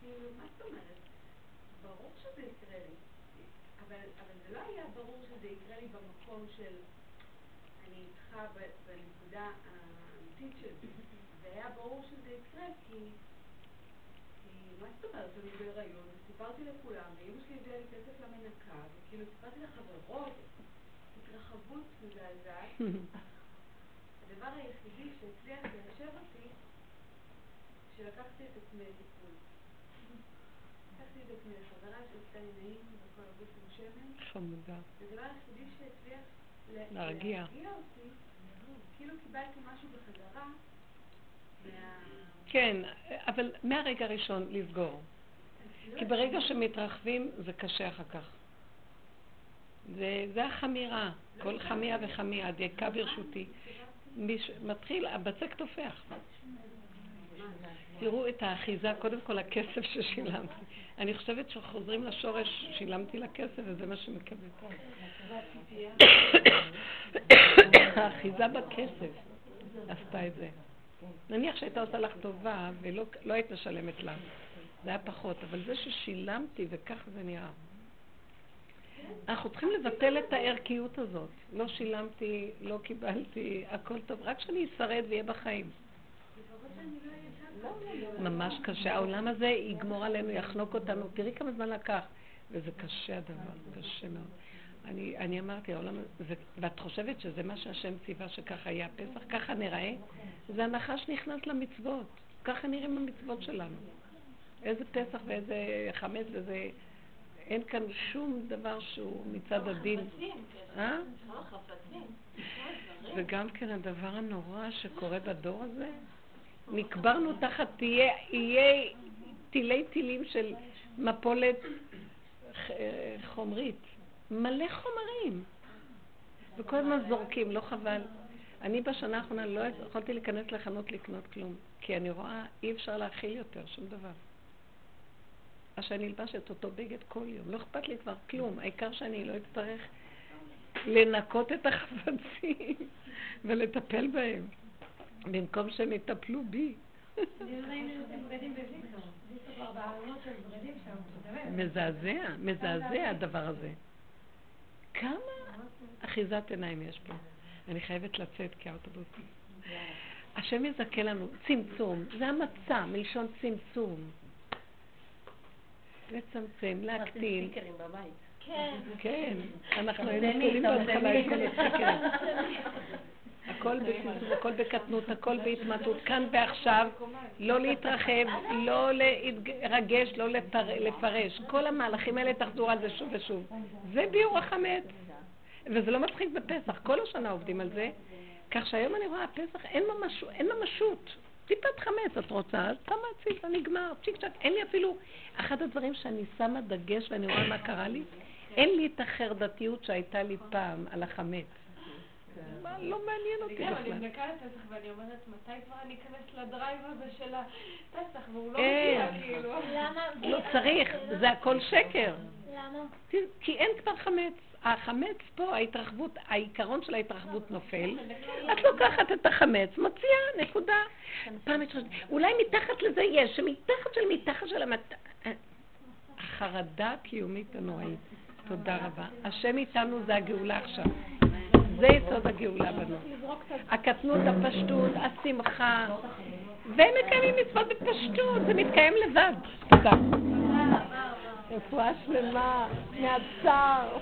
כאילו, מה זאת אומרת? ברור שזה יקרה לי. אבל, אבל זה לא היה ברור שזה יקרה לי במקום של אני איתך בנקודה האמיתית של זה. היה ברור שזה יקרה כי כי מה זאת אומרת, אני בהיריון, וסיפרתי לכולם, ואימא שלי הביאה לי כסף למנקה, וכאילו סיפרתי לחברות, התרחבות מזעזעת. הדבר היחידי שהצליח ליישב אותי, שלקחתי את עצמי לטיפול. לקחתי את עצמי לחברה שעשתה לי נעים בכל הגוף עם שמן, חמודה. הדבר היחידי שהצליח להרגיע. אותי, כאילו קיבלתי משהו בחזרה. כן, אבל מהרגע הראשון לסגור. כי ברגע שמתרחבים זה קשה אחר כך. זה, זה החמירה, כל חמיה וחמיה, דייקה ברשותי. מיש, מתחיל, הבצק תופח. תראו את האחיזה, קודם כל הכסף ששילמתי. אני חושבת שחוזרים לשורש, שילמתי לה כסף וזה מה שמקבל. האחיזה בכסף עשתה את זה. נניח שהייתה עושה לך טובה ולא לא היית משלמת לה, זה היה פחות, אבל זה ששילמתי וכך זה נראה. אנחנו צריכים לבטל את הערכיות הזאת. לא שילמתי, לא קיבלתי, הכל טוב, רק שאני אשרד ואהיה בחיים. ממש קשה. העולם הזה יגמור עלינו, יחנוק אותנו. תראי כמה זמן לקח. וזה קשה הדבר, קשה מאוד. אני, אני אמרתי, העולם הזה, ואת חושבת שזה מה שהשם ציווה שככה יהיה הפסח, ככה נראה? זה הנחש נכנס למצוות. ככה נראים המצוות שלנו. איזה פסח ואיזה חמץ וזה... אין כאן שום דבר שהוא מצד הדין. אה? וגם כן הדבר הנורא שקורה בדור הזה, נקברנו תחת תהיה, איי תילי תילים של מפולת ח- חומרית. מלא חומרים. וכל הזמן זורקים, לא חבל. אני בשנה האחרונה לא יכולתי להיכנס לחנות לקנות כלום, כי אני רואה, אי אפשר להכיל יותר שום דבר. אז שאני אלבש את אותו בגד כל יום, לא אכפת לי כבר כלום, העיקר שאני לא אצטרך לנקות את החפצים ולטפל בהם, במקום שהם יטפלו בי. מזעזע, מזעזע הדבר הזה. כמה אחיזת עיניים יש פה? אני חייבת לצאת כי האוטובוס... השם יזכה לנו, צמצום, זה המצע, מלשון צמצום. לצמצם, להקטין. כן. כן, אנחנו היינו תולים בהתחלה את כל הסטיקרים. הכל בצמצום, הכל בקטנות, הכל בהתמעטות, כאן ועכשיו, לא להתרחב, לא להתרגש, לא לפר, לפרש. כל המהלכים האלה תחזור על זה שוב ושוב. זה ביעור החמץ. וזה לא מצחיק בפסח, כל השנה עובדים על זה, כך שהיום אני רואה, פסח אין, ממש, אין ממשות. טיפת חמץ את רוצה, אז שמה הצידה, נגמר, צ'יק צ'ק. אין לי אפילו, אחד הדברים שאני שמה דגש ואני רואה מה קרה לי, אין לי את החרדתיות שהייתה לי פעם על החמץ. מה, לא מעניין אותי גם, אני בכלל. מנקה לפסח ואני אומרת, מתי כבר אני אכנס לדרייב הזה של הפסח, והוא לא. מגיע, כאילו. למה? לא צריך, זה הכל שקר. למה? כי- אין כבר חמץ. החמץ פה, ההתרחבות, העיקרון של ההתרחבות נופל. את לוקחת את החמץ, מוציאה, נקודה. פעם יש חושבת, אולי מתחת לזה יש, שמתחת של מתחת של המת... החרדה הקיומית הנוראית. תודה רבה. השם איתנו זה הגאולה עכשיו. זה יסוד הגאולה בנו. הקטנות, הפשטות, השמחה. והם מקיימים מצוות בפשטות, זה מתקיים לבד. תודה. רפואה שלמה מהצער.